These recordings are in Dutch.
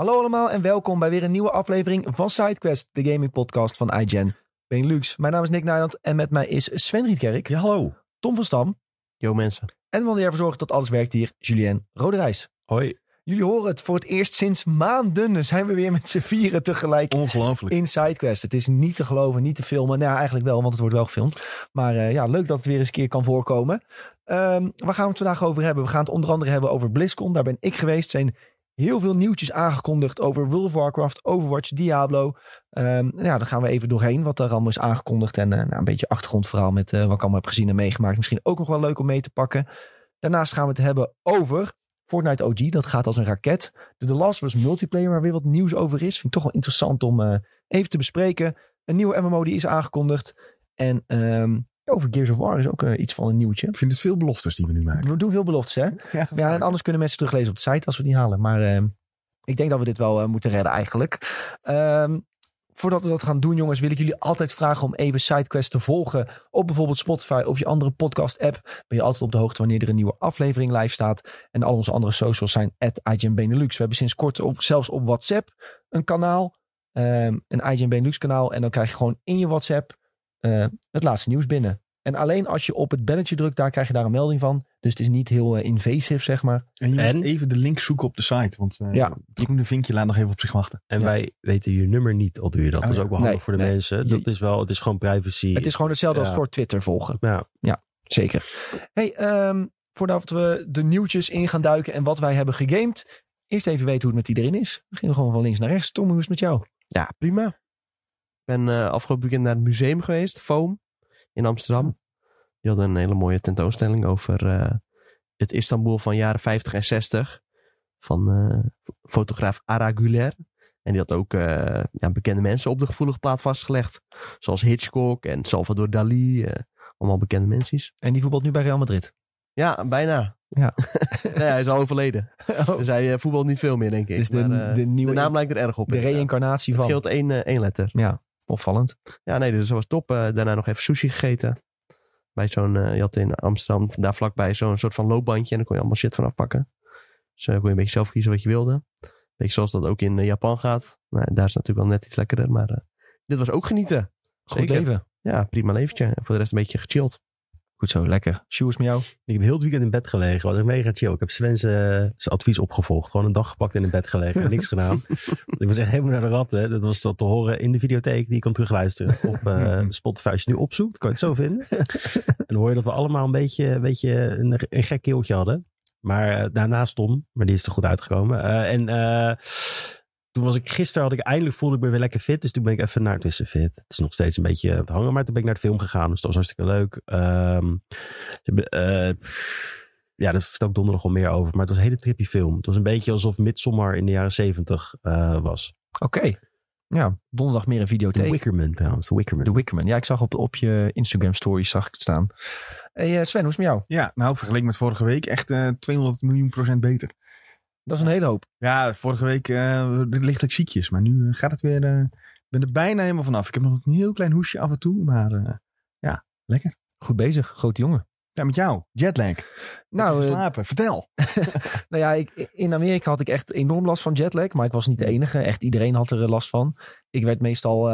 Hallo allemaal en welkom bij weer een nieuwe aflevering van SideQuest, de gaming podcast van iGen Benelux. Mijn naam is Nick Nijland en met mij is Sven Rietkerk, Ja, hallo. Tom van Stam Yo mensen. en die ervoor zorgt dat alles werkt hier, Julien Roderijs. Hoi. Jullie horen het voor het eerst sinds maanden zijn we weer met z'n vieren tegelijk Ongelooflijk. in SideQuest. Het is niet te geloven, niet te filmen. Nou ja, eigenlijk wel, want het wordt wel gefilmd. Maar eh, ja, leuk dat het weer eens een keer kan voorkomen. Ehm, waar gaan we het vandaag over hebben? We gaan het onder andere hebben over BlizzCon. Daar ben ik geweest. Zijn heel veel nieuwtjes aangekondigd over World of Warcraft, Overwatch, Diablo. Ehm, ja, daar gaan we even doorheen wat er allemaal is aangekondigd. En eh, nou, een beetje achtergrondverhaal met eh, wat ik allemaal heb gezien en meegemaakt. Misschien ook nog wel leuk om mee te pakken. Daarnaast gaan we het hebben over Fortnite OG. Dat gaat als een raket. De The Last Us multiplayer, waar weer wat nieuws over is. Vind ik toch wel interessant om eh, even te bespreken. Een nieuwe MMO die is aangekondigd. En ehm, over Gears of War is ook eh, iets van een nieuwtje. Ik vind het veel beloftes die we nu maken. We doen veel beloftes, hè? Ja, Ja, en anders kunnen mensen teruglezen op de site als we die halen. Maar ehm, ik denk dat we dit wel eh, moeten redden eigenlijk. Ehm, voordat we dat gaan doen, jongens, wil ik jullie altijd vragen om even SideQuest te volgen. Op bijvoorbeeld Spotify of je andere podcast-app. Ben je altijd op de hoogte wanneer er een nieuwe aflevering live staat. En al onze andere socials zijn at IGN Benelux. We hebben sinds kort op, zelfs op WhatsApp een kanaal. ehm, een IGN Benelux kanaal. En dan krijg je gewoon in je WhatsApp eh, het laatste nieuws binnen. En alleen als je op het belletje drukt, daar krijg je daar een melding van. Dus het is niet heel eh, invasive, zeg maar. En je En? moet even de link zoeken op de site. Want eh Ja. het groene vinkje laat nog even op zich wachten. En Ja. wij weten je nummer niet, al doe je dat. Oh, dat is ja. ook wel handig Nee, voor de nee. mensen. Je- Dat is wel, het is gewoon privacy. Het is gewoon hetzelfde als Ja. voor Twitter volgen. Ja, Zeker. Hey, ehm, voordat we de nieuwtjes in gaan duiken en wat wij hebben gegamed. Eerst even weten hoe het met iedereen is. We gingen gewoon van links naar rechts. Tom, hoe is het met jou? ja, prima. Ben eh, afgelopen weekend naar het museum geweest, Foam, in Amsterdam. Die hadden een hele mooie tentoonstelling over eh, het Istanbul van jaren 50 en 60. Van eh, fotograaf Ara Güler. En die had ook ja, bekende mensen op de gevoelige plaat vastgelegd. Zoals Hitchcock en Salvador Dali. allemaal bekende mensen. En die voetbalt nu bij Real Madrid. Ja, bijna. Ja. nee, hij is al overleden. Oh, Dus hij voetbalt niet veel meer, denk ik. dus de, Maar, de nieuwe de naam lijkt er erg op. de reïncarnatie Het van. scheelt één, één letter. Ja, opvallend. Ja, nee, dus dat was top. Eh, daarna nog even sushi gegeten. Bij zo'n, eh, je had in Amsterdam, daar vlakbij zo'n soort van loopbandje. En dan kon je allemaal shit vanaf pakken. Dus eh, kon je een beetje zelf kiezen wat je wilde. Beetje zoals dat ook in Japan gaat. Nou, daar is natuurlijk wel net iets lekkerder. Maar dit was ook genieten. Goed Zeker. leven. Ja, prima leventje. En voor de rest een beetje gechilled. Goed zo, lekker. Sjoe is met jou. Ik heb heel het weekend in bed gelegen. Was echt mega chill. Ik heb Sven's eh, zijn advies opgevolgd. Gewoon een dag gepakt in het bed gelegen. En niks gedaan. ik was echt helemaal naar de ratten. Dat was tot te horen in de videotheek. Die je kan terugluisteren op eh, Spotify. Als je nu opzoekt, kan je het zo vinden. en dan hoor je dat we allemaal een beetje, een, beetje een, een gek keeltje hadden. Maar eh, daarnaast Tom. Maar die is er goed uitgekomen. En toen was ik gisteren, had ik eindelijk voelde ik me weer lekker fit. Dus toen ben ik even naar het wissen fit. Het is nog steeds een beetje aan het hangen. Maar toen ben ik naar de film gegaan. Dus dat was hartstikke leuk. Ehm, eh, ja, daar vertel ik donderdag al meer over. Maar het was een hele trippy film. Het was een beetje alsof Midsommar in de jaren zeventig eh, was. Oké. Ja, donderdag meer een The videotheek. Wickerman trouwens. The Wickerman. De Wickerman. Ja, ik zag op, op je Instagram stories zag ik het staan. Hey, eh, Sven, hoe is het met jou? Ja, nou vergeleken met vorige week echt eh 200 miljoen procent beter. Dat is een hele hoop. Ja, vorige week eh lichtelijk ziekjes. Maar nu eh, gaat het weer... eh, ik ben er bijna helemaal vanaf. Ik heb nog een heel klein hoesje af en toe. Maar ja, lekker. Goed bezig, grote jongen. Ja, met jou. Jetlag. Nou, slapen. Vertel. Nou ja, ik, in Amerika had ik echt enorm last van jetlag. Maar ik was niet de enige. Echt iedereen had er last van. Ik werd meestal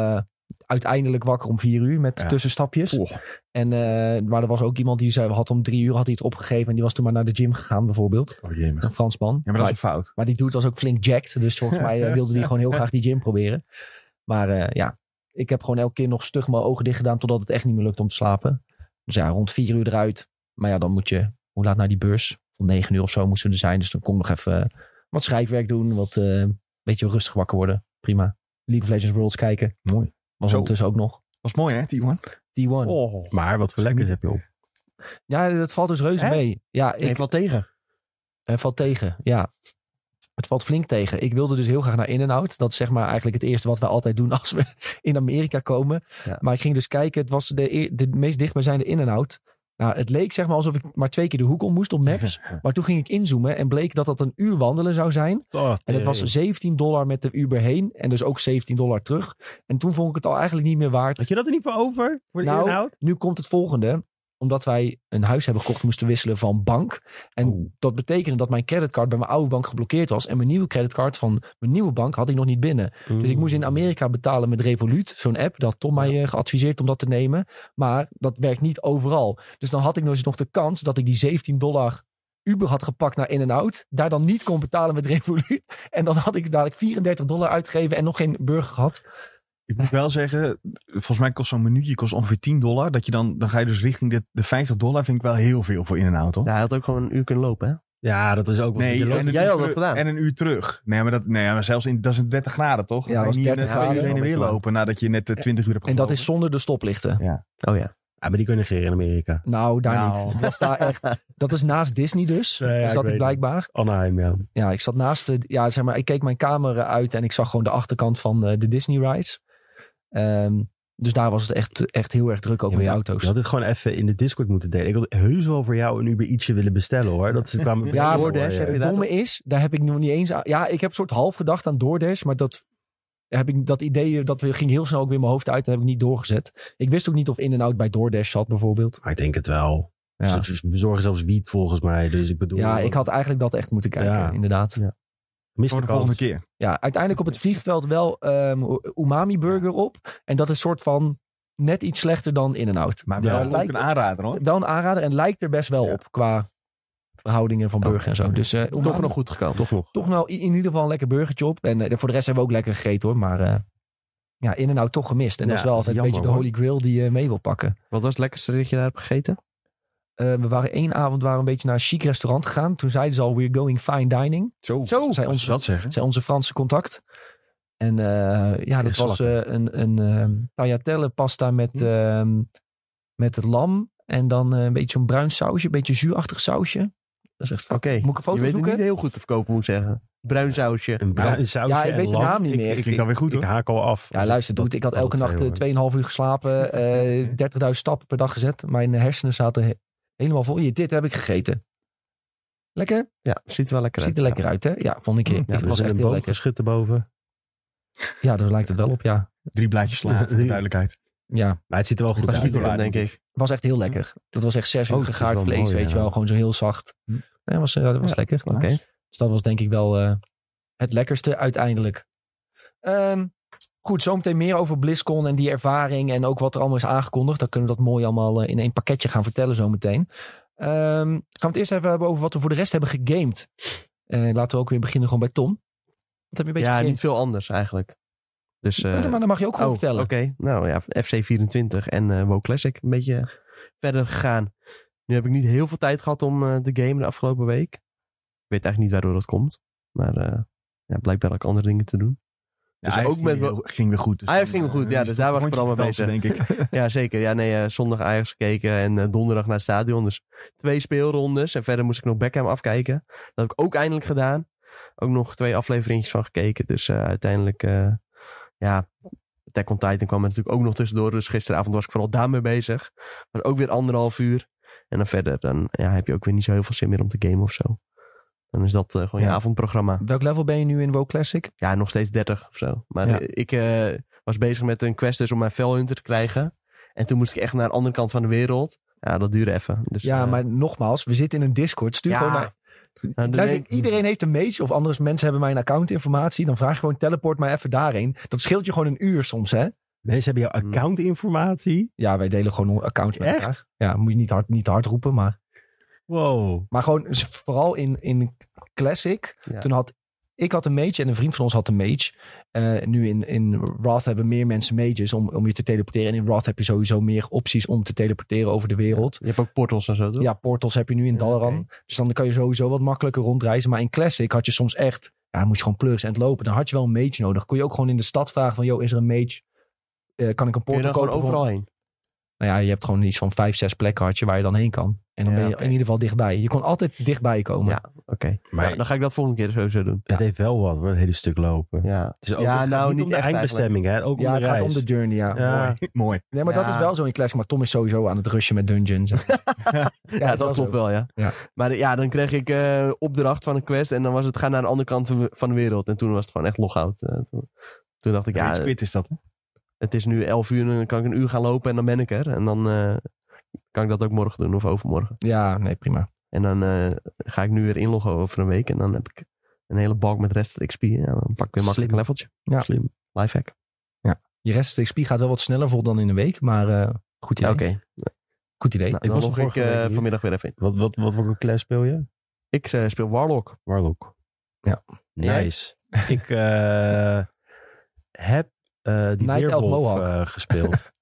uiteindelijk wakker om vier uur met Ja. tussenstapjes. Oh, En, eh, maar er was ook iemand die zei, had om drie uur had hij het opgegeven. En die was toen maar naar de gym gegaan bijvoorbeeld. oh jemig. Een Fransman. Ja, maar dat is een fout. Maar die dude was ook flink jacked. Dus volgens mij eh, wilde hij gewoon heel graag die gym proberen. Maar eh, ja, ik heb gewoon elke keer nog stug mijn ogen dicht gedaan. Totdat het echt niet meer lukt om te slapen. Dus ja, rond vier uur eruit. Maar ja, dan moet je, hoe laat naar die beurs? Om negen uur of zo moesten we er zijn. Dus dan kon ik nog even wat schrijfwerk doen. Wat een beetje rustig wakker worden. Prima. League of Legends Worlds kijken. Mooi. Was Zo. ondertussen ook nog. Was mooi hè, T1? T1. Oh. Maar wat voor lekkers heb je op. Ja, dat valt dus reuze Hè? mee. Ja, Ik wel tegen. Het valt tegen, ja. Het valt flink tegen. Ik wilde dus heel graag naar In-N-Out. Dat is zeg maar eigenlijk het eerste wat wij altijd doen als we in Amerika komen. Ja. Maar ik ging dus kijken. Het was de, eer- de meest dichtbijzijnde In-N-Out. Nou, het leek zeg maar alsof ik maar twee keer de hoek om moest op Maps. Maar toen ging ik inzoomen en bleek dat dat een uur wandelen zou zijn. Oh, En het was 17 dollar met de Uber heen. En dus ook 17 dollar terug. En toen vond ik het al eigenlijk niet meer waard. Had je dat er niet voor over? Voor de Nou, inhoud? Nu komt het volgende. Omdat wij een huis hebben gekocht, moesten wisselen van bank. En Oh. dat betekende dat mijn creditcard bij mijn oude bank geblokkeerd was. En mijn nieuwe creditcard van mijn nieuwe bank had ik nog niet binnen. Dus ik moest in Amerika betalen met Revolut, zo'n app. Dat Tom mij eh, geadviseerd om dat te nemen. Maar dat werkt niet overal. Dus dan had ik nog eens nog de kans dat ik die 17 dollar Uber had gepakt naar In-N-Out. Daar dan niet kon betalen met Revolut. En dan had ik dadelijk 34 dollar uitgegeven en nog geen burger gehad. Ik moet wel zeggen, volgens mij kost zo'n minuutje kost ongeveer 10 dollar. Dat je dan, dan ga je dus richting de, de 50 dollar. Vind ik wel heel veel voor in en out, hoor. Ja, hij had ook gewoon een uur kunnen lopen, hè? Ja, dat is ook wel... Nee, je en een jij had dat gedaan. En een uur terug. Nee, maar, dat, nee, maar zelfs in, dat is een 30 graden, toch? Ja, dat je was niet 30 net twee uur graden. heen en weer lopen nadat je net eh, 20 uur hebt En dat is gelopen. zonder de stoplichten. Oh ja. Ja, maar die kunnen negeren in Amerika. Nou, daar Nou. niet. Dat, was daar echt, dat is naast Disney dus. Ja, ja, ik dat ik blijkbaar. Anaheim, ja. Ja, ik zat naast de. Ja, zeg maar, ik keek mijn kamer uit en ik zag gewoon de achterkant van eh, de Disney rides. Ehm, dus daar was het echt, echt heel erg druk ook Ja, met ja, auto's. Je had dit gewoon even in de Discord moeten delen. Ik had heus wel voor jou een Uber ietsje willen bestellen hoor. Dat ze kwamen Ja, DoorDash heb je Het daar domme is, daar heb ik nog niet eens aan. Ja, ik heb soort half gedacht aan DoorDash, maar dat. Heb ik, dat idee dat we, ging heel snel ook weer mijn hoofd uit. Dat heb ik niet doorgezet. Ik wist ook niet of In-N-Out bij DoorDash zat, bijvoorbeeld. Maar ik denk het wel. Ja, Ze bezorgen zelfs wiet volgens mij. Dus ik bedoel... ja ik had eigenlijk dat echt moeten kijken, Ja. inderdaad. Mist Voor de volgende keer. Ja, uiteindelijk op het vliegveld wel ehm, umami burger op. En dat is soort van net iets slechter dan In-N-Out. Maar Ja, wel het ook lijkt- een aanrader, hoor. Wel een aanrader en lijkt er best wel Ja. op qua verhoudingen van burger en zo. Dus eh, Toch nog goed gekomen. Toch nog. toch nou in in ieder geval een lekker burgertje op. En eh, voor de rest hebben we ook lekker gegeten hoor. Maar eh, ja, in en out toch gemist. En Ja, dat is wel altijd een beetje de holy grail die je mee wil pakken. Wat was het lekkerste dat je daar hebt gegeten? Eh, we waren één avond waren we een beetje naar een chic restaurant gegaan. Toen zeiden ze al, we're going fine dining. Zo, Zei als ze onze, dat zeggen. zei onze Franse contact. En eh, ja, dat was eh, een, een ehm tagliatelle pasta met, ehm met het lam. En dan een beetje zo'n bruin sausje, een beetje zuurachtig sausje. Dat is echt Oké. Moet ik een foto je weet het niet heel goed te verkopen, moet ik zeggen. Bruin sausje. Een bruin sausje Ja, ik weet de naam niet Ik- meer. Ik, Ik- Klinkt alweer goed, ik haak al af. Ja, luister, dat- dude, ik had elke nacht eh, hoor. 2,5 uur geslapen. eh 30.000 stappen per dag gezet. Mijn hersenen zaten helemaal vol. Hier, dit heb ik gegeten. Lekker? Ja, ziet er wel lekker uit. Ziet er lekker uit, hè? Ja, vond ik. Ja, het er was echt een heel lekker. geschud erboven. Ja, daar lijkt het wel op, ja. Drie blaadjes sla, voor duidelijkheid. Ja, Maar het ziet er wel goed uit. wel, denk ik. was echt heel lekker. Dat was echt zes uur Oh, gegaard vlees, mooi, weet je wel. Gewoon zo heel zacht. Hm. Nee, was, eh, dat was Ja, lekker. Oké. Dus dat was denk ik wel eh, het lekkerste uiteindelijk. Ehm, goed, zometeen meer over BlizzCon en die ervaring en ook wat er allemaal is aangekondigd. Dan kunnen we dat mooi allemaal eh, in één pakketje gaan vertellen zometeen. Ehm gaan we het eerst even hebben over wat we voor de rest hebben gegamed. Eh, laten we ook weer beginnen gewoon bij Tom. Wat heb je een beetje Ja, gegamed? niet veel anders eigenlijk. Dus, eh, maar dan mag je ook gewoon oh, vertellen. Oké, nou ja, FC24 en eh WoW Classic een beetje verder gegaan. Nu heb ik niet heel veel tijd gehad om eh, te gamen de afgelopen week. Ik weet eigenlijk niet waardoor dat komt. Maar eh, ja, blijkbaar ik andere dingen te doen. Ja, Dus ook met ging, weer- ging weer goed. Dus Ajax dan, ging weer goed, eh, ja, is dus het daar was ik mee gedansen, denk ik. Ja, zeker. Ja, nee, eh, zondag Ajax gekeken en eh, donderdag naar het stadion. Dus twee speelrondes. En verder moest ik nog Beckham afkijken. Dat heb ik ook eindelijk gedaan. Ook nog twee afleveringetjes van gekeken. Dus uiteindelijk, ja, Attack on Titan kwam er natuurlijk ook nog tussendoor. Dus gisteravond was ik vooral daarmee bezig. Was ook weer anderhalf uur. En dan verder, dan ja, heb je ook weer niet zo heel veel zin meer om te gamen of zo. Dan is dat eh, gewoon je Ja. Welk avondprogramma. level ben je nu in WoW Classic? Ja, nog steeds 30 of zo. Maar Ja. ik eh, was bezig met een quest dus om mijn Felhunter te krijgen. En toen moest ik echt naar de andere kant van de wereld. Ja, dat duurde even. Dus, Ja, eh, maar nogmaals, we zitten in een Discord. Stuur Ja. gewoon naar... nou, iedereen heeft een mage of andere mensen hebben mijn accountinformatie. Dan vraag je gewoon teleport mij even daarheen. Dat scheelt je gewoon een uur soms, hè? Mensen hebben jouw Hmm. accountinformatie. Ja, wij delen gewoon accounts met Echt? elkaar. Ja, moet je niet hard, niet hard roepen, maar... Wow. Maar gewoon, vooral in, in Classic. Ja. Toen had... Ik had een mage en een vriend van ons had een mage. Eh, nu in, in Wrath hebben meer mensen mages om, om je te teleporteren. En in Wrath heb je sowieso meer opties om te teleporteren over de wereld. Je hebt ook portals en zo, toch? Ja, portals heb je nu in Ja, Dalaran. Dus dan kan je sowieso wat makkelijker rondreizen. Maar in Classic had je soms echt... Ja, moet je gewoon plugs en het lopen. Dan had je wel een mage nodig. Kon je ook gewoon in de stad vragen van... Yo, is er een mage? Eh, kan ik een Kun je portal kopen? overal heen? Nou ja, je hebt gewoon iets van vijf, zes plekken had je waar je dan heen kan. En dan Ja, ben je in ieder geval dichtbij. Je kon altijd dichtbij komen. Ja, oké. Maar Ja, dan ga ik dat volgende keer sowieso doen. het heeft wel wat, hoor, het hele stuk lopen. Ja, Het is ook Ja, het gaat nou, niet om de echt eindbestemming, hè? Ook Ja, om het de gaat reis. om de journey, ja. Ja. Mooi. Mooi. Nee, maar dat Ja. is wel zo in Classic. Maar Tom is sowieso aan het rushen met dungeons. ja, ja, dat klopt wel, ja. Ja. Maar ja, dan kreeg ik eh, opdracht van een quest en dan was het gaan naar de andere kant van- de wereld. En toen was het gewoon echt logout. Eh, toen, toen dacht ik, Ja, ja, quit is dat, hè? het is nu elf uur en dan kan ik een uur gaan lopen en dan ben ik er. En dan eh, kan ik dat ook morgen doen of overmorgen. Ja, nee, prima. En dan eh, ga ik nu weer inloggen over een week. En dan heb ik een hele balk met rest XP. Ja, dan pak ik weer makkelijk een leveltje. Ja. Slim. Lifehack. Je rest XP gaat wel wat sneller vol dan in een week, maar eh, goed idee. Ja, Oké. Goed idee. Nou, Ik dan was log ik eh, niet. vanmiddag weer even in. Wat, wat, wat voor een class speel je? Ik eh, speel Warlock. Warlock. Ja. Nice. ik eh, heb eh, die Night eh, gespeeld.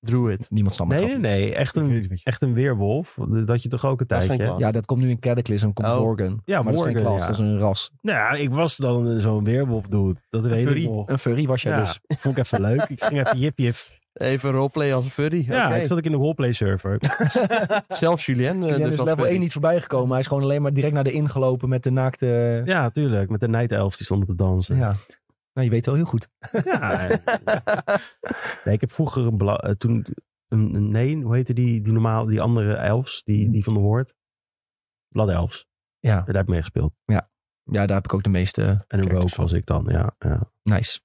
Druid. Niemand snapt nee, nee, nee. Echt Ik een, echt een weerwolf. Dat je toch ook een Dat tijdje... Ja, dat komt nu in Cataclysm, komt Oh. Worgen. Ja, maar dat is geen klas, ja. dat is een ras. Nou ja, ik was dan zo'n weerwolf dude. Dat weet furry. ik nog. Een furry was jij Ja, dus. vond ik even leuk. Ik ging even jip jip. Even roleplay als een furry. Ja, ik zat ook in de roleplay server. Zelfs Julien. eh, Julien dus is level furry. 1 niet voorbij gekomen. Hij is gewoon alleen maar direct naar de ingelopen met de naakte... ja, tuurlijk. Met de Night Elves die stonden te dansen. Ja. Nou, je weet wel heel goed. Ja. nee, ik heb vroeger een eh, toen een, een- nee, hoe heette die, die normaal, die andere elfs, die, die van de woord? Blood elfs. Ja. Daar heb ik mee gespeeld. Ja, daar heb ik ook de meeste En een van. was ik dan, ja. ja. Nice.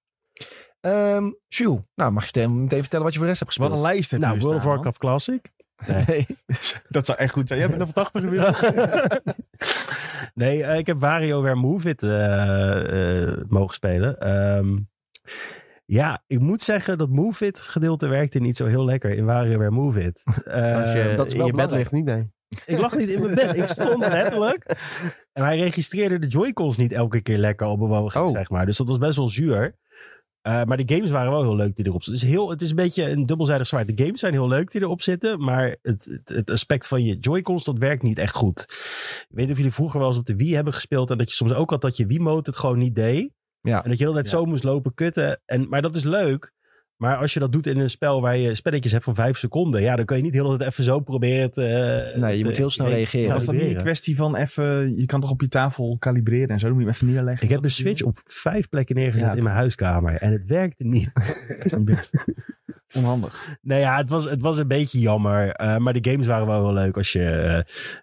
Ehm Jules, nou mag je meteen vertellen wat je voor de rest hebt Wat gespeeld. een lijst heb je Nou, World of. Warcraft Classic. Nee. Dat zou echt goed zijn. Jij bent een 80 inmiddels. nee, eh, ik heb WarioWare Move It eh, eh, mogen spelen. Ehm, ja, ik moet zeggen dat Move It gedeelte werkte niet zo heel lekker in WarioWare Move It. Je dat is in wel je bed ligt, niet nee. Ik lag niet in mijn bed. Ik stond letterlijk. En hij registreerde de Joy-Cons niet elke keer lekker op bewogen, Oh. zeg maar. Dus dat was best wel zuur. Eh, maar de games waren wel heel leuk die erop zitten. Het is, heel, het is een beetje een dubbelzijdig zwaard. De games zijn heel leuk die erop zitten. Maar het, het, het aspect van je Joy-Cons, dat werkt niet echt goed. Ik weet niet of jullie vroeger wel eens op de Wii hebben gespeeld. En dat je soms ook had dat je Wii-mode het gewoon niet deed. Ja. En dat je de hele tijd Ja. zo moest lopen kutten. En, maar dat is leuk. Maar als je dat doet in een spel waar je spelletjes hebt van vijf seconden. Ja, dan kan je niet de hele tijd even zo proberen te... Nee, je te- moet heel snel nee, reageren. Was dat niet een kwestie van even... Je kan toch op je tafel kalibreren en zo? Dan moet je hem even neerleggen. Ik heb de Switch op vijf plekken neergezet Ja. in mijn huiskamer. En het werkte niet. is niet best. Onhandig. nee, ja, het was, het was een beetje jammer. eh, maar de games waren wel heel leuk. Als je eh,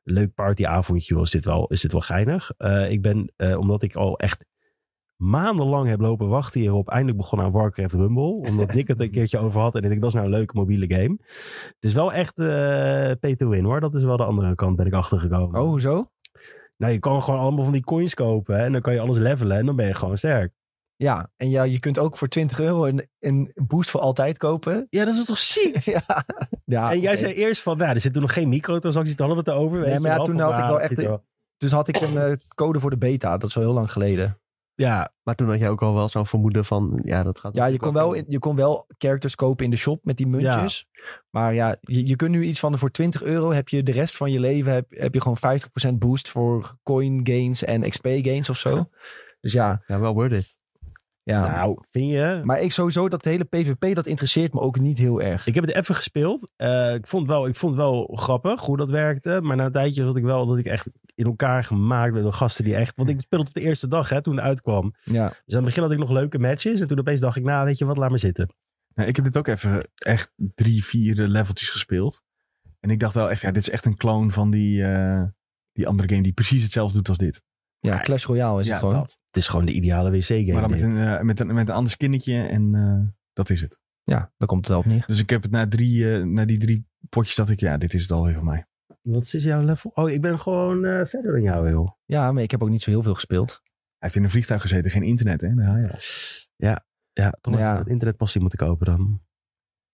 een leuk partyavondje wil, is dit wel, is dit wel geinig. Eh, ik ben, eh, omdat ik al echt maandenlang heb lopen wachten hierop, eindelijk begonnen aan Warcraft Rumble. Omdat Nick het een keertje over had. En ik dacht, dat is nou een leuke mobiele game. Het is wel echt eh pay to win hoor. Dat is wel de andere kant, ben ik achtergekomen. Oh, hoezo? Nou, je kan gewoon allemaal van die coins kopen. hè, En dan kan je alles levelen. En dan ben je gewoon sterk. Ja, en ja, je kunt ook voor 20 euro een, een boost voor altijd kopen. Ja, dat is toch ziek? ja. ja, en jij zei eerst van, nou, er zitten nog geen microtransacties, daar hadden we het over. Nee, maar ja, toen had ik wel echt-. Dus had ik een eh, code voor de beta. Dat is wel heel lang geleden. Ja, Maar toen had je ook al wel zo'n vermoeden van, ja, dat gaat... Ja, je kon, wel, in- je kon wel characters kopen in de shop met die muntjes. Maar ja, je, je kunt nu iets van voor 20 euro heb je de rest van je leven heb, heb je gewoon 50% boost voor coin gains en XP gains of zo. Dus ja, Ja, wel worth it. Ja. nou, vind je? Maar ik sowieso, dat hele PvP, dat interesseert me ook niet heel erg. Ik heb het even gespeeld. Eh, ik, vond wel, ik vond het wel grappig hoe dat werkte. Maar na een tijdje zat ik wel dat ik echt in elkaar gemaakt werd door gasten die echt... Want ik speelde op de eerste dag hè, toen het uitkwam. Ja, Dus aan het begin had ik nog leuke matches. En toen opeens dacht ik, nou weet je wat, laat maar zitten. Nou, ik heb dit ook even echt drie, vier leveltjes gespeeld. En ik dacht wel echt, ja, dit is echt een clone van die, eh, die andere game die precies hetzelfde doet als dit. ja Clash Royale is ja, het gewoon. dat. Het is gewoon de ideale wc-game. Maar dan met een, eh, met, een, met een ander skinnetje en eh, dat is het. Ja, daar komt het wel op neer. Dus ik heb het na, drie, eh, na die drie potjes dat ik, ja, dit is het alweer van mij. Wat is jouw level? Oh, ik ben gewoon eh, verder dan jou, joh. Ja, maar ik heb ook niet zo heel veel gespeeld. Hij heeft in een vliegtuig gezeten, geen internet, hè? Ga je al. Ja, toch Ja. even het internetpassie moeten kopen dan.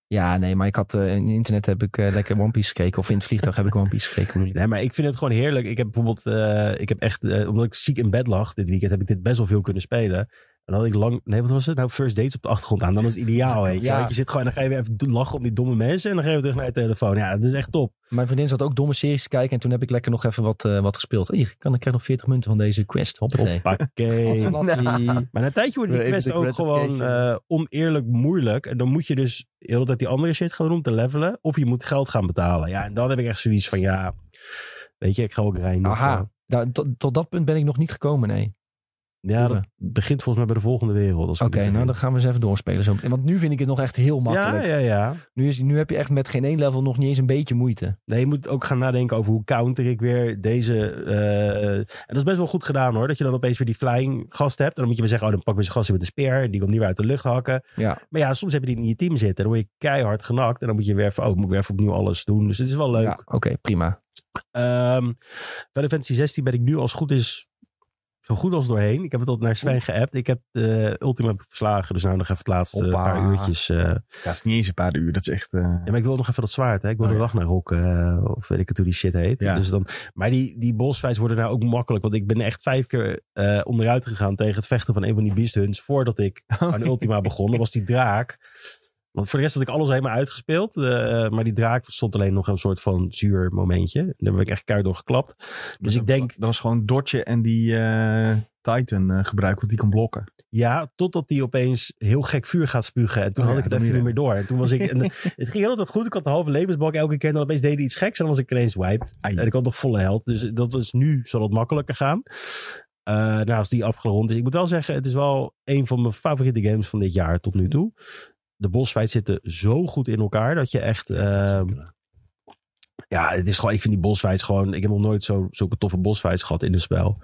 Ja, nee, maar ik had eh, in internet heb ik eh, lekker One Piece gekeken. Of in het vliegtuig heb ik One Piece gekeken. Nee, maar ik vind het gewoon heerlijk. Ik heb bijvoorbeeld, eh, ik heb echt, omdat ik ziek in bed lag dit weekend, heb ik dit best wel veel kunnen spelen. En dan had ik lang, nee, wat was het? Nou, first dates op de achtergrond aan. Dan is het ideaal, weet je. Ja. Want je zit gewoon, en dan ga je weer even lachen om die domme mensen. En dan ga je weer terug naar je telefoon. Ja, dat is echt top. Mijn vriendin zat ook domme series te kijken. En toen heb ik lekker nog even wat, eh, wat gespeeld. Hier, kan, ik krijg nog 40 munten van deze quest. Hoppakee. Lassie. Maar na een tijdje worden die de ook gewoon eh, oneerlijk moeilijk. En dan moet je dus de hele tijd die andere shit gaan doen om te levelen. Of je moet geld gaan betalen. Ja, en dan heb ik echt zoiets van, ja, weet je, ik ga ook rijden. Aha, Nou, tot, tot dat punt ben ik nog niet gekomen, nee. Ja, dat begint volgens mij bij de volgende wereld. Oké, nou dan gaan we eens even doorspelen. Zo. Want nu vind ik het nog echt heel makkelijk. Ja, ja, ja. Nu, is, nu heb je echt met geen één level nog niet eens een beetje moeite. Nee, je moet ook gaan nadenken over hoe counter ik weer deze... eh, en dat is best wel goed gedaan hoor. Dat je dan opeens weer die flying gast hebt. En dan moet je weer zeggen, oh dan pak weer zijn gast met de speer. En die komt niet weer uit de lucht hakken. Ja, Maar ja, soms heb je die in je team zitten. En dan word je keihard genakt. En dan moet je weer even, oh, moet ik weer even opnieuw alles doen. Dus het is wel leuk. ja oké, prima. Ehm Final Fantasy 16 ben ik nu als goed is zo goed als doorheen. Ik heb het al naar Sven geappt. Ik heb de Ultima verslagen. Dus nou nog even het laatste Hoppa. paar uurtjes. eh. Ja, het is niet eens een paar uur. Dat is echt... eh, Ja, maar ik wil nog even dat zwaard. Hè? Ik wil Oh, de ja. naar rokken. of weet ik het hoe die shit heet. Ja. Dus dan, maar die, die bossfights worden nou ook makkelijk. Want ik ben echt vijf keer eh, onderuit gegaan tegen het vechten van een van die beast hunts. Voordat ik aan Ultima begon. Dat was die draak. Want voor de rest had ik alles helemaal uitgespeeld. eh, maar die draak stond alleen nog een soort van zuur momentje. Daar heb ik echt keihard door geklapt. Dus ik denk, Dat was gewoon Dodge en die eh, Titan eh, gebruiken, want die kan blokken. Ja, totdat hij opeens heel gek vuur gaat spugen. En toen Oh had ja, ik het even niet meer door. En toen was ik. En het ging altijd goed. Ik had de halve levensbalk elke keer. En dan opeens hij iets geks. En dan was ik ineens wiped. Ai. En ik had nog volle held. Dus dat was nu zal het makkelijker gaan. Eh nou, als die afgerond is. Ik moet wel zeggen, het is wel een van mijn favoriete games van dit jaar tot nu toe. De bossfights zitten zo goed in elkaar dat je echt. eh, ja, het is gewoon. Ik vind die bossfights gewoon. Ik heb nog nooit zo, zulke toffe bossfights gehad in een spel.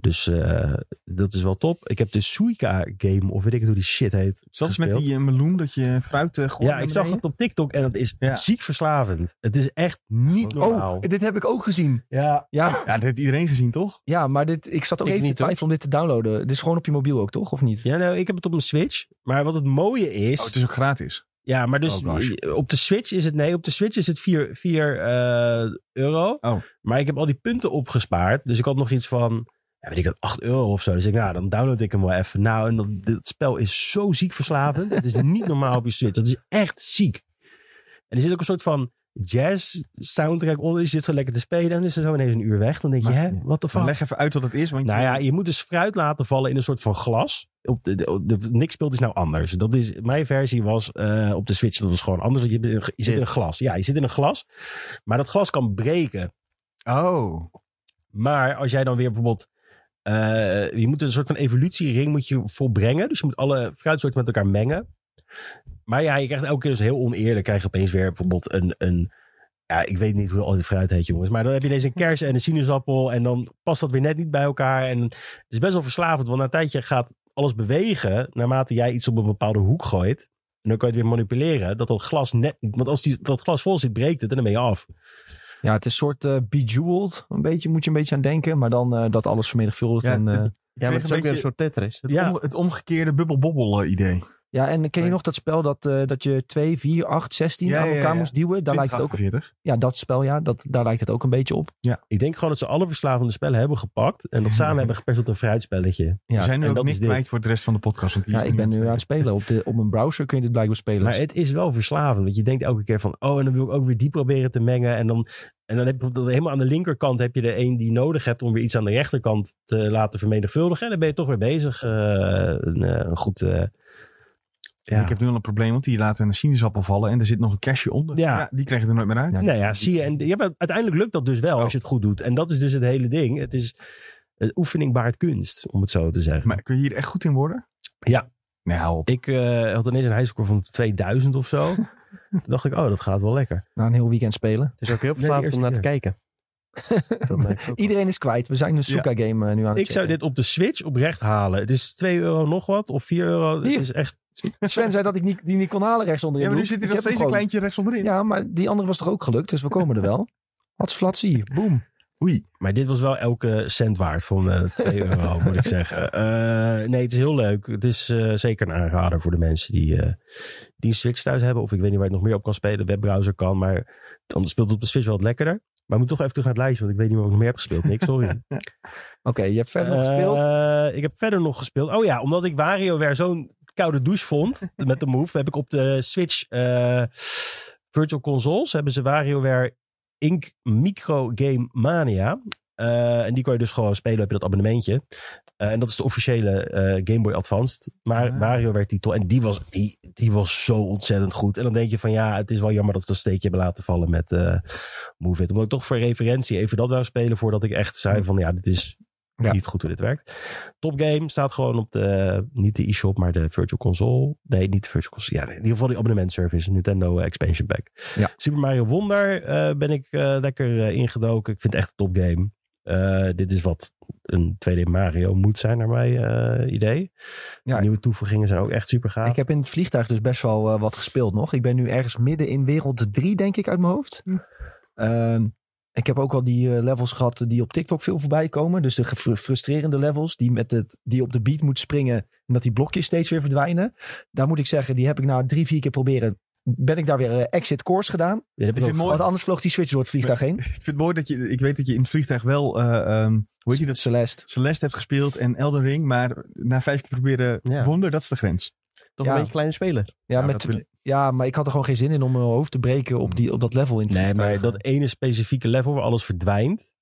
Dus eh, dat is wel top. Ik heb de Suika game, of weet ik het hoe die shit heet. Zelfs met die eh, meloen dat je fruit uh, Ja, ik zag het op TikTok en het is Ja. ziek verslavend. Het is echt niet normaal. Oh, dit heb ik ook gezien. ja, Ja, Ja, dat heeft iedereen gezien, toch? ja maar dit, ik zat ook Ik even niet, te twijfelen om dit te downloaden. Dit is gewoon op je mobiel ook, toch? Of niet? ja nou, ik heb het op mijn Switch. Maar wat het mooie is... Oh, het is ook gratis. Ja, maar dus Oh, op de Switch is het... Nee, op de Switch is het 4 4 eh, euro. Oh. Maar ik heb al die punten opgespaard. Dus ik had nog iets van... Ja, weet ik het, 8 euro of zo. Dus ik, nou, dan download ik hem wel even. Nou, en dat, dit spel is zo ziek verslavend. het is niet normaal op je Switch. Dat is echt ziek. En er zit ook een soort van jazz soundtrack onder. Je zit gewoon lekker te spelen. En dan is er zo ineens een uur weg. Dan denk je, Maar- hè, wat de fuck? leg even uit wat het is. Want Nou je- ja, je moet dus fruit laten vallen in een soort van glas. Op de, de, de, niks speelt is nou anders. Dat is, mijn versie was eh, op de Switch, dat was gewoon anders. Je, je zit in een glas. Ja, je zit in een glas. Maar dat glas kan breken. Oh. Maar als jij dan weer bijvoorbeeld... eh, je moet een soort van evolutiering moet je volbrengen. Dus je moet alle fruitsoorten met elkaar mengen. Maar ja, je krijgt elke keer dus heel oneerlijk. Krijg je opeens weer bijvoorbeeld een... een ja, ik weet niet hoe al die fruit heet, jongens. Maar dan heb je ineens een kers en een sinaasappel. En dan past dat weer net niet bij elkaar. En het is best wel verslavend. Want na een tijdje gaat alles bewegen. Naarmate jij iets op een bepaalde hoek gooit. En dan kan je het weer manipuleren. Dat dat glas net niet... Want als die, dat glas vol zit, breekt het. En dan ben je af. Ja, het is een soort eh, bejeweled. Een beetje, moet je een beetje aan denken. Maar dan eh, dat alles vermenigvuldigt. Ja, en, eh, Ja, maar het is een ook weer een soort Tetris. Het, Ja. om- het omgekeerde bubbel-bobbel idee. Ja, en ken je nog dat spel dat, eh, dat je 2, 4, 8, 16 Ja, aan ja, elkaar ja. moest duwen? Daar lijkt het ook, 2048. ja, dat spel, ja, dat, daar lijkt het ook een beetje op. Ik denk gewoon dat ze alle verslavende spellen hebben gepakt. En dat samen hebben gepest tot een fruitspelletje. Ja, We zijn nu en ook dat niet kwijt voor de rest van de podcast. Want ja ik ben nu aan het spelen. Op, de, op mijn browser kun je dit blijkbaar spelen. Maar het is wel verslavend. Want je denkt elke keer van... Oh, en dan wil ik ook weer die proberen te mengen. En dan, en dan heb je bijvoorbeeld helemaal aan de linkerkant... heb je er een die je nodig hebt om weer iets aan de rechterkant te laten vermenigvuldigen. En dan ben je toch weer bezig. eh, een, eh, een goed... eh, ja. Ik heb nu al een probleem, want die laten een sinaasappel vallen en er zit nog een cashje onder. Ja. die krijg je er nooit meer uit. Ja. Nou ja, zie je. En ja, maar uiteindelijk lukt dat dus wel Oh. als je het goed doet. En dat is dus het hele ding. Het is een oefening baart kunst, om het zo te zeggen. Maar kun je hier echt goed in worden? Ja. Nee, hou op. Ik eh, had ineens een highscore van 2000 of zo. Toen dacht ik, oh, dat gaat wel lekker. Na een heel weekend spelen. Het is ook heel eerste om naar te kijken. Iedereen is kwijt. We zijn een Suka-game eh, nu aan het Ik zou dit op de Switch oprecht halen. Het is 2 euro nog wat, of 4 euro. Hier. Het is echt... Sven zei dat ik niet, die niet kon halen rechts onderin. Ja, maar nu zit hij nog steeds een kleintje rechts onderin. Ja, maar die andere was toch ook gelukt. Dus we komen er wel. Hats flatsie. Boom. Oei. Maar dit was wel elke cent waard van eh 2 euro, moet ik zeggen. Eh, nee, het is heel leuk. Het is eh, zeker een aanrader voor de mensen die, eh, die een Switch thuis hebben. Of ik weet niet waar je het nog meer op kan spelen. De webbrowser kan, maar dan speelt het op de Switch wel wat lekkerder. Maar ik moet toch even terug naar het lijstje, want ik weet niet wat ik nog meer heb gespeeld. Niks, sorry. Oké, je hebt verder nog Eh, gespeeld. Ik heb verder nog gespeeld. Oh ja, omdat ik WarioWare zo'n koude douche vond met de move, heb ik op de Switch eh, Virtual Consoles hebben ze WarioWare Inc. Micro Game Mania. Eh, en die kan je dus gewoon spelen, heb je dat abonnementje. Eh, en dat is de officiële Game Boy Advanced. Maar Ah. WarioWare titel. En die was, die, die was zo ontzettend goed. En dan denk je van ja, het is wel jammer dat we dat steekje hebben laten vallen met eh Move It. Omdat ik toch voor referentie even dat wou spelen voordat ik echt zei van ja, dit is Ja. niet goed hoe dit werkt. Top Game staat gewoon op de, niet de e-shop, maar de Virtual Console. Nee, niet de Virtual Console. Ja, in ieder geval die abonnementservice, Nintendo Expansion Pack. Ja. Super Mario Wonder eh, ben ik eh, lekker eh, ingedoken. Ik vind het echt een top game. Eh, dit is wat een 2D Mario moet zijn, naar mijn eh, idee. Ja. De nieuwe toevoegingen zijn ook echt super gaaf. Ik heb in het vliegtuig dus best wel eh, wat gespeeld nog. Ik ben nu ergens midden in wereld 3, denk ik, uit mijn hoofd. Hm. Ik heb ook al die eh, levels gehad die op TikTok veel voorbij komen. Dus de frustrerende levels die, met het, die op de beat moet springen en dat die blokjes steeds weer verdwijnen. Daar moet ik zeggen, die heb ik na drie, vier keer proberen. Ben ik daar weer eh, exit course gedaan. Ja, Ik vind mooi- Want anders vloog die switch door het vliegtuig heen. Ik vind het mooi dat je, ik weet dat je in het vliegtuig wel, eh, ehm, hoe heet je dat? Celeste. Celeste hebt gespeeld en Elden Ring, maar na vijf keer proberen Ja. Wonder, dat is de grens. Toch Ja. een beetje kleine speler. Ja, met, ja, maar ik had er gewoon geen zin in om mijn hoofd te breken op, die, op dat level in het Nee, maar dat ene specifieke level waar alles verdwijnt,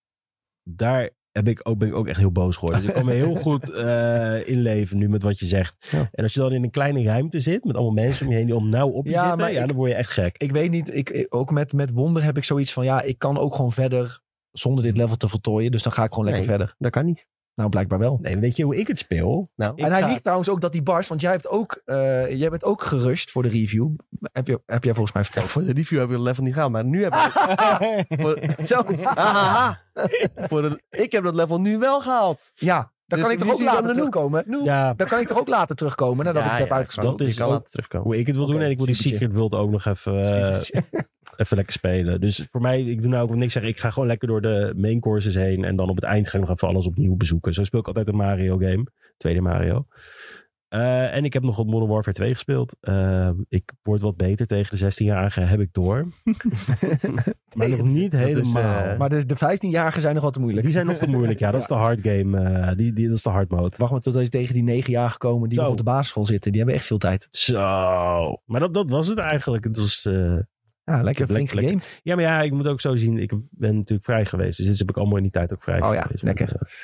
daar heb ik ook, ben ik ook echt heel boos geworden. Dus ik kan me heel goed eh, inleven nu met wat je zegt. Ja. En als je dan in een kleine ruimte zit met allemaal mensen om je heen die om nauw op je Ja, zitten, maar ja, ik- dan word je echt gek. ik weet niet, ik, ik- ook met, met Wonder heb ik zoiets van, ja, ik kan ook gewoon verder zonder dit level te voltooien. Dus dan ga ik gewoon lekker Nee. verder. Dat kan niet. Nou, blijkbaar wel. Nee, weet je hoe ik het speel? Nou, en hij ga- liegt trouwens ook dat die bars, want jij, hebt ook, eh, jij bent ook gerust voor de review. Heb, je, heb jij volgens mij verteld. voor de review heb ik het level niet gehaald, maar nu heb ik... voor, zo, voor de, ik heb dat level nu wel gehaald. Ja, dan Dus kan ik toch nu ook later terugkomen. Ja, Dan kan ik toch ook later terugkomen nadat ik het heb uitgespeeld. dat is kan ook- terugkomen. hoe ik het wil doen. En ik wil die. Secret World ook nog even, eh, even lekker spelen. Dus voor mij, ik doe nou ook niks zeggen. Ik ga gewoon lekker door de main courses heen. En dan op het eind ga ik nog even alles opnieuw bezoeken. Zo speel ik altijd een Mario game. Tweede Mario. Eh, en ik heb nog op Modern Warfare 2 gespeeld. Eh, ik word wat beter tegen de 16-jarigen, heb ik door. maar nog niet is, helemaal. eh, Maar de, de 15-jarigen zijn nog wat te moeilijk. die zijn nog te moeilijk. Ja, dat is de hard game. eh, die, die, dat is de hard mode. Wacht maar totdat je tegen die 9-jarigen komen die nog op de basisschool zitten. Die hebben echt veel tijd. Zo. Maar dat, dat was het eigenlijk. Het was, eh, Ja, lekker flink Lekker- gegamed. ja, maar ja, ik moet ook zo zien. Ik ben natuurlijk vrij geweest. Dus dit heb ik allemaal in die tijd ook vrij Oh ja, geweest. lekker. Maar, eh,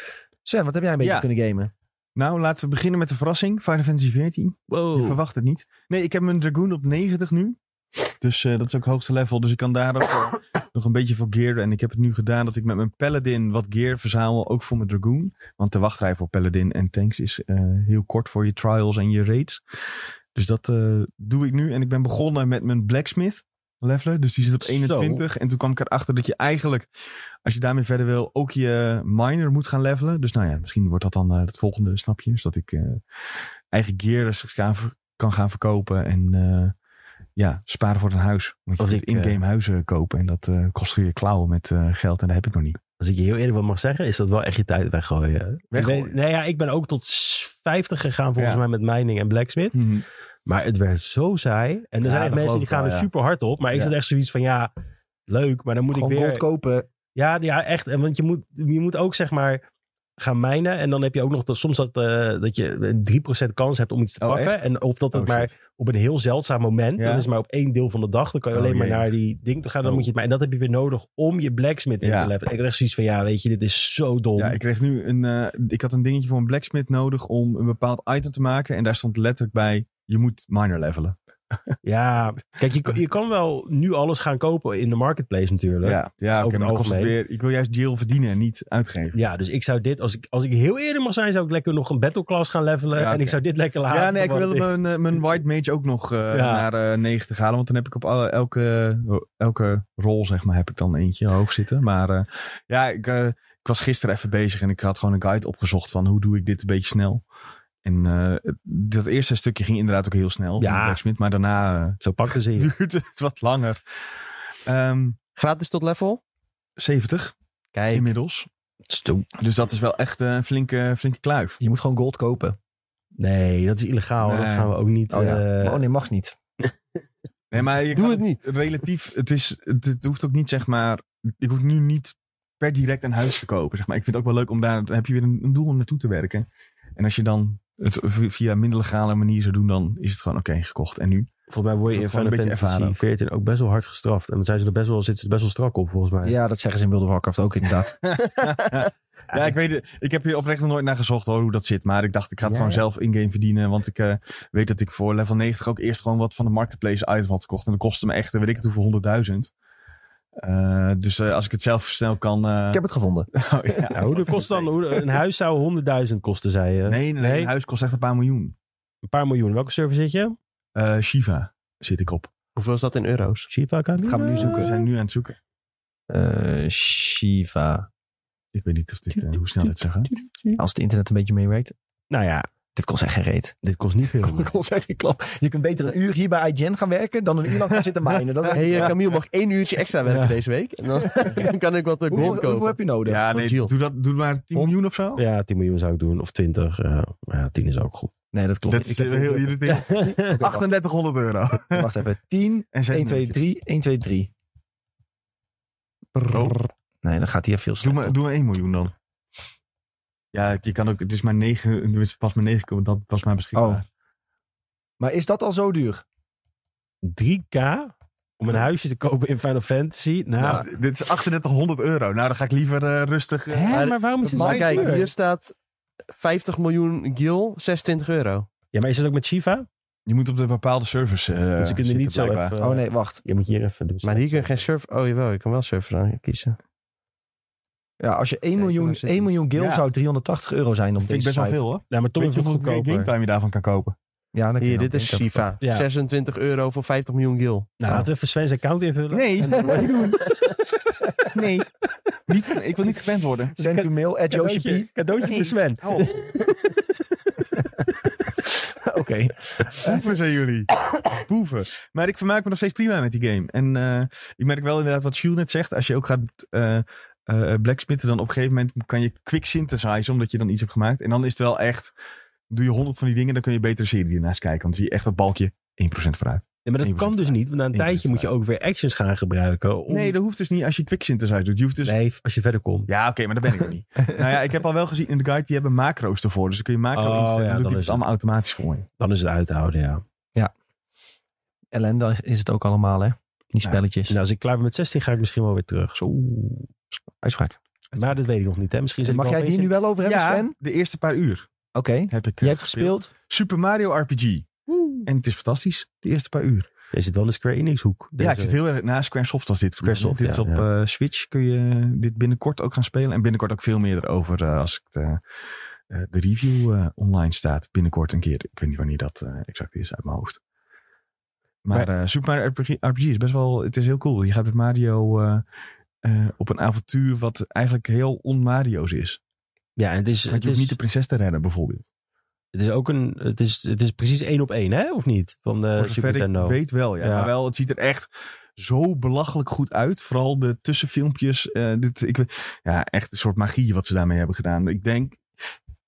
Sven, wat heb jij een beetje Ja. kunnen gamen? Nou, laten we beginnen met de verrassing. Final Fantasy XIV. Je verwacht het niet. Nee, ik heb mijn Dragoon op 90 nu. Dus eh, dat is ook het hoogste level. Dus ik kan daar ook eh, nog een beetje voor gearen. En ik heb het nu gedaan dat ik met mijn Paladin wat gear verzamel. Ook voor mijn Dragoon. Want de wachtrij voor Paladin en tanks is eh, heel kort voor je trials en je raids. Dus dat doe ik nu. En ik ben begonnen met mijn Blacksmith levelen. Dus die zit op Zo. 21. En toen kwam ik erachter dat je eigenlijk, als je daarmee verder wil, ook je miner moet gaan levelen. Dus nou ja, misschien wordt dat dan eh, het volgende snapje. Dus dat ik eh, eigen gear dus ver- kan gaan verkopen. En eh, ja, sparen voor een huis. Want je kunt in-game huizen kopen. En dat kost weer klauwen met geld. En dat heb ik nog niet. Als ik je heel eerlijk wat mag zeggen, is dat wel echt je tijd weggooien. Weggooien? Ik weet- nee, ja, ik ben ook tot 50 gegaan volgens Ja. mij met mining en blacksmith. Maar het werd zo saai. En er zijn echt mensen die gaan er super hard op. Maar ik zat echt zoiets van ja, leuk. Maar dan moet Gewoon ik weer... kopen. Ja, ja, echt. En Want je moet, je moet ook zeg maar gaan mijnen. En dan heb je ook nog dat, soms dat, eh, dat je een 3% kans hebt om iets te Oh, pakken. echt? En of dat het Oh, maar op een heel zeldzaam moment. Ja. Dat is maar op één deel van de dag. Dan kan je Oh, alleen maar naar die ding te gaan. Dan moet je het maar. En dat heb je weer nodig om je blacksmith in Ja. te levelen. Ik echt zoiets van ja, weet je, dit is zo dom. Ja, ik kreeg nu een. eh, ik had een dingetje voor een blacksmith nodig om een bepaald item te maken. En daar stond letterlijk bij: je moet miner levelen. Ja, kijk, je, kan- je kan wel nu alles gaan kopen in de marketplace natuurlijk. Ja. Ja, ja oké, algemeen. weer. Ik wil juist Jill verdienen en niet uitgeven. dus ik zou dit, als ik, als ik heel eerlijk mag zijn, zou ik lekker nog een battle class gaan levelen. Ja, En ik zou dit lekker laten. Ja, nee, ik wil mijn, eh, mijn white mage ook nog eh, Ja. naar eh 90 halen. Want dan heb ik op alle- elke, elke rol, zeg maar, heb ik dan eentje hoog zitten. Maar eh, ja, ik, eh, ik was gisteren even bezig en ik had gewoon een guide opgezocht van hoe doe ik dit een beetje snel. En eh, dat eerste stukje ging inderdaad ook heel snel. Ja. Blacksmith, maar daarna eh, Zo pakten ze je. duurde het wat langer. Ehm, Gratis tot level? 70 Kijk. inmiddels. Sto- Dus dat is wel echt eh, een flinke, flinke kluif. Je moet gewoon gold kopen. Nee, dat is illegaal. Dat gaan we ook niet. Oh ja. oh nee, mag niet. Nee, maar je Doe het niet. Relatief, het, is, het, het hoeft ook niet, zeg maar. Ik hoef nu niet per direct een huis te kopen. Zeg maar. Ik vind het ook wel leuk om daar. Dan heb je weer een, een doel om naartoe te werken. En als je dan het via een minder legale manier zou doen, dan is het gewoon oké gekocht. En nu? Volgens mij word je in Final een beetje Fantasy ervaren 14 ook best wel hard gestraft. En dan zijn ze er best wel, zitten ze er best wel strak op, volgens mij. Ja, dat zeggen ze in World of Warcraft ook inderdaad. Ja, ik weet het. Ik heb hier oprecht nog nooit naar gezocht hoor, hoe dat zit. Maar ik dacht, ik ga het Ja, gewoon ja. zelf in-game verdienen. Want ik eh, weet dat ik voor level 90 ook eerst gewoon wat van de marketplace item had gekocht. En dat kostte me echt, eh, weet ik het hoeveel, 100.000. Eh, dus eh, als ik het zelf snel kan... eh, Ik heb het gevonden. oh, ja. Nou, hoe kost dan, hoe- een huis zou 100.000 kosten, zei je. Nee, nee, nee, een huis kost echt een paar miljoen. Een paar miljoen. Welke server zit je? Eh, Shiva zit ik op. Hoeveel is dat in euro's? Shiva kan Dat gaan we nu We zoeken. zijn nu aan het zoeken. Eh, Shiva. Ik weet niet of dit, hoe snel dit zeggen. Als het internet een beetje meewerkt. Nou ja, Dit kost echt geen reet. dit kost niet veel. Ik kon zeggen, klap. Je kunt beter een uur hier bij IGN gaan werken dan een uur lang gaan zitten minen. Dat hey, eh, Camille, mag ik één uurtje extra werken Ja. deze week? En dan, kan ik wat uh, hoeveel, gold hoeveel kopen. heb je nodig? Ja, nee, doe, dat, doe maar 10 miljoen of zo. Ja, 10 miljoen zou ik doen. Of 20. eh, ja, 10 is ook goed. Nee, dat klopt. Dat is Ik heb heel, Oké, wacht. 3800 euro. Wacht even. 10, En 1, 2, 3, 1, 2, 3. Oh. Nee, dan gaat hij veel Doe maar, doe maar 1 miljoen dan. Ja, je kan ook, het is maar 9, het is pas maar 9, dat was maar beschikbaar. Oh. Maar is dat al zo duur? 3k om een huisje te kopen in Final Fantasy. Nou, Nou, dit is 3800 euro. Nou, dan ga ik liever eh, rustig. eh, hè, maar- maar waarom is het zo kijk, duur? hier staat 50 miljoen gil, 26 euro. Ja, maar is het ook met Shiva? je moet op de bepaalde service. eh dus ze kunnen niet zo even... Oh nee, wacht. Je moet hier even doen. Maar hier kun je geen surfer... Oh jawel, je kan wel aan kiezen. Ja, als je 1 Ja, ik miljoen, kan er 1 miljoen gil Ja. zou 380 euro zijn op Dat vind ik deze best wel site. veel hoor. Ja, maar toch Weet is je het hoeveel goedkoper. game time je daarvan kan kopen? Ja, dan kun je Hier, dan dit is denken. Shiva. Ja. 26 euro voor 50 miljoen gil. Nou, laten we even Sven's account invullen. Nee. Nee. niet, ik wil niet gepland worden. Send to mail at Yoshi Cadeautje, P. cadeautje voor Sven. Oké. Boeven zijn jullie. Boeven. Maar ik vermaak me nog steeds prima met die game. En eh, ik merk wel inderdaad wat Shield net zegt. Als je ook gaat eh eh, blacksmitten, dan op een gegeven moment kan je quick synthesizen, omdat je dan iets hebt gemaakt. En dan is het wel echt, doe je honderd van die dingen, dan kun je beter serie ernaast kijken. Want dan zie je echt dat balkje 1% vooruit. Ja, maar dat 1% kan dus niet, want na een 1% tijdje moet je ook weer actions gaan gebruiken. Om... Nee, dat hoeft dus niet als je quick synthesize doet. Je hoeft dus... Nee, als je verder komt. Ja, oké, maar dat ben ik nog niet. nou ja, ik heb al wel gezien in de guide, die hebben macro's ervoor. Dus dan kun je macro Oh, instellen, ja, dan doet het allemaal automatisch voor je. Dan is het uit te houden, ja. Ellende is het ook allemaal, hè? Die Ja. spelletjes. Nou, als ik klaar ben met 16 ga ik misschien wel weer terug. Zo. Uitspraak. Maar dat weet ik nog niet, hè. Misschien zit Mag ik jij het hier nu wel over hebben, Ja, Sven? de eerste paar uur Oké. heb ik Jij eh, hebt gespeeld. Super Mario RPG. En het is fantastisch, de eerste paar uur. Je zit wel in de Square Enix hoek. Ja, ik zit heel erg na Squaresoft als dit. Squaresoft, dit is op ja. eh, Switch kun je dit binnenkort ook gaan spelen. En binnenkort ook veel meer erover eh, als ik de, eh, de review online staat. Binnenkort een keer. Ik weet niet wanneer dat exact is uit mijn hoofd. Maar eh, Super Mario RPG, RPG is best wel, het is heel cool. Je gaat met Mario eh, eh, op een avontuur wat eigenlijk heel on-Mario's is. Ja, en het is, Want het je hoeft is, niet de prinses te redden bijvoorbeeld. het is ook een, het is, het is precies één op één, hè? Of niet? Van de Voor Super zover ik Nintendo. weet wel, ja. Ja. Maar wel, het ziet er echt zo belachelijk goed uit. Vooral de tussenfilmpjes. dit, ik, ja, echt een soort magie wat ze daarmee hebben gedaan. Ik denk,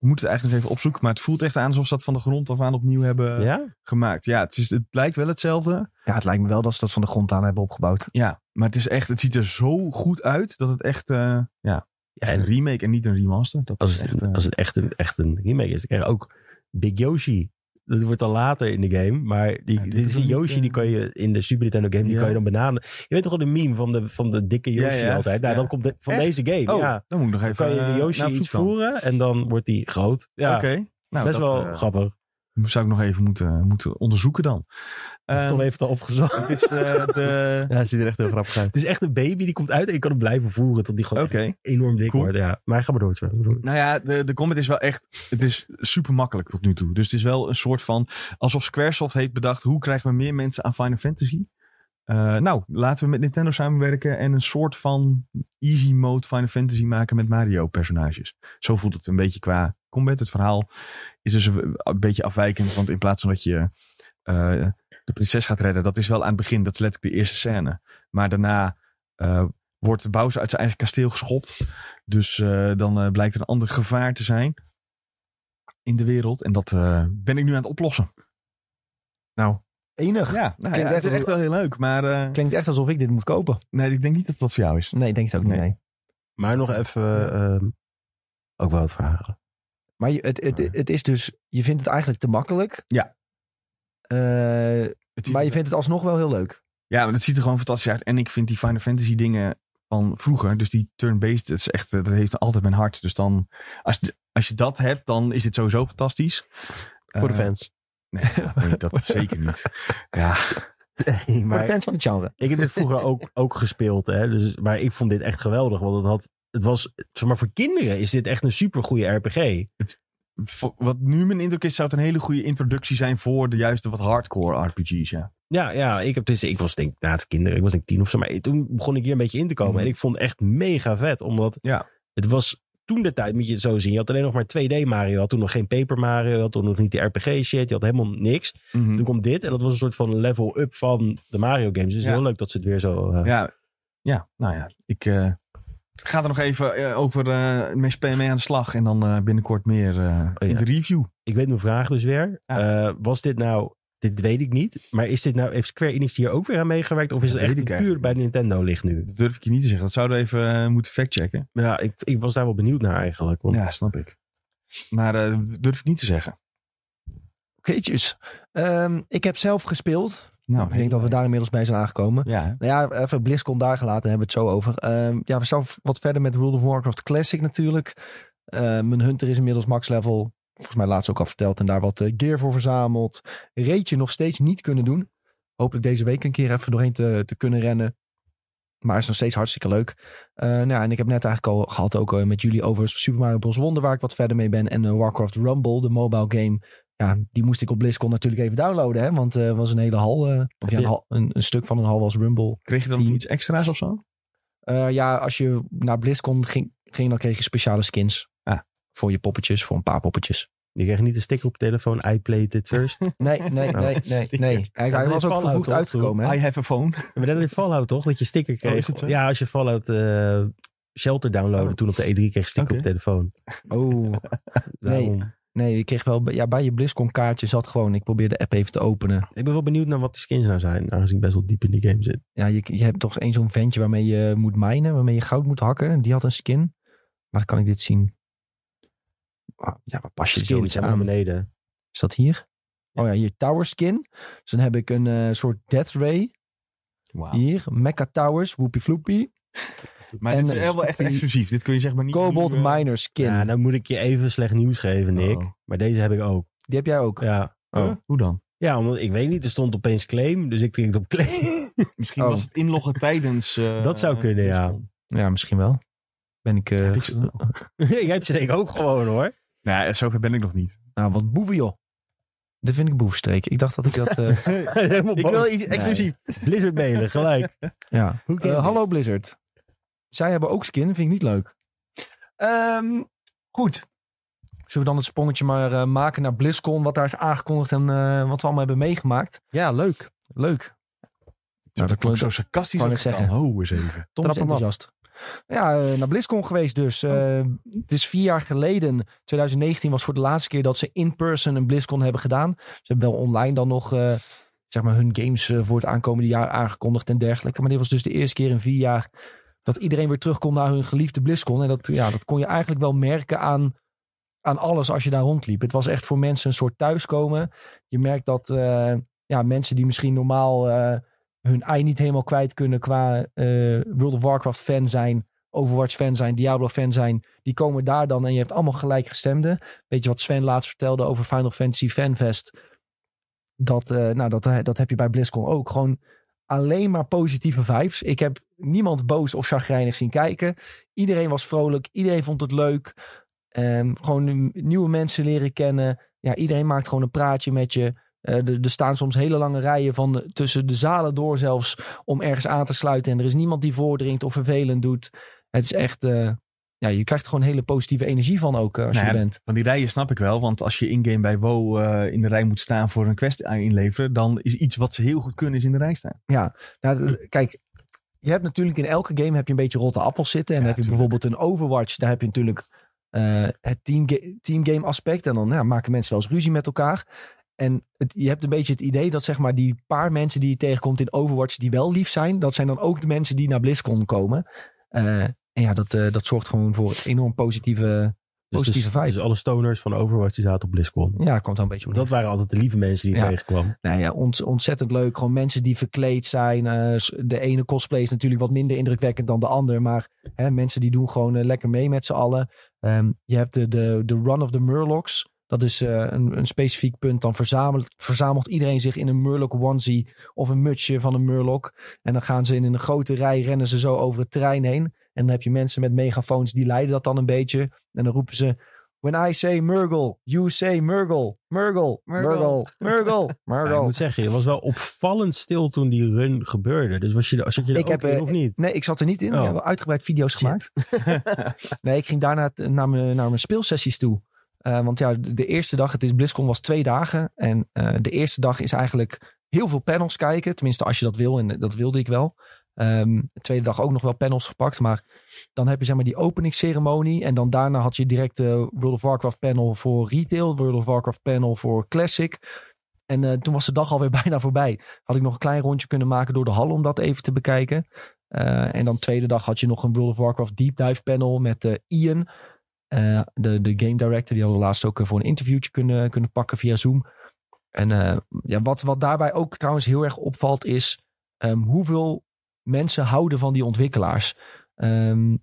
we moeten het eigenlijk nog even opzoeken. Maar het voelt echt aan alsof ze dat van de grond af aan opnieuw hebben Ja? gemaakt. Ja, het, is, het lijkt wel hetzelfde. Ja, het lijkt me wel dat ze dat van de grond aan hebben opgebouwd. Ja, maar het is echt, het ziet er zo goed uit dat het echt, eh, ja, Ja, echt en een remake en niet een remaster. Dat als is het, echt, eh, als het echt een, echt een remake is, dan krijg je ook Big Yoshi. Dat wordt dan later in de game. Maar die, Ja, dit dit is een Yoshi, eh, die kan je in de Super Nintendo game, die kan je dan bananen. Je weet toch wel de meme van de, van de dikke Yoshi altijd? Nou, dan komt de, van Echt? deze game, oh, ja. dan moet ik nog Dan even kan je de eh, Yoshi op iets dan. voeren en dan wordt die groot. Ja, Oké. Nou, best dat, wel eh, grappig. Zou ik nog even moeten, moeten onderzoeken dan. Ehm, Toch even al opgezocht. Het is eh, de... Ja, ziet er echt heel grappig uit. Het is echt een baby die komt uit en je kan hem blijven voeren tot die gewoon echt enorm dik Cool. wordt. Ja. Maar ga maar door. Sven. Nou ja, de, de combat is wel echt... Het is super makkelijk tot nu toe. Dus het is wel een soort van... Alsof Squaresoft heeft bedacht... Hoe krijgen we meer mensen aan Final Fantasy? Eh, nou, laten we met Nintendo samenwerken... En een soort van easy mode Final Fantasy maken met Mario personages. Zo voelt het een beetje qua combat. Het verhaal is dus een, een beetje afwijkend. Want in plaats van dat je... eh, de prinses gaat redden. Dat is wel aan het begin. Dat is letterlijk de eerste scène. Maar daarna... eh, wordt Bowser uit zijn eigen kasteel geschopt. Dus eh, dan eh, blijkt er een ander gevaar te zijn in de wereld. En dat eh, ben ik nu aan het oplossen. Nou, enig. Ja, nou, Klinkt ja, echt het is echt wel heel leuk. Maar eh, Klinkt echt alsof ik dit moet kopen. nee, ik denk niet dat dat voor jou is. Nee, ik denk het ook niet. Nee. Nee. Maar nog even ehm, ook wel wat vragen. Maar je, het, het, het is dus, je vindt het eigenlijk te makkelijk. Ja. Eh, maar je vindt het alsnog wel heel leuk. Ja, maar het ziet er gewoon fantastisch uit. En ik vind die Final Fantasy dingen van vroeger, dus die turn-based, dat, is echt, eh, dat heeft altijd mijn hart. Dus dan, als, als je dat hebt, dan is het sowieso fantastisch. Voor de Eh, fans. Nee, dat zeker niet. Ja, Nee, Voor de maar fans van het genre. ik heb dit vroeger ook, ook gespeeld. Hè, dus, maar ik vond dit echt geweldig. Want het had... Het was, zeg maar voor kinderen is dit echt een supergoeie RPG. Voor- Wat nu mijn indruk is, zou het een hele goede introductie zijn voor de juiste wat hardcore RPG's. Ja. Ja, ja ik, heb, dus, ik was denk na het kinderen, ik was denk tien of zo. Maar toen begon ik hier een beetje in te komen. Mhm. En ik vond het echt mega vet. Omdat Ja. het was toen de tijd, moet je het zo zien. Je had alleen nog maar 2D Mario. Je had toen nog geen Paper Mario. Je had toen nog niet die RPG shit. Je had helemaal niks. Mhm. Toen komt dit. En dat was een soort van level up van de Mario games. Dus Ja. heel leuk dat ze het weer zo... eh, Ja, ja, nou ja, ik eh, ga er nog even eh, over eh mee, mee aan de slag. En dan eh, binnenkort meer eh, Oh, ja. in de review. Ik weet mijn vraag dus weer. Ja. Eh, was dit nou... Dit weet ik niet. Maar is dit nou... Heeft Square Enix hier ook weer aan meegewerkt? Of is Dat het echt puur bij. Nintendo ligt nu? Dat durf ik je niet te zeggen. Dat zouden we even moeten factchecken. Ja, ik, ik was daar wel benieuwd naar eigenlijk. Want Ja, snap ik. Maar eh, durf ik niet te zeggen. Okéetjes. Ehm, ik heb zelf gespeeld. Nou, ik denk dat we daar inmiddels bij zijn aangekomen. Ja? Nou ja, even BlizzCon daar gelaten, hebben we het zo over. Ehm, ja, we staan wat verder met World of Warcraft Classic natuurlijk. Eh, mijn hunter is inmiddels max level. Volgens mij laatst ook al verteld. En daar wat eh, gear voor verzameld. Reetje nog steeds niet kunnen doen. Hopelijk deze week een keer even doorheen te, te kunnen rennen. Maar is nog steeds hartstikke leuk. Eh, nou ja, en ik heb net eigenlijk al gehad ook eh, met jullie over Super Mario Bros. Wonder waar ik wat verder mee ben. En Warcraft Rumble, de mobile game. Ja, die moest ik op BlizzCon natuurlijk even downloaden. Hè, want het was een hele hal. eh, of ja, een, hal- een, een stuk van een hal was Rumble. Kreeg je dan nog iets extra's of zo? Eh, ja, als je naar BlizzCon ging, ging, dan kreeg je speciale skins. Ah. Voor je poppetjes, voor een paar poppetjes. je kreeg niet een sticker op je telefoon. I played it first. Nee, nee, nee, nee, nee. sticker. Hij, hij dat was is ook uitgekomen. Hè? I have a phone. Maar dat in Fallout toch? Dat je sticker kreeg. Oh, is het zo? Ja, als je Fallout eh, Shelter downloadde Oh. toen op de E3 kreeg je sticker op je telefoon. Oh, Daarom. Nee, je kreeg wel... Ja, bij je BlizzCon kaartje zat gewoon... Ik probeer de app even te openen. Ik ben wel benieuwd naar wat die skins nou zijn. Aangezien ik best wel diep in die game zit. Ja, je, je hebt toch één zo'n ventje waarmee je moet minen. Waarmee je goud moet hakken. Die had een skin. Maar dan kan ik dit zien. Ah, Ja, waar pas je zoiets aan? beneden. Is dat hier? Oh ja, hier Tower Skin. Dus dan heb ik een eh, soort Death Ray. Hier, Mecha Towers, Whoopie Floopie. Maar En, dit is eh, wel echt exclusief. Dit kun je zeg maar niet... Cobalt nu, eh, Miner Skin. Ja, nou moet ik je even slecht nieuws geven, Nick. Oh. Maar deze heb ik ook. Die heb jij ook. Ja. Oh. huh? Hoe dan? Ja, omdat ik weet niet, er stond opeens claim. Dus ik klikte op claim. Misschien Oh. was het inloggen tijdens... eh, Dat zou kunnen, ja. Ja, misschien wel. Ben ik... eh, Ik Jij hebt ze denk ik ook gewoon hoor. Nee, zover ben ik nog niet. nou, wat boeven joh. Dit vind ik boevenstreek. Ik dacht dat ik dat... eh, Helemaal Ik wil iets exclusief. Blizzard mailen, gelijk. ja. Eh, hallo Blizzard. Zij hebben ook skin. Vind ik niet leuk. Ehm, goed. Zullen we dan het sprongetje maar eh, maken naar BlizzCon. Wat daar is aangekondigd en eh, wat we allemaal hebben meegemaakt. Ja, leuk. Leuk. Nou, dat klonk zo sarcastisch. kan als ik het zeggen. Ho, eens even. Tom Trap is enthousiast. Ja, eh, naar BlizzCon geweest dus. Eh, Het is vier jaar geleden. 2019 was voor de laatste keer dat ze in person een BlizzCon hebben gedaan. Ze hebben wel online dan nog eh, zeg maar hun games voor het aankomende jaar aangekondigd en dergelijke. Maar dit was dus de eerste keer in vier jaar dat iedereen weer terug kon naar hun geliefde BlizzCon. En dat, ja, dat kon je eigenlijk wel merken aan, aan alles als je daar rondliep. Het was echt voor mensen een soort thuiskomen. Je merkt dat eh, ja, mensen die misschien normaal eh, hun ei niet helemaal kwijt kunnen qua eh, World of Warcraft fan zijn, Overwatch fan zijn, Diablo fan zijn, die komen daar dan en je hebt allemaal gelijkgestemden. Weet je wat Sven laatst vertelde over Final Fantasy Fanfest? Dat, nou, dat, dat heb je bij BlizzCon ook. Gewoon alleen maar positieve vibes. Ik heb niemand boos of chagrijnig zien kijken. Iedereen was vrolijk. Iedereen vond het leuk. Ehm, gewoon nieuwe mensen leren kennen. Ja, iedereen maakt gewoon een praatje met je. Eh, er, staan soms hele lange rijen van tussen de zalen door zelfs om ergens aan te sluiten. En er is niemand die voordringt of vervelend doet. Het is echt, eh, ja, je krijgt er gewoon hele positieve energie van ook eh, als Nou je ja, er bent. Van die rijen snap ik wel. Want als je in-game bij WoW eh, in de rij moet staan voor een quest inleveren. Dan is iets wat ze heel goed kunnen is in de rij staan. Nou, d- kijk, je hebt natuurlijk in elke game heb je een beetje rotte appels zitten. En Ja, dan heb je tuurlijk. bijvoorbeeld een Overwatch. Daar heb je natuurlijk eh, het teamga- teamgame aspect. En dan ja, maken mensen wel eens ruzie met elkaar. En het, je hebt een beetje het idee dat zeg maar die paar mensen die je tegenkomt in Overwatch die wel lief zijn. Dat zijn dan ook de mensen die naar BlizzCon komen. En ja, dat, eh, dat zorgt gewoon voor enorm positieve, Dus, positieve dus, vibe. dus alle stoners van Overwatch die zaten op BlizzCon. ja, komt wel een beetje op Dat waren altijd de lieve mensen die je Ja. tegenkwam. Nou ja, ont, ontzettend leuk. Gewoon mensen die verkleed zijn. Eh, de ene cosplay is natuurlijk wat minder indrukwekkend dan de ander. Maar hè, mensen die doen gewoon eh, lekker mee met z'n allen. Ehm, je hebt de, de, de Run of the Murlocs. Dat is een, een specifiek punt. Dan verzamelt, verzamelt iedereen zich in een Murloc onesie of een mutsje van een Murloc. En dan gaan ze in een grote rij, rennen ze zo over het terrein heen. En dan heb je mensen met megafoons, die leiden dat dan een beetje. En dan roepen ze... When I say Murgle, you say Murgle. Murgle, Murgle, Murgle, Maar ik Murgle. moet zeggen, je was wel opvallend stil toen die run gebeurde. Dus was je, er- zat je er Ik ook heb, in eh, of niet? Nee, ik zat er niet in. Oh. We hebben uitgebreid video's gemaakt. nee, ik ging daarna naar mijn, naar mijn speelsessies toe. Eh, want ja, de, de eerste dag, het is BlizzCon was twee dagen. En eh, de eerste dag is eigenlijk heel veel panels kijken. Tenminste, als je dat wil. En dat wilde ik wel. Ehm, de tweede dag ook nog wel panels gepakt. Maar dan heb je zeg maar die openingsceremonie. En dan daarna had je direct de World of Warcraft panel voor retail. World of Warcraft panel voor classic. En eh, toen was de dag alweer bijna voorbij. Had ik nog een klein rondje kunnen maken door de hal om dat even te bekijken. Eh, en dan tweede dag had je nog een World of Warcraft Deep Dive panel met eh, Ian. de, de game director. Die hadden we laatst ook voor een interviewtje kunnen, kunnen pakken via Zoom. En ja, wat, wat daarbij ook trouwens heel erg opvalt is... ehm, hoeveel mensen houden van die ontwikkelaars. Ehm,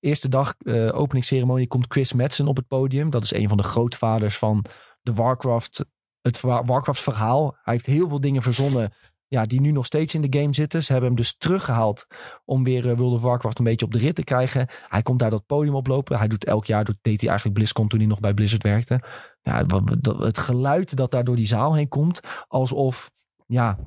eerste dag eh, openingsceremonie komt Chris Madsen op het podium. Dat is een van de grootvaders van de Warcraft, het Wa- Warcraft verhaal. Hij heeft heel veel dingen verzonnen ja, die nu nog steeds in de game zitten. Ze hebben hem dus teruggehaald om weer eh, World of Warcraft een beetje op de rit te krijgen. Hij komt daar dat podium oplopen. Hij doet elk jaar, doet, deed hij eigenlijk BlizzCon toen hij nog bij Blizzard werkte. Ja, het geluid dat daar door die zaal heen komt, alsof, ja,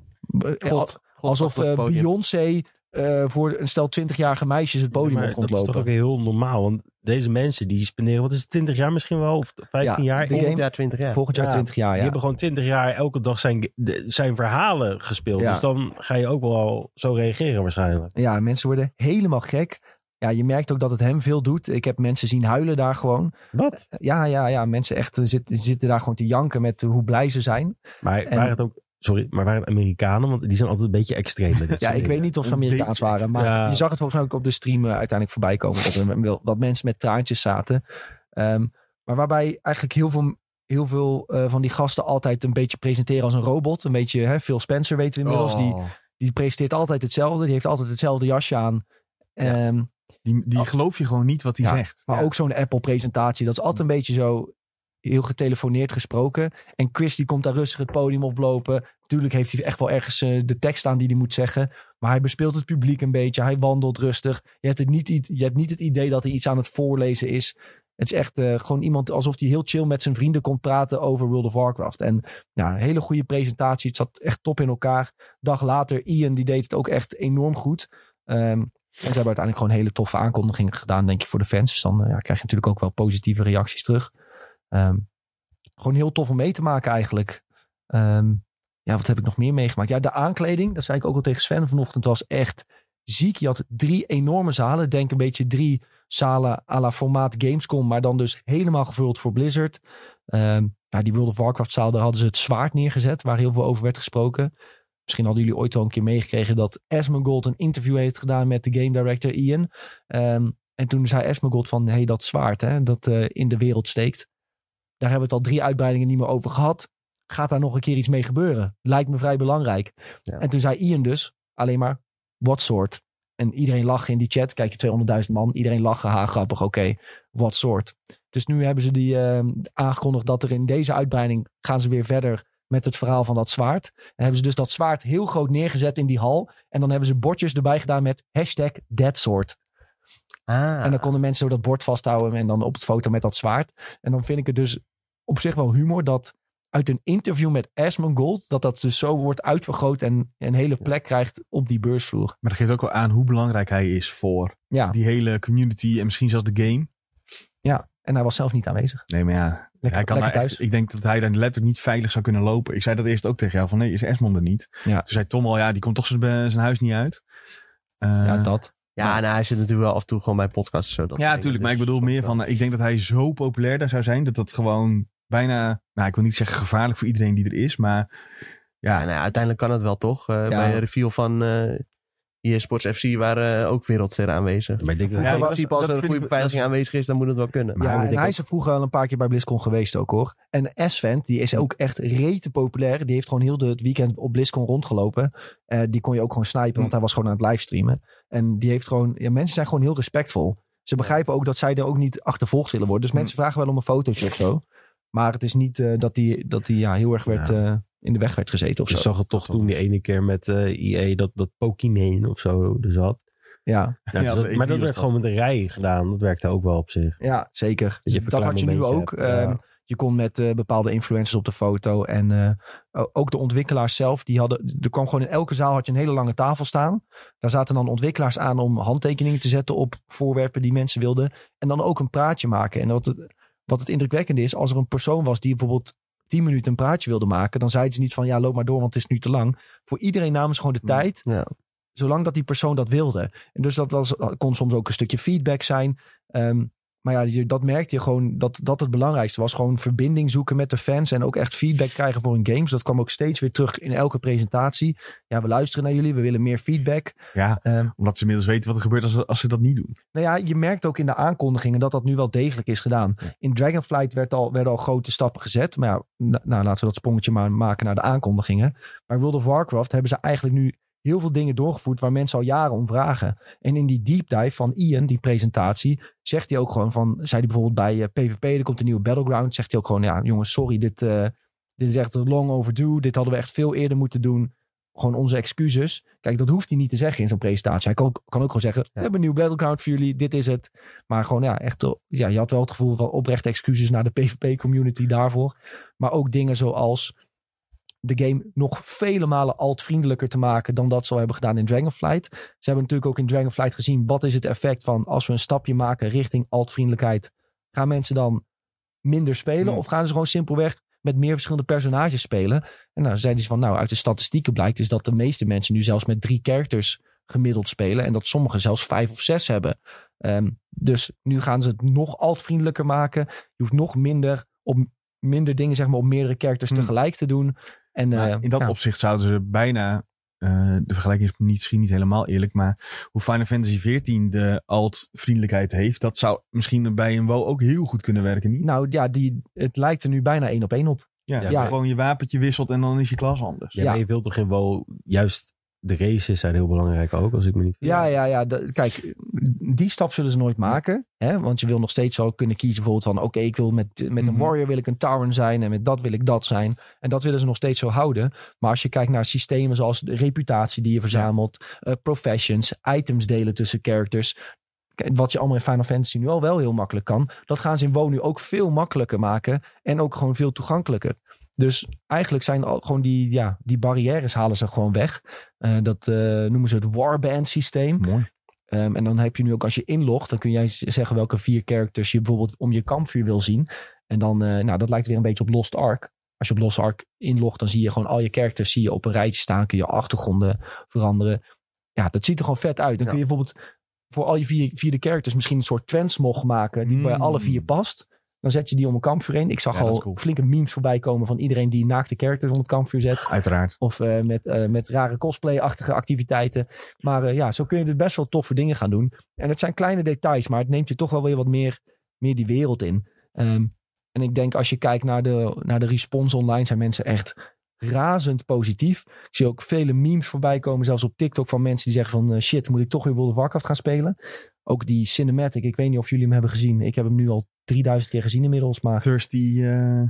God alsof eh. Beyoncé eh, voor een stel 20-jarige meisjes het podium op komt dat is toch lopen. ook heel normaal. Want deze mensen die spenderen, wat is het, 20 jaar misschien wel? Of 15 Ja, jaar? Volgend jaar 20 jaar. Volgend jaar Ja, 20 jaar, Die ja. hebben gewoon 20 jaar elke dag zijn, zijn verhalen gespeeld. Ja. Dus dan ga je ook wel zo reageren waarschijnlijk. Ja, mensen worden helemaal gek. Ja, je merkt ook dat het hem veel doet. Ik heb mensen zien huilen daar gewoon. Wat? Ja, ja, ja. Mensen echt eh, zitten, zitten daar gewoon te janken met hoe blij ze zijn. Maar En- waren het ook, sorry, maar waren het Amerikanen? Want die zijn altijd een beetje extreem met dit Ja, ik weet niet of ze Amerikaans waren. Maar Ja. je zag het volgens mij ook op de stream eh, uiteindelijk voorbij komen. Dat er mensen met traantjes zaten. Ehm, maar waarbij eigenlijk heel veel, heel veel eh, van die gasten altijd een beetje presenteren als een robot. Een beetje, hè, Phil Spencer weten we inmiddels. Die, Oh, die presenteert altijd hetzelfde. Die heeft altijd hetzelfde jasje aan. Ehm, die die geloof je gewoon niet wat hij Ja, zegt. Maar Ja. ook zo'n Apple-presentatie. Dat is altijd een beetje zo heel getelefoneerd gesproken. En Chris die komt daar rustig het podium oplopen. Natuurlijk heeft hij echt wel ergens eh, de tekst aan die hij moet zeggen. Maar hij bespeelt het publiek een beetje. Hij wandelt rustig. Je hebt, het niet, je hebt niet het idee dat hij iets aan het voorlezen is. Het is echt eh, gewoon iemand alsof hij heel chill met zijn vrienden komt praten over World of Warcraft. En ja, een hele goede presentatie. Het zat echt top in elkaar. Dag later, Ian die deed het ook echt enorm goed. Ehm, en ze hebben uiteindelijk gewoon hele toffe aankondigingen gedaan, denk ik, voor de fans. Dus dan eh, ja, krijg je natuurlijk ook wel positieve reacties terug. Ehm, gewoon heel tof om mee te maken eigenlijk. Ehm, ja, wat heb ik nog meer meegemaakt? Ja, de aankleding, dat zei ik ook al tegen Sven vanochtend, was echt ziek. Je had drie enorme zalen. Denk een beetje drie zalen à la formaat Gamescom, maar dan dus helemaal gevuld voor Blizzard. Ja, die World of Warcraft zaal, daar hadden ze het zwaard neergezet, waar heel veel over werd gesproken. Misschien hadden jullie ooit wel een keer meegekregen dat Asmongold een interview heeft gedaan met de game director Ian. En toen zei Asmongold van, hey, dat zwaard hè, dat eh, in de wereld steekt. Daar hebben we het al drie uitbreidingen niet meer over gehad. Gaat daar nog een keer iets mee gebeuren? Lijkt me vrij belangrijk. Ja. En toen zei Ian dus alleen maar, what soort? En iedereen lachte in die chat. Kijk je 200.000 man. Iedereen lachen, ha, grappig, oké. what soort? Dus nu hebben ze die eh, aangekondigd dat er in deze uitbreiding gaan ze weer verder met het verhaal van dat zwaard. En hebben ze dus dat zwaard heel groot neergezet in die hal. En dan hebben ze bordjes erbij gedaan met hashtag deadsword. Ah. En dan konden mensen zo dat bord vasthouden en dan op het foto met dat zwaard. En dan vind ik het dus op zich wel humor dat uit een interview met Asmongold, dat dat dus zo wordt uitvergroot en een hele plek krijgt op die beursvloer. Maar dat geeft ook wel aan hoe belangrijk hij is voor Ja, die hele community en misschien zelfs de game. en hij was zelf niet aanwezig. Nee, maar ja. Lekker, hij kan echt, ik denk dat hij daar letterlijk niet veilig zou kunnen lopen. Ik zei dat eerst ook tegen jou van nee, is Esmond er niet. Ja. Toen zei Tom al, ja, die komt toch zijn, zijn huis niet uit. Eh, ja, dat. Ja, nou, hij zit natuurlijk wel af en toe gewoon bij podcasts. Zo, dat ja, natuurlijk. dingen. Maar ik Dus bedoel meer van, ik denk dat hij zo populair daar zou zijn, dat dat gewoon bijna, nou ik wil niet zeggen gevaarlijk voor iedereen die er is, maar ja, Ja, nou ja, uiteindelijk kan het wel toch. Eh, Bij een reveal van eh EA Sports FC waren eh, ook wereldsterren aanwezig. Maar ik denk dat Ja, als er een goede beveiliging aanwezig is, dan moet het wel kunnen. Maar ja, en hij is er vroeger al een paar keer bij BlizzCon geweest ook hoor. En S-Vent, die is ook echt rete populair. Die heeft gewoon heel de, het weekend op BlizzCon rondgelopen. Eh, die kon je ook gewoon snipen, want hij was gewoon aan het livestreamen. En die heeft gewoon, ja, mensen zijn gewoon heel respectvol. ze begrijpen ook dat zij er ook niet achtervolgd willen worden. Dus Hm. mensen vragen wel om een fotootje of zo. Maar het is niet eh, dat die, dat die ja, heel erg werd, eh, in de weg werd gezeten of Je zo. zag het toch toen die ene keer met eh IE dat, dat Pokémon of zo er zat. Ja, Ja, dus dat- maar E3 dat werd dat. gewoon met een rij gedaan. Dat werkte ook wel op zich. ja zeker. Dat had je nu ook. hebt, ja. Ehm, je kon met eh, bepaalde influencers op de foto. En eh, ook de ontwikkelaars zelf. Die hadden, er kwam gewoon in elke zaal had je een hele lange tafel staan. Daar zaten dan ontwikkelaars aan om handtekeningen te zetten op voorwerpen die mensen wilden. En dan ook een praatje maken. En wat het, wat het indrukwekkende is, als er een persoon was die bijvoorbeeld 10 minuten een praatje wilde maken. Dan zeiden ze niet van ja, loop maar door, want het is nu te lang. Voor iedereen namen ze gewoon de Ja. tijd. Ja. Zolang dat die persoon dat wilde. En dus dat was, kon soms ook een stukje feedback zijn. Ehm, maar ja, je, dat merkte je gewoon dat dat het belangrijkste was. Gewoon verbinding zoeken met de fans. En ook echt feedback krijgen voor hun games. Dat kwam ook steeds weer terug in elke presentatie. Ja, we luisteren naar jullie. We willen meer feedback. Ja, Ehm, omdat ze inmiddels weten wat er gebeurt als, ze- als ze dat niet doen. nou ja, je merkt ook in de aankondigingen dat dat nu wel degelijk is gedaan. In Dragonflight werd al, werden al grote stappen gezet. Maar ja, nou, laten we dat sprongetje maar maken naar de aankondigingen. Maar World of Warcraft hebben ze eigenlijk nu heel veel dingen doorgevoerd waar mensen al jaren om vragen. En in die deep dive van Ian, die presentatie, zegt hij ook gewoon van, zei hij bijvoorbeeld bij eh, PvP, er komt een nieuwe Battleground, zegt hij ook gewoon, ja jongens, sorry, dit, eh, dit is echt long overdue. Dit hadden we echt veel eerder moeten doen. Gewoon onze excuses. Kijk, dat hoeft hij niet te zeggen in zo'n presentatie. Hij kan, kan ook gewoon zeggen, we hebben een nieuw Battleground voor jullie, dit is het. Maar gewoon ja, echt, eh, ja, je had wel het gevoel van oprechte excuses naar de PvP-community daarvoor. Maar ook dingen zoals de game nog vele malen altvriendelijker te maken dan dat ze al hebben gedaan in Dragonflight. Ze hebben natuurlijk ook in Dragonflight gezien wat is het effect van als we een stapje maken richting altvriendelijkheid. Gaan mensen dan minder spelen Hmm. of gaan ze gewoon simpelweg met meer verschillende personages spelen? En nou zeiden ze van nou uit de statistieken blijkt is dat de meeste mensen nu zelfs met drie characters gemiddeld spelen en dat sommigen zelfs vijf of zes hebben. Ehm, dus nu gaan ze het nog altvriendelijker maken. Je hoeft nog minder op minder dingen zeg maar op meerdere characters Hmm. tegelijk te doen. En Maar eh, in dat ja. opzicht zouden ze bijna, eh, de vergelijking is misschien niet helemaal eerlijk, maar hoe Final Fantasy XIV de alt-vriendelijkheid heeft, dat zou misschien bij een WoW ook heel goed kunnen werken, niet? Nou ja, die, het lijkt er nu bijna één op één op. Ja, gewoon je wapentje wisselt en dan is je klas anders. Ja, Ja. maar je wilt toch in WoW... Juist de races zijn heel belangrijk ook, als ik me niet Ja, ja, ja. de- kijk, die stap zullen ze nooit maken. Hè? Want je wil nog steeds wel kunnen kiezen bijvoorbeeld van... oké, ik wil met, met een Mhm. warrior wil ik een Tauren zijn... en met dat wil ik dat zijn. En dat willen ze nog steeds zo houden. Maar als je kijkt naar systemen zoals de reputatie die je verzamelt... eh, professions, items delen tussen characters... Wat je allemaal in Final Fantasy nu al wel heel makkelijk kan. Dat gaan ze in WoW nu ook veel makkelijker maken. En ook gewoon veel toegankelijker. Dus eigenlijk zijn al gewoon die, ja, die barrières halen ze gewoon weg. Eh, dat eh, noemen ze het warband systeem. Mooi. Ehm, en dan heb je nu ook als je inlogt, dan kun jij zeggen welke vier characters je bijvoorbeeld om je kampvuur wil zien. En dan, eh, nou, dat lijkt weer een beetje op Lost Ark. Als je op Lost Ark inlogt, dan zie je gewoon al je characters zie je op een rijtje staan. Kun je achtergronden veranderen. Ja, dat ziet er gewoon vet uit. Dan Ja. kun je bijvoorbeeld voor al je vier, vierde characters misschien een soort transmog maken die bij Mm. alle vier past. Dan zet je die om een kampvuur heen. Ik zag Ja, al cool. flinke memes voorbij komen van iedereen die naakte characters om het kampvuur zet. Uiteraard. Of eh, met, eh, met rare cosplay-achtige activiteiten. Maar eh, ja, zo kun je dus best wel toffe dingen gaan doen. En het zijn kleine details, maar het neemt je toch wel weer wat meer, meer die wereld in. Ehm, en ik denk als je kijkt naar de, naar de response online, zijn mensen echt razend positief. Ik zie ook vele memes voorbij komen, zelfs op TikTok, van mensen die zeggen van shit, moet ik toch weer World of Warcraft gaan spelen? Ook die cinematic, ik weet niet of jullie hem hebben gezien. Ik heb hem nu al 3000 keer gezien inmiddels, maar Thirsty, eh,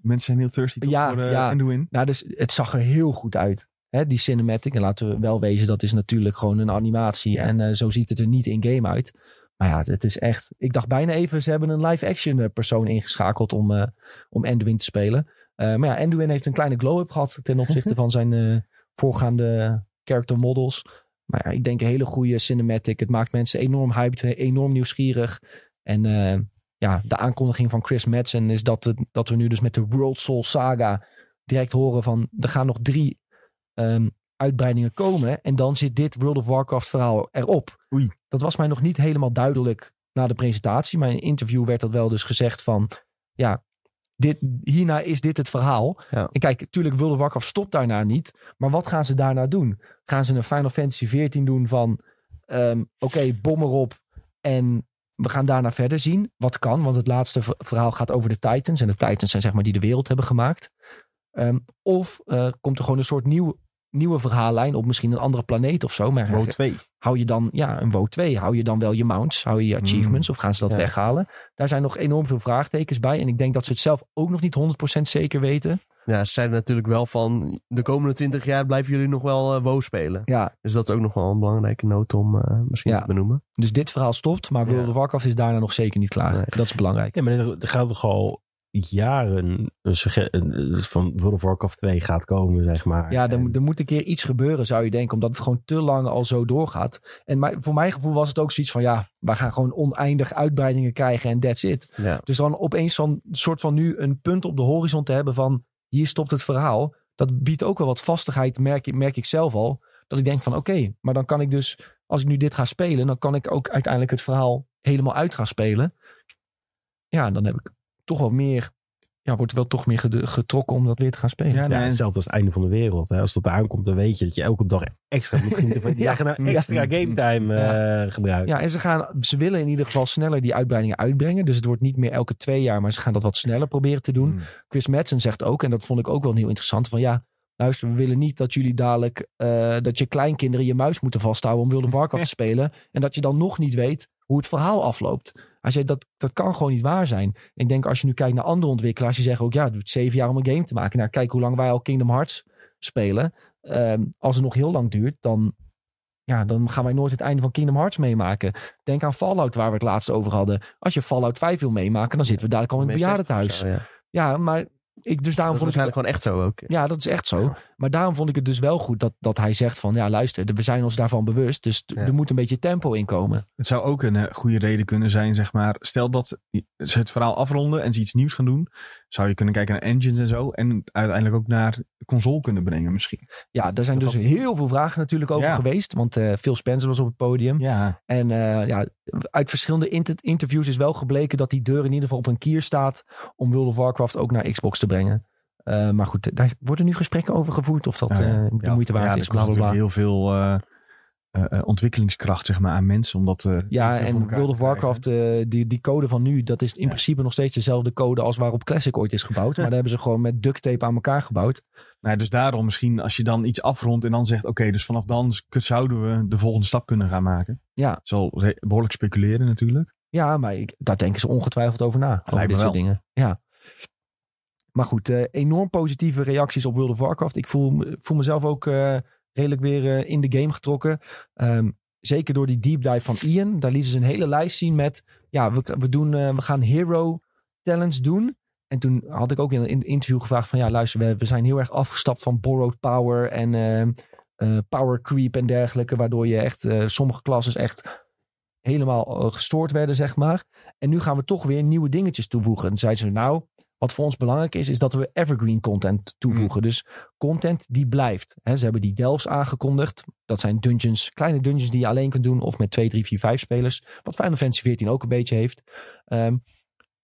mensen zijn heel thirsty toch Ja, voor eh ja. Anduin. Nou, dus het zag er heel goed uit. Hè, die cinematic. En laten we wel wezen, dat is natuurlijk gewoon een animatie. En eh, zo ziet het er niet in-game uit. Maar ja, het is echt... Ik dacht bijna even, ze hebben een live-action persoon ingeschakeld om, eh om Anduin te spelen. Maar ja, Anduin heeft een kleine glow-up gehad ten opzichte van zijn voorgaande character models. Maar ja, ik denk een hele goede cinematic. Het maakt mensen enorm hyped, enorm nieuwsgierig. En eh, ja, de aankondiging van Chris Madsen is dat, het, dat we nu dus met de World Soul Saga direct horen van er gaan nog drie ehm, uitbreidingen komen. En dan zit dit World of Warcraft verhaal erop. Oei. Dat was mij nog niet helemaal duidelijk na de presentatie. Maar in een interview werd dat wel dus gezegd van ja, dit, hierna is dit het verhaal. Ja. En kijk, natuurlijk World of Warcraft stopt daarna niet. Maar wat gaan ze daarna doen? Gaan ze een Final Fantasy 14 doen van ehm, oké, bom erop en we gaan daarna verder zien. Wat kan, want het laatste ver- verhaal gaat over de Titans. En de Titans zijn zeg maar die de wereld hebben gemaakt. Ehm, of eh, komt er gewoon een soort nieuw, nieuwe verhaallijn op misschien een andere planeet of zo. Maar WoW 2. hou je dan, ja, een WoW 2, hou je dan wel je mounts, hou je je achievements of gaan ze dat Ja. weghalen? Daar zijn nog enorm veel vraagtekens bij. En ik denk dat ze het zelf ook nog niet 100% zeker weten. Ja, ze zeiden natuurlijk wel van de komende 20 jaar blijven jullie nog wel WoW spelen. Ja, Dus dat is ook nog wel een belangrijke noot om eh, misschien Ja. te benoemen. dus dit verhaal stopt, maar World Ja. of Warcraft is daarna nog zeker niet klaar. Nee. Dat is belangrijk. Ja, maar er gaat toch al jaren een, sugge- een- van World of Warcraft 2 gaat komen, zeg maar. Ja, er, En- er moet een keer iets gebeuren, zou je denken, omdat het gewoon te lang al zo doorgaat. En mijn- voor mijn gevoel was het ook zoiets van, ja, we gaan gewoon oneindig uitbreidingen krijgen en that's it. Ja. Dus dan opeens zo'n soort van nu een punt op de horizon te hebben van, hier stopt het verhaal. Dat biedt ook wel wat vastigheid, merk, ik- merk ik zelf al. Dat ik denk van, oké, maar dan kan ik dus, als ik nu dit ga spelen, dan kan ik ook uiteindelijk het verhaal helemaal uit gaan spelen. Ja, dan heb ik toch wel meer, ja, wordt wel toch meer getrokken om dat weer te gaan spelen. Ja, Ja, nee, hetzelfde als het einde van de wereld. Hè. Als dat aankomt, dan weet je dat je elke dag extra moet genieten van. Ja. nou extra game time eh, gebruiken. Ja, en ze, gaan, ze willen in ieder geval sneller die uitbreidingen uitbrengen. Dus het wordt niet meer elke twee jaar, maar ze gaan dat wat sneller proberen te doen. Mm. Chris Madsen zegt ook, en dat vond ik ook wel heel interessant, van ja, luister, we willen niet dat jullie dadelijk, eh, dat je kleinkinderen je muis moeten vasthouden om World of Warcraft te spelen. En dat je dan nog niet weet hoe het verhaal afloopt. Hij zei, dat, dat kan gewoon niet waar zijn. Ik denk, als je nu kijkt naar andere ontwikkelaars, die zeggen ook, ja, het duurt zeven jaar om een game te maken. Nou, kijk hoe lang wij al Kingdom Hearts spelen. Ehm, als het nog heel lang duurt, dan, ja, dan gaan wij nooit het einde van Kingdom Hearts meemaken. Denk aan Fallout, waar we het laatst over hadden. Als je Fallout 5 wil meemaken, dan zitten we dadelijk al in het bejaardentehuis. Ja, maar ik, dus daarom Dat is vond ik het, gewoon echt zo ook. ja, dat is echt zo. Maar daarom vond ik het dus wel goed dat, dat hij zegt van, ja, luister, we zijn ons daarvan bewust. Dus Ja. er moet een beetje tempo in komen. Het zou ook een eh, goede reden kunnen zijn, zeg maar. Stel dat ze het verhaal afronden en ze iets nieuws gaan doen. Zou je kunnen kijken naar engines en zo. En uiteindelijk ook naar console kunnen brengen misschien. Ja, er zijn dus heel veel vragen natuurlijk over Ja. geweest. Want eh, Phil Spencer was op het podium. Ja. En eh, ja, uit verschillende inter- interviews is wel gebleken dat die deur in ieder geval op een kier staat om World of Warcraft ook naar Xbox te brengen. Eh, maar goed, daar worden nu gesprekken over gevoerd of dat ja. eh, de Ja, moeite waard ja, is. er Bla bla bla. heel veel eh, ontwikkelingskracht zeg maar, aan mensen. Omdat, Ja, en World of. Warcraft, die, die code van nu, dat is in Ja. principe nog steeds dezelfde code als waarop Classic ooit is gebouwd. Maar daar hebben ze gewoon met duct tape aan elkaar gebouwd. Nou, dus daarom misschien als je dan iets afrondt en dan zegt... Oké, dus vanaf dan zouden we de volgende stap kunnen gaan maken. Ja. Zal behoorlijk speculeren natuurlijk. Ja, maar ik, daar denken ze ongetwijfd over na. Over dit soort dingen. Ja. Maar goed, eh, enorm positieve reacties op World of Warcraft. Ik voel, voel mezelf ook eh, redelijk weer eh, in de game getrokken. Ehm, zeker door die deep dive van Ian. Daar lieten ze een hele lijst zien met... Ja, we, we, doen, we gaan hero talents doen. En toen had ik ook in een interview gevraagd van... Ja, luister, we, we zijn heel erg afgestapt van borrowed power en ehm, eh, power creep en dergelijke. Waardoor je echt sommige klasses echt helemaal gestoord werden, zeg maar. En nu gaan we toch weer nieuwe dingetjes toevoegen. En zeiden ze, nou, wat voor ons belangrijk is, is dat we evergreen content toevoegen. Dus content die blijft. Ze hebben die delves aangekondigd. Dat zijn dungeons, kleine dungeons die je alleen kunt doen. Of met 2, 3, 4, 5 spelers. Wat Final Fantasy 14 ook een beetje heeft. Ehm,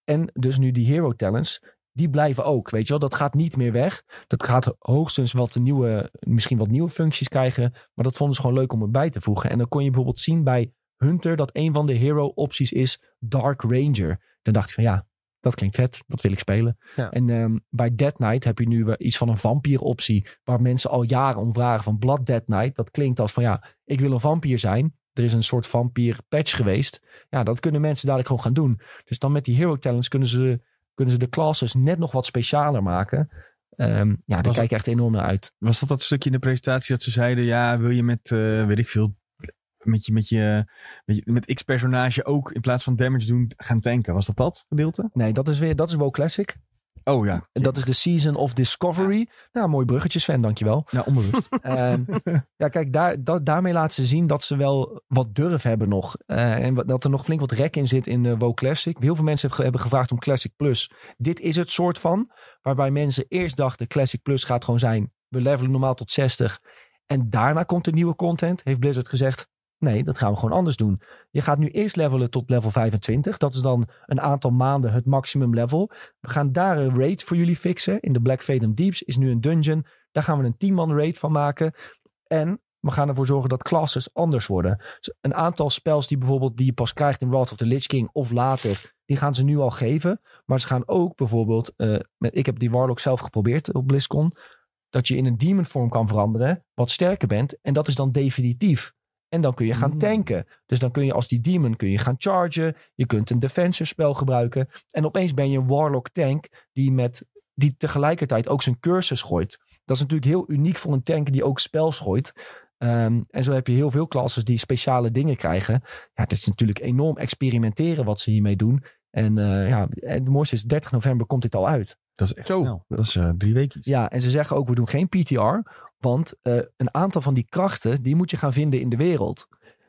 en dus nu die hero talents. Die blijven ook, weet je wel. Dat gaat niet meer weg. Dat gaat hoogstens wat nieuwe, misschien wat nieuwe functies krijgen. Maar dat vonden ze gewoon leuk om erbij te voegen. En dan kon je bijvoorbeeld zien bij Hunter dat een van de hero opties is Dark Ranger. Dan dacht ik van ja, dat klinkt vet. Dat wil ik spelen. Ja. En ehm, bij Dead Knight heb je nu weer iets van een vampier optie. Waar mensen al jaren om vragen van Blood Dead Knight. Dat klinkt als van ja, ik wil een vampier zijn. Er is een soort vampier patch geweest. Ja, dat kunnen mensen dadelijk gewoon gaan doen. Dus dan met die hero talents kunnen ze, kunnen ze de classes net nog wat specialer maken. Ehm, ja, daar kijk ik echt enorm naar uit. Was dat dat stukje in de presentatie dat ze zeiden... Ja, wil je met, eh, weet ik veel... Met je, met je, met je met X-personage ook in plaats van damage doen gaan tanken. Was dat dat gedeelte? Nee, dat is weer, dat is WoW Classic. Oh ja. En dat is de Season of Discovery. Nou, mooi bruggetje Sven, dankjewel. Ja, onbewust. Ehm, ja, kijk, daar, da- daarmee laten ze zien dat ze wel wat durf hebben nog. Eh, en dat er nog flink wat rek in zit in eh WoW Classic. Heel veel mensen hebben gevraagd om Classic Plus. Dit is het soort van, waarbij mensen eerst dachten Classic Plus gaat gewoon zijn, we levelen normaal tot 60. En daarna komt er nieuwe content, heeft Blizzard gezegd. Nee, dat gaan we gewoon anders doen. Je gaat nu eerst levelen tot level 25. Dat is dan een aantal maanden het maximum level. We gaan daar een raid voor jullie fixen. In de Black Fathom Deeps is nu een dungeon. Daar gaan we een 10-man raid van maken. En we gaan ervoor zorgen dat classes anders worden. Dus een aantal spels die bijvoorbeeld die je pas krijgt in Wrath of the Lich King of later, die gaan ze nu al geven. Maar ze gaan ook bijvoorbeeld, eh, met, ik heb die Warlock zelf geprobeerd op BlizzCon. dat je in een demon vorm kan veranderen, wat sterker bent. En dat is dan definitief. En dan kun je gaan Mm. tanken. Dus dan kun je als die demon kun je gaan chargen. Je kunt een defensive spel gebruiken. En opeens ben je een warlock tank die, met, die tegelijkertijd ook zijn cursus gooit. Dat is natuurlijk heel uniek voor een tank die ook spels gooit. Ehm, en zo heb je heel veel classes die speciale dingen krijgen. Ja, het is natuurlijk enorm experimenteren wat ze hiermee doen. En eh, ja, en het mooiste is 30 november komt dit al uit. Dat is echt Zo. snel. Dat is eh, drie weken. Ja, en ze zeggen ook, we doen geen PTR. Want eh, een aantal van die krachten, die moet je gaan vinden in de wereld.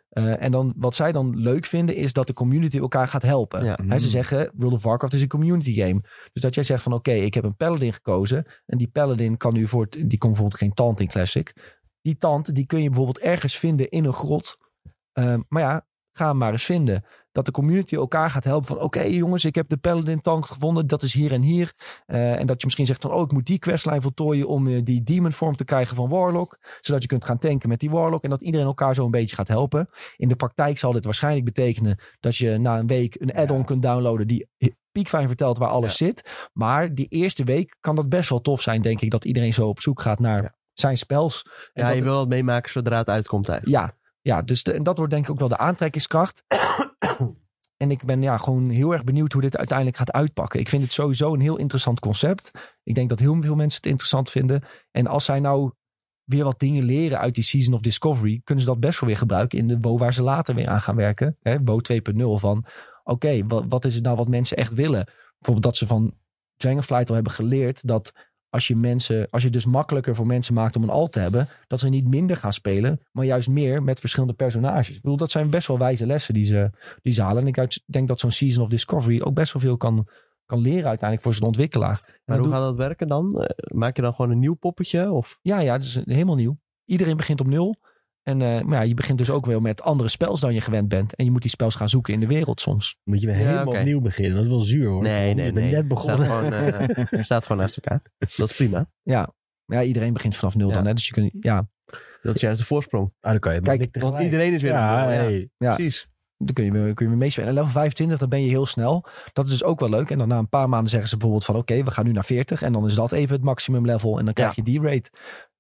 Eh, en dan, wat zij dan leuk vinden, is dat de community elkaar gaat helpen. Ja. Hè, ze zeggen, World of Warcraft is een community game. Dus dat jij zegt van, oké, ik heb een paladin gekozen. En die paladin kan nu voor, het, die komt bijvoorbeeld geen tand in Classic. Die tand, die kun je bijvoorbeeld ergens vinden in een grot. Ehm, maar ja, ga hem maar eens vinden. Dat de community elkaar gaat helpen van, oké jongens, ik heb de paladin tand gevonden. Dat is hier en hier. Eh, en dat je misschien zegt van, oh, ik moet die questlijn voltooien om eh, die demon vorm te krijgen van Warlock. Zodat je kunt gaan tanken met die Warlock. En dat iedereen elkaar zo een beetje gaat helpen. In de praktijk zal dit waarschijnlijk betekenen dat je na een week een add-on kunt downloaden die piekfijn vertelt waar alles zit. Maar die eerste week kan dat best wel tof zijn, denk ik. Dat iedereen zo op zoek gaat naar Ja. zijn spels. En Ja, dat je wil het meemaken zodra het uitkomt eigenlijk. ja, ja dus de- en dat wordt denk ik ook wel de aantrekkingskracht. en ik ben ja, gewoon heel erg benieuwd hoe dit uiteindelijk gaat uitpakken. Ik vind het sowieso een heel interessant concept. Ik denk dat heel veel mensen het interessant vinden. En als zij nou weer wat dingen leren uit die Season of Discovery... kunnen ze dat best wel weer gebruiken in de WoW waar ze later weer aan gaan werken. Hè, WoW 2.0 van... Oké, wat, wat is het nou wat mensen echt willen? Bijvoorbeeld dat ze van Dragonflight al hebben geleerd dat als je mensen, als je het dus makkelijker voor mensen maakt om een alt te hebben, dat ze niet minder gaan spelen, maar juist meer met verschillende personages. Ik bedoel, dat zijn best wel wijze lessen die ze, die ze halen. En ik denk dat zo'n Season of Discovery ook best wel veel kan, kan leren uiteindelijk voor zijn ontwikkelaar. En Maar hoe doe- gaat dat werken dan? Eh, Maak je dan gewoon een nieuw poppetje? Of? Ja, ja, het is helemaal nieuw. Iedereen begint op nul. En eh, maar ja, je begint dus ook wel met andere spels dan je gewend bent. En je moet die spels gaan zoeken in de wereld soms. Moet je weer Ja, helemaal opnieuw beginnen. Dat is wel zuur hoor. Nee, Je nee, bent nee. net Het staat begonnen. gewoon, eh, staat gewoon naast elkaar. Dat is prima. Ja, ja iedereen begint vanaf nul Ja. dan. Hè? Dus je kunt, ja, Dat is juist de voorsprong. Ah, dan kan je Kijk, Want iedereen is weer ja, nul, ja. hey. Ja. Precies. Dan kun je, weer- kun je weer meespelen. En level 25, dan ben je heel snel. Dat is dus ook wel leuk. En dan na een paar maanden zeggen ze bijvoorbeeld van... oké, we gaan nu naar 40. En dan is dat even het maximum level. En dan krijg je die rate.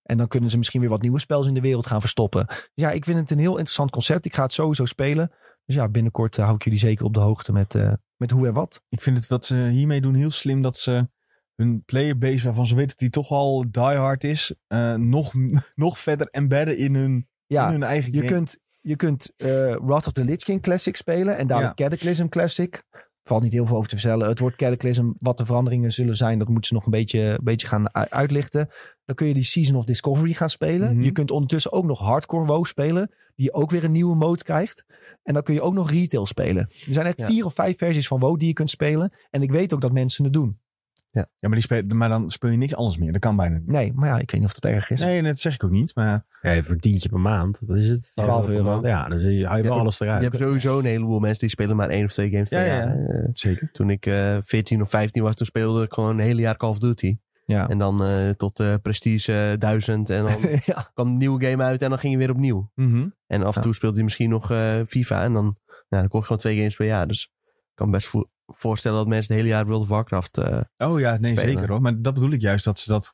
En dan kunnen ze misschien weer wat nieuwe spels in de wereld gaan verstoppen. Dus ja, ik vind het een heel interessant concept. Ik ga het sowieso spelen. Dus ja, binnenkort eh, hou ik jullie zeker op de hoogte met, eh, met hoe en wat. Ik vind het wat ze hiermee doen heel slim dat ze hun playerbase, waarvan ze weten dat die toch al diehard is, eh, nog, nog verder embedden in hun, in hun eigen je game. kunt, je kunt Wrath of the Lich King Classic spelen. En daar Ja. een Cataclysm Classic. Valt niet heel veel over te vertellen. Het woord Cataclysm, wat de veranderingen zullen zijn, dat moeten ze nog een beetje, een beetje gaan uitlichten. Dan kun je die Season of Discovery gaan spelen. Mhm. Je kunt ondertussen ook nog Hardcore WoW spelen, die ook weer een nieuwe mode krijgt. En dan kun je ook nog retail spelen. Er zijn echt Ja. vier of vijf versies van WoW die je kunt spelen. En ik weet ook dat mensen het doen. Ja, maar, die speel, maar dan speel je niks anders meer. Dat kan bijna niet. Nee, maar ja, ik weet niet of dat erg is. Nee, dat zeg ik ook niet. Maar Ja, voor een tientje per maand. Wat is het? 12 euro. Ja, dus je hou je wel Ja, alles Je eruit. hebt sowieso een heleboel mensen die spelen maar één of twee games Ja, per ja, jaar. ja. Zeker. toen ik eh 14 of 15 was, toen speelde ik gewoon een hele jaar Call of Duty. Ja. En dan eh, tot eh, Prestige eh, 1000 en dan ja. kwam een nieuwe game uit en dan ging je weer opnieuw. Mhm. En af en Ja. toe speelde hij misschien nog eh, FIFA en dan, nou, dan kon je gewoon twee games per jaar. Dus ik kan me best voorstellen dat mensen het hele jaar World of Warcraft... eh, Oh ja, nee, Spelen. zeker hoor. Maar dat bedoel ik juist, dat ze dat...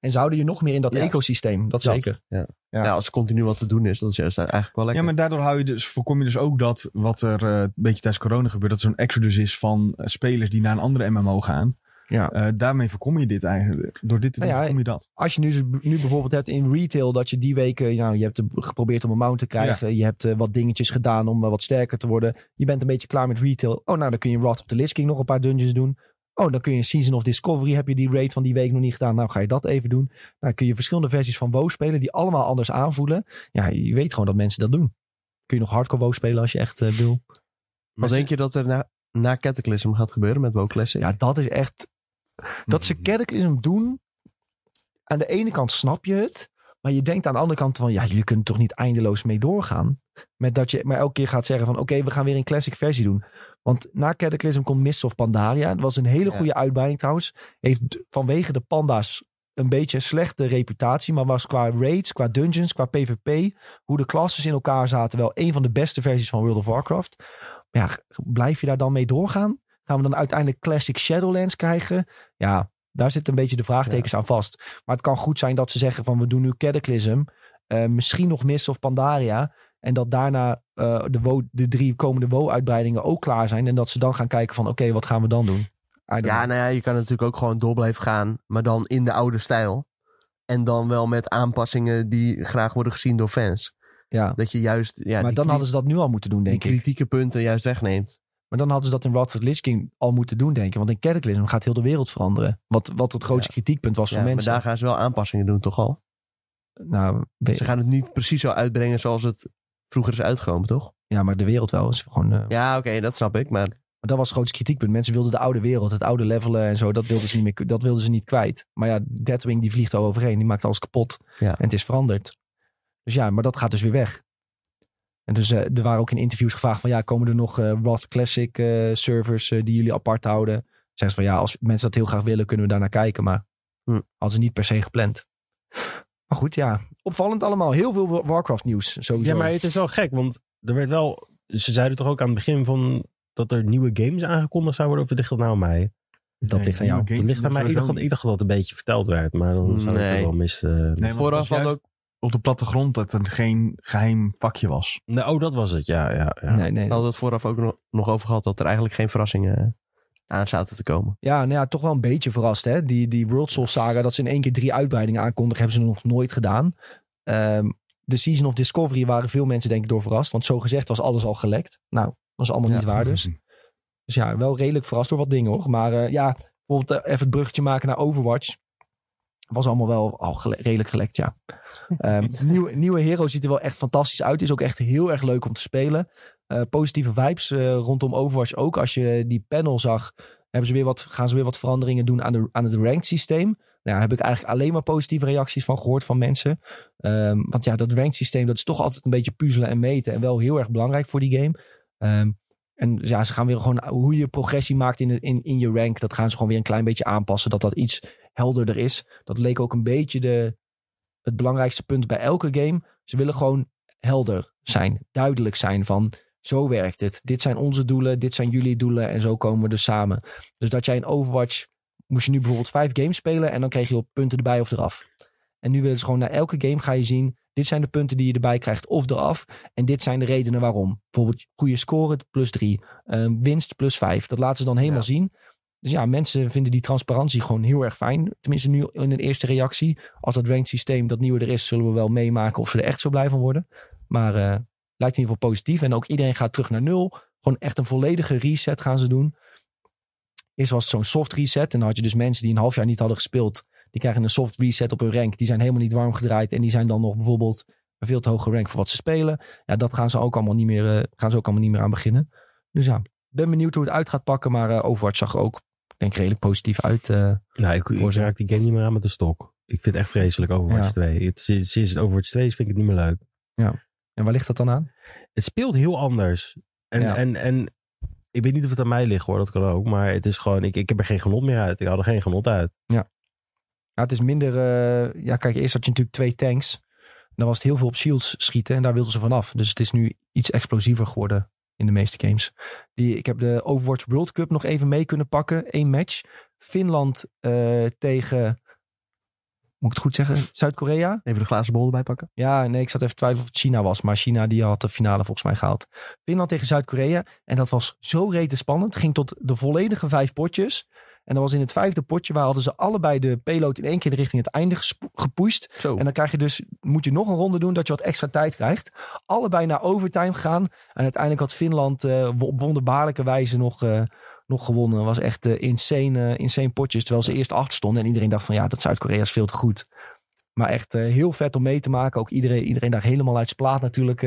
En ze houden je nog meer in dat Ja. ecosysteem. Dat, Dat. zeker. Ja. ja. als er continu wat te doen is, dat is juist eigenlijk wel Ja, lekker. maar daardoor hou je dus, voorkom je dus ook dat wat er eh, een beetje tijdens corona gebeurt, dat er zo'n exodus is van eh, spelers die naar een andere MMO gaan. Ja. Eh, daarmee voorkom je dit eigenlijk. Door dit te doen Nou ja, voorkom je dat. als je nu, nu bijvoorbeeld hebt in retail dat je die weken, nou, je hebt geprobeerd om een mount te krijgen. Je hebt eh, wat dingetjes gedaan om eh, wat sterker te worden. Je bent een beetje klaar met retail. Oh, nou, dan kun je Wrath of the Lich King nog een paar dungeons doen. Oh, dan kun je Season of Discovery, heb je die raid van die week nog niet gedaan. Nou, ga je dat even doen. Dan kun je verschillende versies van WoW spelen die allemaal anders aanvoelen. Ja, je weet gewoon dat mensen dat doen. Kun je nog hardcore WoW spelen als je echt wil. Wat denk je dat er na, na Cataclysm gaat gebeuren met WoW Classic? Ja, dat is echt... Dat ze Cataclysm doen... Aan de ene kant snap je het. Maar je denkt aan de andere kant van... Ja, jullie kunnen toch niet eindeloos mee doorgaan. Met dat je maar elke keer gaat zeggen van... Oké, we gaan weer een classic versie doen. Want na Cataclysm komt Mists of Pandaria. Dat was een hele Ja. goede uitbreiding trouwens. Heeft vanwege de panda's een beetje een slechte reputatie. Maar was qua raids, qua dungeons, qua PvP... Hoe de classes in elkaar zaten... Wel een van de beste versies van World of Warcraft. Maar ja, blijf je daar dan mee doorgaan? Gaan we dan uiteindelijk Classic Shadowlands krijgen? Ja, Daar zitten een beetje de vraagtekens aan vast. Maar het kan goed zijn dat ze zeggen van we doen nu Cataclysm. eh, misschien nog Mist of Pandaria. En dat daarna eh, de, de drie komende WoW-uitbreidingen ook klaar zijn. En dat ze dan gaan kijken van oké, wat gaan we dan doen? Ja, know. nou ja, je kan natuurlijk ook gewoon door blijven gaan, maar dan in de oude stijl. En dan wel met aanpassingen die graag worden gezien door fans. ja. Dat je juist ja, maar dan hadden ze dat nu al moeten doen, die denk ik. kritieke punten juist wegneemt. Maar dan hadden ze dat in Wrath of the Lich King al moeten doen, denk ik. Want in Cataclysm gaat heel de wereld veranderen. Wat, wat het grootste kritiekpunt was Ja, voor maar mensen. daar gaan ze wel aanpassingen doen, toch al? Nou, we- Ze gaan het niet precies zo uitbrengen zoals het vroeger is uitgekomen, toch? ja, maar de wereld wel. Is gewoon, eh, Ja, oké, dat snap ik. Maar Maar dat was het grootste kritiekpunt. Mensen wilden de oude wereld, het oude levelen en zo. Dat wilden ze niet, meer, dat wilden ze niet kwijt. Maar ja, Deathwing die vliegt al overheen. Die maakt alles kapot. Ja. En het is veranderd. Dus ja, maar dat gaat dus weer weg. En dus eh, er waren ook in interviews gevraagd van... ja, komen er nog eh Wrath Classic eh, servers die jullie apart houden? Zeggen ze van ja, als mensen dat heel graag willen... kunnen we daar naar kijken. Maar Hm. hadden ze niet per se gepland. Maar goed, ja. Opvallend allemaal. Heel veel Warcraft nieuws sowieso. Ja, maar het is wel gek, want er werd wel... Ze zeiden toch ook aan het begin van dat er nieuwe games aangekondigd zouden worden? Of ligt dat nou aan mij? dat Nee, ligt aan jou. Dat ligt aan mij. Ik dacht, dat- ik dacht dat het een beetje verteld werd, maar dan zou ik Nee. het wel mis... eh, Nee, vooraf had ook... op de plattegrond dat er geen geheim vakje was. Nee, oh, dat was het, ja. ja, ja. Nee, nee. We hadden het vooraf ook nog- nog over gehad dat er eigenlijk geen verrassingen eh, aan zaten te komen. Ja, nou ja, toch wel een beetje verrast. Hè? Die, die World Soul saga, dat ze in één keer drie uitbreidingen aankondigen, hebben ze nog nooit gedaan. Ehm, de Season of Discovery waren veel mensen denk ik door verrast. Want zo gezegd was alles al gelekt. Nou, dat is allemaal Ja. niet waar dus. Dus ja, wel redelijk verrast door wat dingen hoor. Maar eh, ja, bijvoorbeeld eh, even het bruggetje maken naar Overwatch. Was allemaal wel al gele- redelijk gelekt, ja. Ehm, nieuwe, nieuwe hero ziet er wel echt fantastisch uit. Is ook echt heel erg leuk om te spelen. Eh, positieve vibes eh, rondom Overwatch ook. Als je die panel zag, hebben ze weer wat, gaan ze weer wat veranderingen doen aan, de, aan het ranked systeem. Nou, daar heb ik eigenlijk alleen maar positieve reacties van gehoord van mensen. Ehm, want ja, dat ranked systeem, dat is toch altijd een beetje puzzelen en meten. En wel heel erg belangrijk voor die game. Ehm, en ja, ze gaan weer gewoon hoe je progressie maakt in, in, in je rank. Dat gaan ze gewoon weer een klein beetje aanpassen. Dat dat iets helderder is. Dat leek ook een beetje de, het belangrijkste punt bij elke game. Ze willen gewoon helder zijn. Duidelijk zijn van zo werkt het. Dit zijn onze doelen. Dit zijn jullie doelen. En zo komen we er samen. Dus dat jij in Overwatch moest je nu bijvoorbeeld vijf games spelen. En dan kreeg je op punten erbij of eraf. En nu willen ze gewoon naar elke game ga je zien. Dit zijn de punten die je erbij krijgt of eraf. En dit zijn de redenen waarom. Bijvoorbeeld goede score plus drie. Ehm, winst plus vijf. Dat laten ze dan helemaal Ja. zien. Dus ja, mensen vinden die transparantie gewoon heel erg fijn. Tenminste nu in een eerste reactie. Als dat ranked systeem, dat nieuwe er is, zullen we wel meemaken of ze er echt zo blij van worden. Maar eh, lijkt in ieder geval positief. En ook iedereen gaat terug naar nul. Gewoon echt een volledige reset gaan ze doen. Eerst was het zo'n soft reset. En dan had je dus mensen die een half jaar niet hadden gespeeld. Die krijgen een soft reset op hun rank. Die zijn helemaal niet warm gedraaid. En die zijn dan nog bijvoorbeeld een veel te hoge rank voor wat ze spelen. Ja, dat gaan ze ook allemaal niet meer, eh, gaan ze ook allemaal niet meer aan beginnen. Dus ja, ben benieuwd hoe het uit gaat pakken. Maar eh, Overwatch zag ook, denk ik, redelijk positief uit. eh. Nou, ik, ik raak die game niet meer aan met de stok. Ik vind het echt vreselijk Overwatch Ja. 2. Het, sinds het Overwatch 2 is, vind ik het niet meer leuk. en waar ligt dat dan aan? Het speelt heel anders. En, Ja. en, en ik weet niet of het aan mij ligt hoor, dat kan ook. Maar het is gewoon, ik, ik heb er geen genot meer uit. Ik haal er geen genot uit. Ja, het is minder... eh, ja, kijk, eerst had je natuurlijk twee tanks. Dan was het heel veel op shields schieten. En daar wilden ze vanaf. Dus het is nu iets explosiever geworden in de meeste games. Die, ik heb de Overwatch World Cup nog even mee kunnen pakken. Eén match. Finland eh, tegen... Moet ik het goed zeggen? Zuid-Korea? Even de glazen bol erbij pakken. Ja, nee, ik zat even te twijfelen of het China was. Maar China die had de finale volgens mij gehaald. Finland tegen Zuid-Korea. En dat was zo rete spannend. Het ging tot de volledige vijf potjes. En dat was in het vijfde potje waar hadden ze allebei de payload in één keer richting het einde gepusht. Zo. En dan krijg je dus, moet je nog een ronde doen dat je wat extra tijd krijgt. Allebei naar overtime gaan. En uiteindelijk had Finland eh, op wonderbaarlijke wijze nog, eh, nog gewonnen. Was echt eh, insane, insane potjes. Terwijl ze eerst achter stonden. En iedereen dacht van ja, dat Zuid-Korea is veel te goed. Maar echt heel vet om mee te maken. Ook iedereen, iedereen daar helemaal uit zijn plaat natuurlijk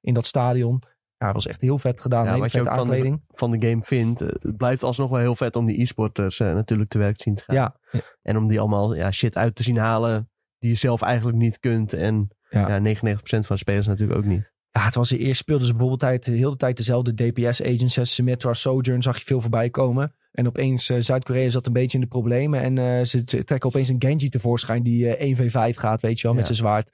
in dat stadion. Ja, het was echt heel vet gedaan. Ja, hele wat je ook van de-. Van de game vindt. eh, Het blijft alsnog wel heel vet om die e-sporters eh, natuurlijk te werk te zien te gaan. Ja, En om die allemaal ja, shit uit te zien halen die je zelf eigenlijk niet kunt. En Ja. ja. 99% van de spelers natuurlijk ook niet. Ja, het was eerst speelden ze bijvoorbeeld tijd, de hele tijd dezelfde DPS-agents. Symmetra, Sojourn zag je veel voorbij komen. En opeens eh, Zuid-Korea zat een beetje in de problemen. En eh, ze, trekken opeens een Genji tevoorschijn die eh 1v5 gaat, weet je wel, met zijn zwaard.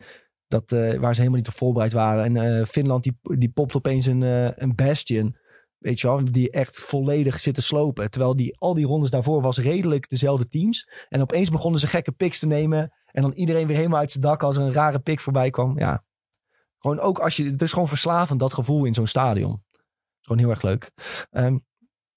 Dat, eh, waar ze helemaal niet op voorbereid waren. En eh, Finland die, die popt opeens een, eh, een Bastion. Weet je wel, die echt volledig zitten slopen. Terwijl die, al die rondes daarvoor was redelijk dezelfde teams. En opeens begonnen ze gekke picks te nemen. En dan iedereen weer helemaal uit zijn dak als er een rare pick voorbij kwam. Ja, gewoon ook als je, het is gewoon verslavend dat gevoel in zo'n stadion. Het is gewoon heel erg leuk. Ehm,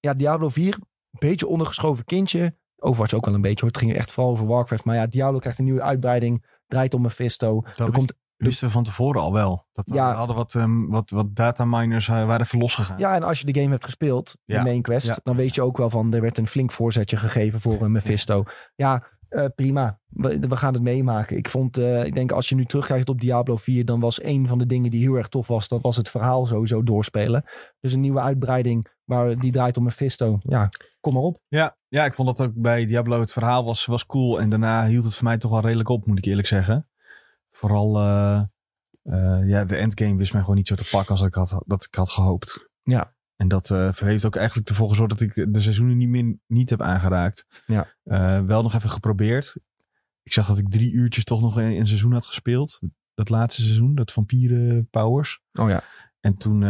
ja, Diablo 4, een beetje ondergeschoven kindje. Overwatch ook wel een beetje hoor. Het ging echt vooral over Warcraft. Maar ja, Diablo krijgt een nieuwe uitbreiding. Draait om Mephisto. Dat er komt, wisten we van tevoren al wel. Dat Ja. we hadden wat, ehm, wat, wat dataminers eh, waren even losgegaan. ja, en als je de game hebt gespeeld, Ja, de main quest, ja. dan weet je ook wel van, er werd een flink voorzetje gegeven voor een Mephisto. Ja, eh, prima. We, we gaan het meemaken. Ik vond, eh, ik denk als je nu terugkijkt op Diablo 4, dan was een van de dingen die heel erg tof was, dat was het verhaal sowieso doorspelen. Dus een nieuwe uitbreiding waar die draait om Mephisto. Ja, kom maar op. Ja, ja, ik vond dat ook bij Diablo het verhaal was, was cool. En daarna hield het voor mij toch wel redelijk op, moet ik eerlijk zeggen. Vooral, eh, eh, ja, de endgame wist mij gewoon niet zo te pakken als ik had, dat ik had gehoopt. Ja. En dat eh, heeft ook eigenlijk ervoor gezorgd dat ik de seizoenen niet meer niet heb aangeraakt. Ja. Wel nog even geprobeerd. Ik zag dat ik drie uurtjes toch nog een, een seizoen had gespeeld. Dat laatste seizoen, dat Vampieren Powers. Oh ja. En toen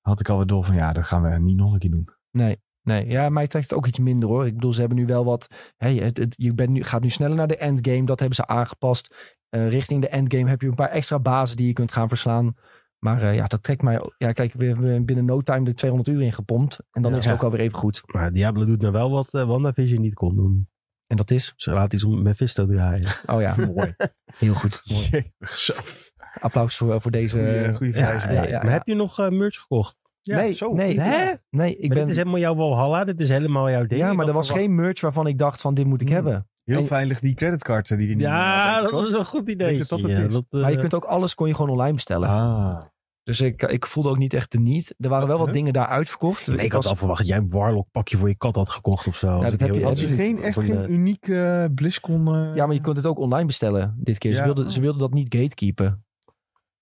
had ik alweer door van ja, dat gaan we niet nog een keer doen. Nee. Nee, ja, mij trekt het ook iets minder hoor. Ik bedoel, ze hebben nu wel wat. Hey, het, het- je bent nu, gaat nu sneller naar de endgame. Dat hebben ze aangepast. Eh, richting de endgame heb je een paar extra bazen die je kunt gaan verslaan. Maar eh, ja, dat trekt mij. Ja, kijk, we hebben binnen no time de 200 uur ingepompt. En dan Ja. is het ook alweer even goed. Maar Diablo doet nou wel wat eh, WandaVision niet kon doen. En dat is. Ze laat iets om Mephisto draaien. Oh ja, mooi. Heel goed. Mooi. Zo. Applaus voor, voor deze. Goeie, goeie Ja, ja, Maar heb je nog merch gekocht? Ja, nee, zo. nee, Hè? nee, ik maar ben. dit is helemaal jouw Walhalla. Dit is helemaal jouw ding. ja, maar er was verwacht- geen merch waarvan ik dacht van dit moet ik Hmm. hebben. Heel En- veilig die creditcard eh, die niet Ja, dat was een goed idee. Maar je kunt ook alles kon je gewoon online bestellen. Ah. Dus ik, ik voelde ook niet echt de niet. Er waren wel wat Huh? dingen daar uitverkocht. ik had was- al verwacht dat jij een Warlock pakje voor je kat had gekocht of zo. Dat ik heb heel je- Had je geen, echt geen unieke eh, BlizzCon... eh, Ja, maar je kunt het ook online bestellen dit keer. Ze, wilden, ze wilden dat niet gatekeepen.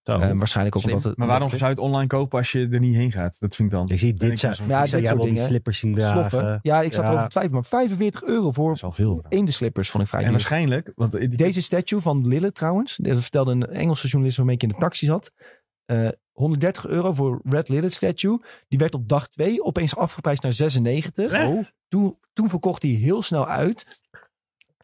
Zo. Eh, waarschijnlijk ook Slim. omdat het... Maar waarom zou je het online kopen als je er niet heen gaat? Dat vind ik dan. Ik zie dit zijn. Ja, zou jij wel die slippers zien dragen. sloffen. Ja, ik zat Ja. erover te twijfelen. Maar 45 euro voor Dat één de slippers vond ik vrij En duur. waarschijnlijk... Want die- Deze statue van Lilith trouwens. Dat vertelde een Engelse journalist waarmee ik in de taxi zat. Eh, 130 euro voor Red Lilith statue. Die werd op dag 2 opeens afgeprijsd naar 96. Oh, Toen, toen verkocht hij heel snel uit.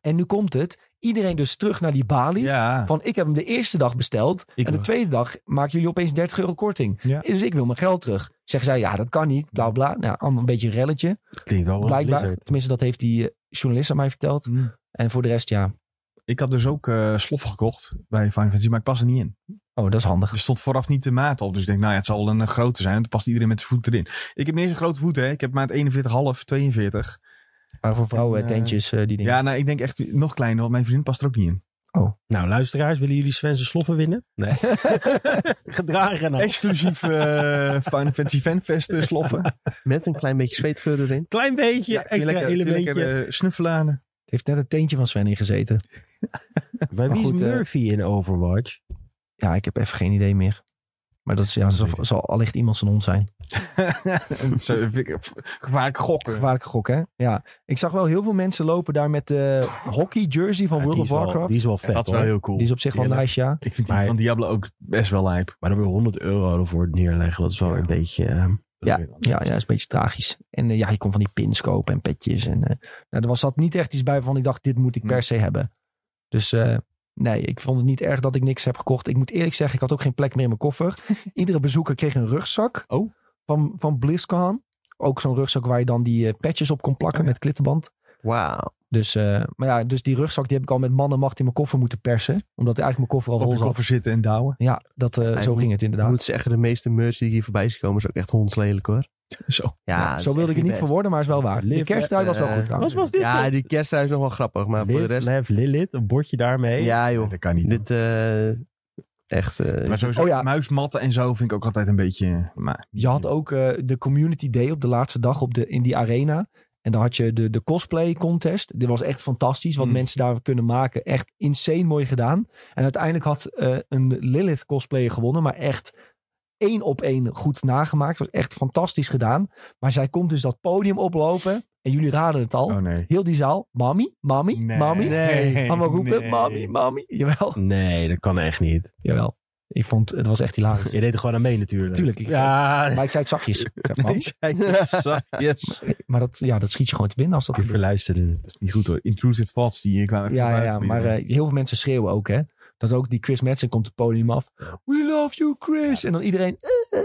En nu komt het. Iedereen dus terug naar die balie. ja. Van ik heb hem de eerste dag besteld. Ik en de tweede dag maken jullie opeens 30 euro korting. Ja. Dus ik wil mijn geld terug. Zeggen zij, ja dat kan niet. Bla bla. Nou, allemaal een beetje een relletje. Klinkt wel Blijkbaar. Tenminste, dat heeft die eh, journalist aan mij verteld. Mm. En voor de rest, ja. Ik had dus ook eh sloffen gekocht bij Final Fantasy, maar ik pas er niet in. Oh, dat is handig. Er stond vooraf niet de maat op. Dus ik denk, nou ja, het zal wel een eh, grote zijn. Want dan past iedereen met zijn voet erin. Ik heb niet eens een grote voet, hè. Ik heb maat 41,5, 42. Maar voor vrouwen En, eh, tentjes, eh, die dingen. Ja, nou, ik denk echt nog kleiner, want mijn vriendin past er ook niet in. Nou, luisteraars, willen jullie Sven's sloffen winnen? Nee. Gedragen nou. Exclusief eh Final Fantasy Fanfest sloffen. Met een klein beetje zweetgeur erin. Klein beetje, Ja, extra lekker, kun je elementje. lekker eh, snuffelen aan. Het heeft net het teentje van Sven ingezeten. Bij Maar wie goed, is Murphy in Overwatch? Ja, ik heb even geen idee meer. Maar dat is, ja, zal, zal allicht iemand zijn hond zijn. Gevaarlijk gokken. Gevaarlijke gok, hè? Ja. Ik zag wel heel veel mensen lopen daar met de hockey jersey van Ja, World of wel, Warcraft. die is wel vet dat is hoor. wel heel cool. Die is op zich wel nice, ja. Ik vind die Maar- van Diablo ook best wel lijp. Maar dan weer 100 euro ervoor neerleggen. Dat is wel Ja. een beetje... eh, Dat is Ja, Ja, ja, is een beetje tragisch. En eh, ja, je kon van die pins kopen en petjes. En, eh, nou, er was, zat niet echt iets bij waarvan ik dacht, dit moet ik per Nee. se hebben. Dus eh, nee, ik vond het niet erg dat ik niks heb gekocht. Ik moet eerlijk zeggen, ik had ook geen plek meer in mijn koffer. Iedere bezoeker kreeg een rugzak Oh. van, van BlizzCon. Ook zo'n rugzak waar je dan die eh, patches op kon plakken Oh ja. met klittenband. Wauw. Dus, eh, maar ja, dus die rugzak die heb ik al met mannenmacht in mijn koffer moeten persen. Omdat eigenlijk mijn koffer al vol zat. koffer zitten en douwen. Ja, dat, eh, zo moet- ging het Ik inderdaad. moet zeggen, de meeste merch die hier voorbij is gekomen is ook echt hondslelijk hoor. Zo. Ja, zo wilde ik het niet best. verwoorden, maar is wel waar. De kersttrui was wel eh, goed trouwens. Wat was dit? Ja, die kersthuis is nog wel grappig, maar voor de rest... Lilith, een bordje daarmee. Ja joh, dat kan niet. dit eh, echt... eh, maar sowieso Oh ja. muismatten en zo vind ik ook altijd een beetje... Maar, Je had ook eh, de Community Day op de laatste dag op de, in die arena. En dan had je de, de cosplay contest. Dit was echt fantastisch. Wat Mm. mensen daar kunnen maken. Echt insane mooi gedaan. En uiteindelijk had eh, een Lilith cosplayer gewonnen. Maar echt één op één goed nagemaakt. was echt fantastisch gedaan. Maar zij komt dus dat podium oplopen. En jullie raden het al. Oh nee. Heel die zaal. Mami, mami, mami. Nee. Allemaal roepen. Nee. Mami, mami. Jawel. Nee, dat kan echt niet. Jawel. Ik vond, het was echt hilarisch. Je deed er gewoon aan mee natuurlijk. Tuurlijk, ik- ja, Maar ik zei het zachtjes. Ik man, Nee, zachtjes. Maar dat, ja, dat schiet je gewoon te binnen als dat je verluisterde. Dat is niet goed hoor. Intrusive thoughts die kwamen Ja, ja, ja, maar eh, heel veel mensen schreeuwen ook, hè. Dat is ook die Chris Madsen komt het podium af. We love you, Chris. En dan iedereen... eh.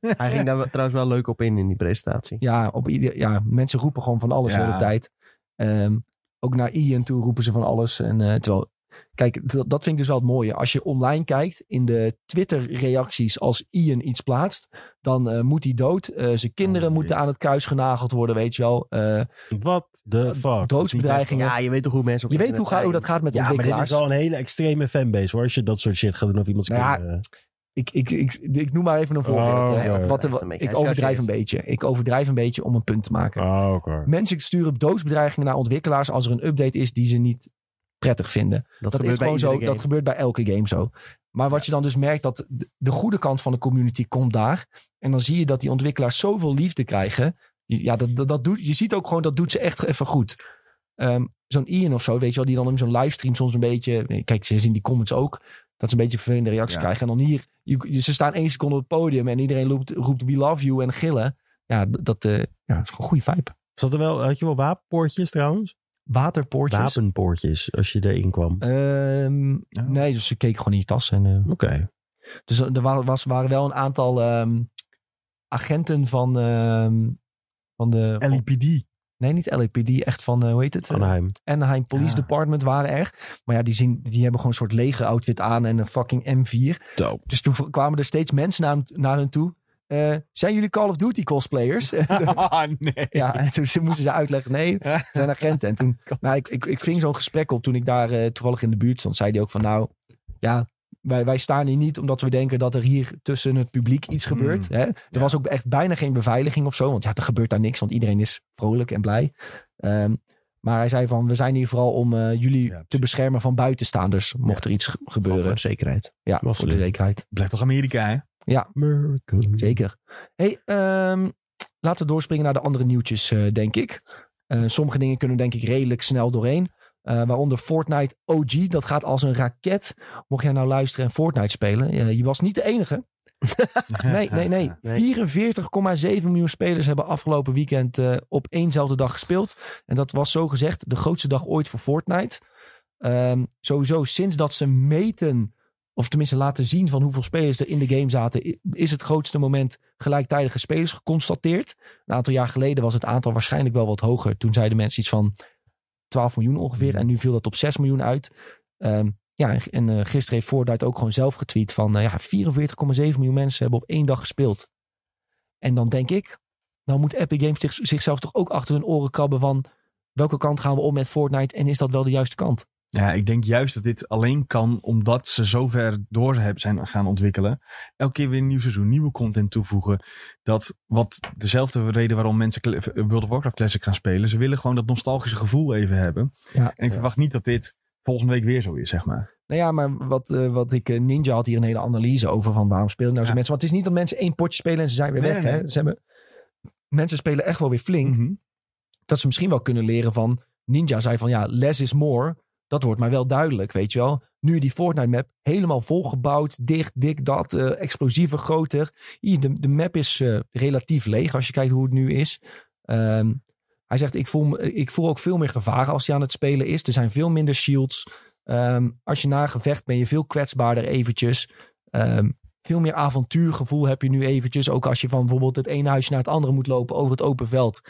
Hij ging daar trouwens wel leuk op in in die presentatie. Ja, op ieder, ja, mensen roepen gewoon van alles de hele tijd. Ehm, ook naar Ian toe roepen ze van alles. En, eh, terwijl, kijk, dat, dat vind ik dus wel het mooie. Als je online kijkt in de Twitter-reacties als Ian iets plaatst, dan eh, moet hij dood. Eh, zijn kinderen Oh, moeten jee. aan het kruis genageld worden, weet je wel. Eh, What the fuck? doodsbedreigingen. Ja, je weet toch hoe mensen op je weet hoe, internet ga, hoe dat gaat met Ja, maar dit ontwikkelaars. is wel een hele extreme fanbase hoor. Als je dat soort shit gaat doen of iemands Nou ja, kinderen. Ik, ik, ik, ik noem maar even een voorbeeld. Oh. Wat, wat- een ik overdrijf een beetje. Ik overdrijf een beetje om een punt te maken. Oh, oké. Mensen sturen doodsbedreigingen naar ontwikkelaars als er een update is die ze niet prettig vinden. Dat, Dat, gebeurt is bij gewoon zo. Dat gebeurt bij elke game zo. Maar wat je dan dus merkt, dat de- de goede kant van de community komt daar. En dan zie je dat die ontwikkelaars zoveel liefde krijgen. Ja, dat, dat, dat doet, je ziet ook gewoon, dat doet ze echt even goed. Ehm, zo'n Ian of zo, weet je wel, die dan in zo'n livestream soms een beetje... Kijk, ze zien die comments ook. Dat ze een beetje vervelende reacties Ja. krijgen. En dan hier, je- ze staan één seconde op het podium en iedereen roept, roept we love you en gillen. Ja, dat, eh, ja, is gewoon een goede vibe. Zat er wel, had je wel wapenpoortjes trouwens? Waterpoortjes. Wapenpoortjes, als je erin kwam. Ehm, Oh. Nee, dus ze keken gewoon in je tas. En, eh, Oké. Dus er wa- was, waren wel een aantal ehm, agenten van, ehm, van de... LAPD. nee, niet LAPD, echt van, eh, hoe heet het? Eh, Anaheim. Anaheim Police Ah. Department waren er. Maar ja, die, zien, die hebben gewoon een soort leger outfit aan en een fucking M4. Dope. Dus toen v- kwamen er steeds mensen naar, hem- naar hun toe. Eh, zijn jullie Call of Duty cosplayers? Ah, nee. ja, en toen moesten ze uitleggen, nee, we zijn agenten. En toen, nou, ik, ik, ik ving zo'n gesprek op toen ik daar eh, toevallig in de buurt stond. Zei hij ook van, nou, ja, wij, wij staan hier niet omdat we denken dat er hier tussen het publiek iets gebeurt. Hè? Er Ja. was ook echt bijna geen beveiliging of zo. Want ja, er gebeurt daar niks, want iedereen is vrolijk en blij. Ehm, maar hij zei van, we zijn hier vooral om eh, jullie Ja, te beschermen van buitenstaanders. Mocht er iets ge- Voor gebeuren. de zekerheid. Ja, voor de zekerheid. Blijft toch Amerika, hè? America. Zeker. Hey, ehm, laten we doorspringen naar de andere nieuwtjes, eh, denk ik. Eh, sommige dingen kunnen denk ik redelijk snel doorheen. Eh, waaronder Fortnite OG. Dat gaat als een raket. Mocht jij nou luisteren en Fortnite spelen. je was niet de enige. Nee, nee, nee. Nee. 44,7 miljoen spelers hebben afgelopen weekend op éénzelfde dag gespeeld. En dat was zo gezegd de grootste dag ooit voor Fortnite. Ehm, sowieso sinds dat ze meten, of tenminste laten zien van hoeveel spelers er in de game zaten, is het grootste moment gelijktijdige spelers geconstateerd. Een aantal jaar geleden was het aantal waarschijnlijk wel wat hoger. Toen zeiden mensen iets van 12 miljoen ongeveer. En nu viel dat op 6 miljoen uit. Ehm, ja, en, eh, gisteren heeft Fortnite ook gewoon zelf getweet van... eh, ja, 44,7 miljoen mensen hebben op één dag gespeeld. En dan denk ik, nou moet Epic Games zich, zichzelf toch ook achter hun oren krabben van... welke kant gaan we om met Fortnite en is dat wel de juiste kant? Ja, ik denk juist dat dit alleen kan omdat ze zo ver door hebben zijn gaan ontwikkelen. Elke keer weer een nieuw seizoen, nieuwe content toevoegen. Dat wat dezelfde reden waarom mensen Cla- World of Warcraft Classic gaan spelen. Ze willen gewoon dat nostalgische gevoel even hebben. Ja, En ik verwacht niet dat dit volgende week weer zo is, zeg maar. Nou ja, maar wat, eh, wat ik... eh, Ninja had hier een hele analyse over van waarom spelen nou zo Ja. mensen. Want het is niet dat mensen één potje spelen en ze zijn weer Nee, weg. nee, Hè? Ze hebben, mensen spelen echt wel weer flink. Mhm. dat ze misschien wel kunnen leren van Ninja zei van ja, less is more. Dat wordt maar wel duidelijk, weet je wel. Nu die Fortnite map helemaal volgebouwd, dicht, dik, dat, eh, explosiever, groter. Hier, de, de map is eh, relatief leeg als je kijkt hoe het nu is. Ehm, hij zegt, ik voel, me- ik voel ook veel meer gevaren als hij aan het spelen is. Er zijn veel minder shields. Ehm, als je na gevecht ben je veel kwetsbaarder eventjes. Ehm, veel meer avontuurgevoel heb je nu eventjes. Ook als je van bijvoorbeeld het ene huisje naar het andere moet lopen over het open veld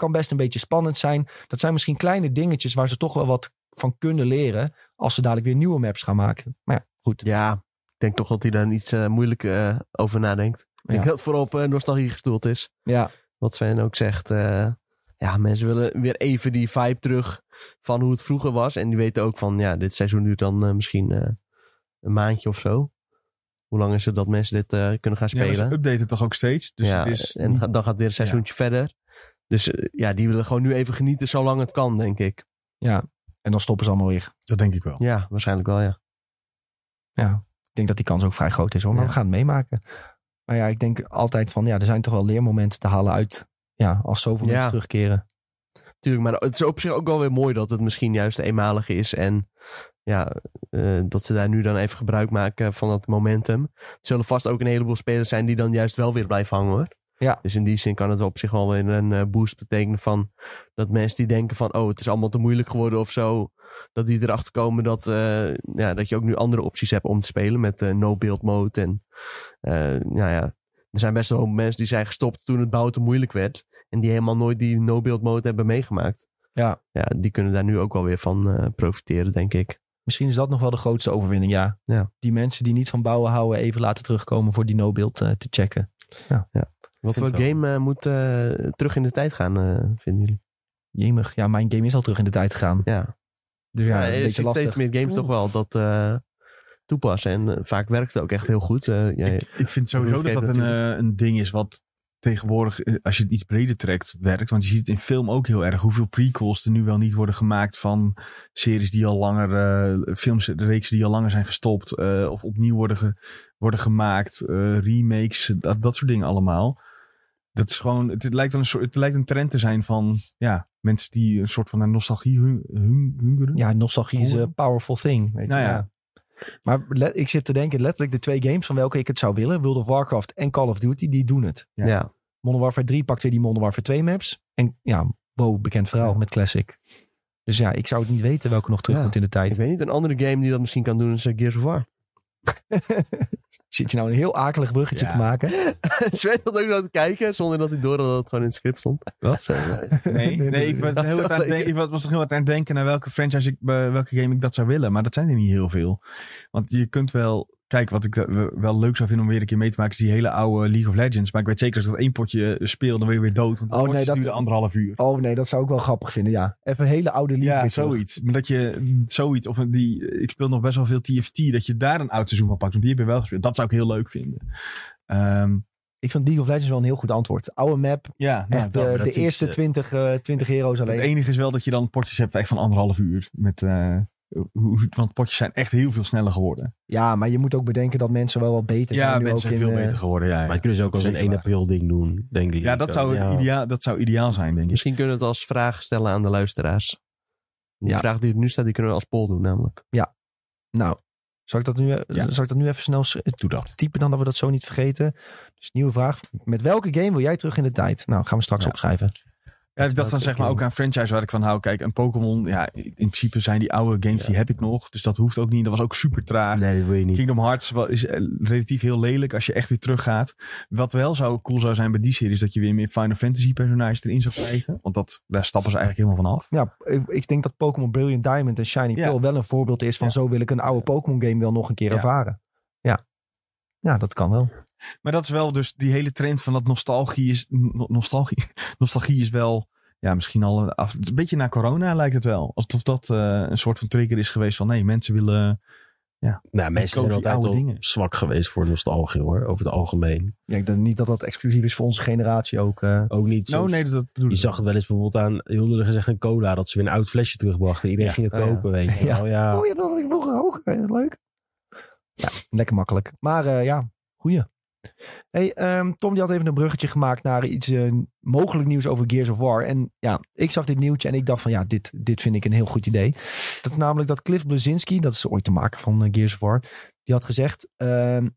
kan best een beetje spannend zijn. Dat zijn misschien kleine dingetjes waar ze toch wel wat van kunnen leren. Als ze dadelijk weer nieuwe maps gaan maken. Maar ja, goed. Ja, ik denk toch dat hij daar niet eh, moeilijk eh, over nadenkt. Ik denk Ja. dat het vooral op eh, nostalgie gestoeld is. Ja, Wat Sven ook zegt. eh, ja, mensen willen weer even die vibe terug van hoe het vroeger was. En die weten ook van, ja, dit seizoen duurt dan eh, misschien eh, een maandje of zo. Hoe lang is het dat mensen dit eh, kunnen gaan Ja, spelen? ze updaten toch ook steeds. Dus ja, het is en dan gaat weer een seizoentje verder. Dus ja, die willen gewoon nu even genieten zolang het kan, denk ik. ja. En dan stoppen ze allemaal weer. Dat denk ik wel. Ja, waarschijnlijk wel, ja. Ja, ik denk dat die kans ook vrij groot is hoor. Maar Ja. we gaan het meemaken. Maar ja, ik denk altijd van ja, er zijn toch wel leermomenten te halen uit. Ja, als zoveel Ja. mensen terugkeren. Tuurlijk, maar het is op zich ook wel weer mooi dat het misschien juist eenmalig is. En ja, eh, dat ze daar nu dan even gebruik maken van dat momentum. Er zullen vast ook een heleboel spelers zijn die dan juist wel weer blijven hangen hoor. Ja. Dus in die zin kan het op zich wel weer een eh, boost betekenen van dat mensen die denken van oh het is allemaal te moeilijk geworden of zo. Dat die erachter komen dat, eh, ja, dat je ook nu andere opties hebt om te spelen met eh, no-build mode. En nou ja, er zijn best wel mensen die zijn gestopt toen het bouwen te moeilijk werd. En die helemaal nooit die no-build mode hebben meegemaakt. Ja. Ja, die kunnen daar nu ook wel weer van profiteren, denk ik. Misschien is dat nog wel de grootste overwinning, ja. Ja. Die mensen die niet van bouwen houden even laten terugkomen voor die no-build te checken. Wat voor game eh, moet eh, terug in de tijd gaan, eh, vinden jullie? Jemig, ja, mijn game is al terug in de tijd gegaan. Ja, Dus ja, ja, een je beetje ziet lastig. steeds meer games toch wel dat eh, toepassen. En vaak werkt het ook echt heel goed. Eh, jij- Ik, ik vind sowieso dat dat een, natuurlijk. een ding is wat tegenwoordig, als je het iets breder trekt, werkt. Want je ziet het in film ook heel erg. Hoeveel prequels er nu wel niet worden gemaakt van series die al langer, eh films, reeksen die al langer zijn gestopt. eh, of opnieuw worden, ge- worden gemaakt. eh, remakes, dat, dat soort dingen allemaal. Dat is gewoon, het, lijkt wel een soort, het lijkt een trend te zijn van, ja, mensen die een soort van naar nostalgie hun, hun, hungeren. Ja, nostalgie is een powerful thing. Weet je, Nou ja. ja. Maar let- ik zit te denken, letterlijk de twee games van welke ik het zou willen, World of Warcraft en Call of Duty, die doen het. Ja. ja. Modern Warfare 3 pakt weer die Modern Warfare 2 maps. En ja, wow, bekend verhaal Ja. met Classic. Dus ja, ik zou het niet weten welke nog terug Ja. komt in de Ik tijd. weet niet, een andere game die dat misschien kan doen is eh, Gears of War. Zit je nou een heel akelig bruggetje Ja. te maken? Sven had ook nog te kijken, zonder dat hij door had dat het gewoon in het script stond. Wat? Nee, nee, ik, ben heel hard aan het denken- ik was nog heel hard aan het denken naar welke franchise ik, bij welke game ik dat zou willen. Maar dat zijn er niet heel veel. Want je kunt wel, kijk, wat ik wel leuk zou vinden om weer een keer mee te maken, is die hele oude League of Legends. Maar ik weet zeker als dat één potje speel, dan ben je weer dood. Want Oh, oh, nee, nee, dat- duurde anderhalf uur. Oh nee, dat zou ik wel grappig vinden, ja. Even een hele oude liefde. Ja, zoiets. Maar dat je zoiets, of die, ik speel nog best wel veel TFT, dat je daar een oud seizoen van pakt. Want die heb je wel gespeeld. Dat zou ik heel leuk vinden. Ehm, Ik vind League of Legends wel een heel goed antwoord. Oude map, ja, nou, echt eh, de eerste eh, 20, eh 20 heroes Het alleen. enige is wel dat je dan potjes hebt echt van anderhalf uur. Met, eh, hoe, want potjes zijn echt heel veel sneller geworden. Ja, maar je moet ook bedenken dat mensen wel wat beter zijn. Ja, mensen ook zijn in, veel eh, beter geworden. Ja, Maar ja. het kunnen ze ook als een Zeker 1 waar. april ding doen, denk ik. Ja, dat zou, Ja. Ideaal, dat zou ideaal zijn, denk ik. Misschien kunnen we het als vraag stellen aan de luisteraars. Ja. vraag die er nu staat, die kunnen we als poll doen namelijk. Nou, zal ik dat nu, eh, Ja. zal ik dat nu even snel Doe dat. typen dan dat we dat zo niet vergeten? Dus nieuwe vraag. Met welke game wil jij terug in de tijd? Nou, gaan we straks Ja. opschrijven. Ja, ik dacht dan zeg maar ook aan franchise waar ik van hou. Kijk, een Pokémon, ja, in principe zijn die oude games, Ja. die heb ik nog. Dus dat hoeft ook niet. Dat was ook super traag. Nee, dat wil je niet. Kingdom Hearts is eh, relatief heel lelijk als je echt weer teruggaat. Wat wel zou cool zou zijn bij die serie is dat je weer meer Final Fantasy personages erin zou krijgen. Want dat, daar stappen ze eigenlijk helemaal van af. Ja, ik, ik denk dat Pokémon Brilliant Diamond en Shiny Ja. Pearl wel een voorbeeld is van Ja. zo wil ik een oude Pokémon game wel nog een keer ervaren. Ja. Ja, dat kan wel. Maar dat is wel dus die hele trend van dat nostalgie is, no- nostalgie, nostalgie is wel, ja, misschien al een, af, een beetje na corona lijkt het wel. Alsof dat eh, een soort van trigger is geweest van nee, mensen willen, Nou, mensen zijn altijd al dingen. zwak geweest voor nostalgie hoor, over het algemeen. Ja, ik denk niet dat dat exclusief is voor onze generatie ook. eh. Ook niet zo. nou nee, dat, dat bedoel je ik. zag het wel eens bijvoorbeeld aan, heel lullig gezegd, een cola, dat ze weer een oud flesje terugbrachten. Iedereen Ja. ging het Oh, ja. kopen, weet je Ja. wel. Ja. Oh ja, dat had ik vroeger ook. Eh, Leuk. Ja, lekker makkelijk. Maar eh, ja, goeie. Hey, ehm, Tom die had even een bruggetje gemaakt naar iets eh, mogelijk nieuws over Gears of War. En ja, ik zag dit nieuwtje en ik dacht van ja, dit, dit vind ik een heel goed idee. Dat is namelijk dat Cliff Blazinski, dat is ooit de maker van eh, Gears of War, die had gezegd... ehm,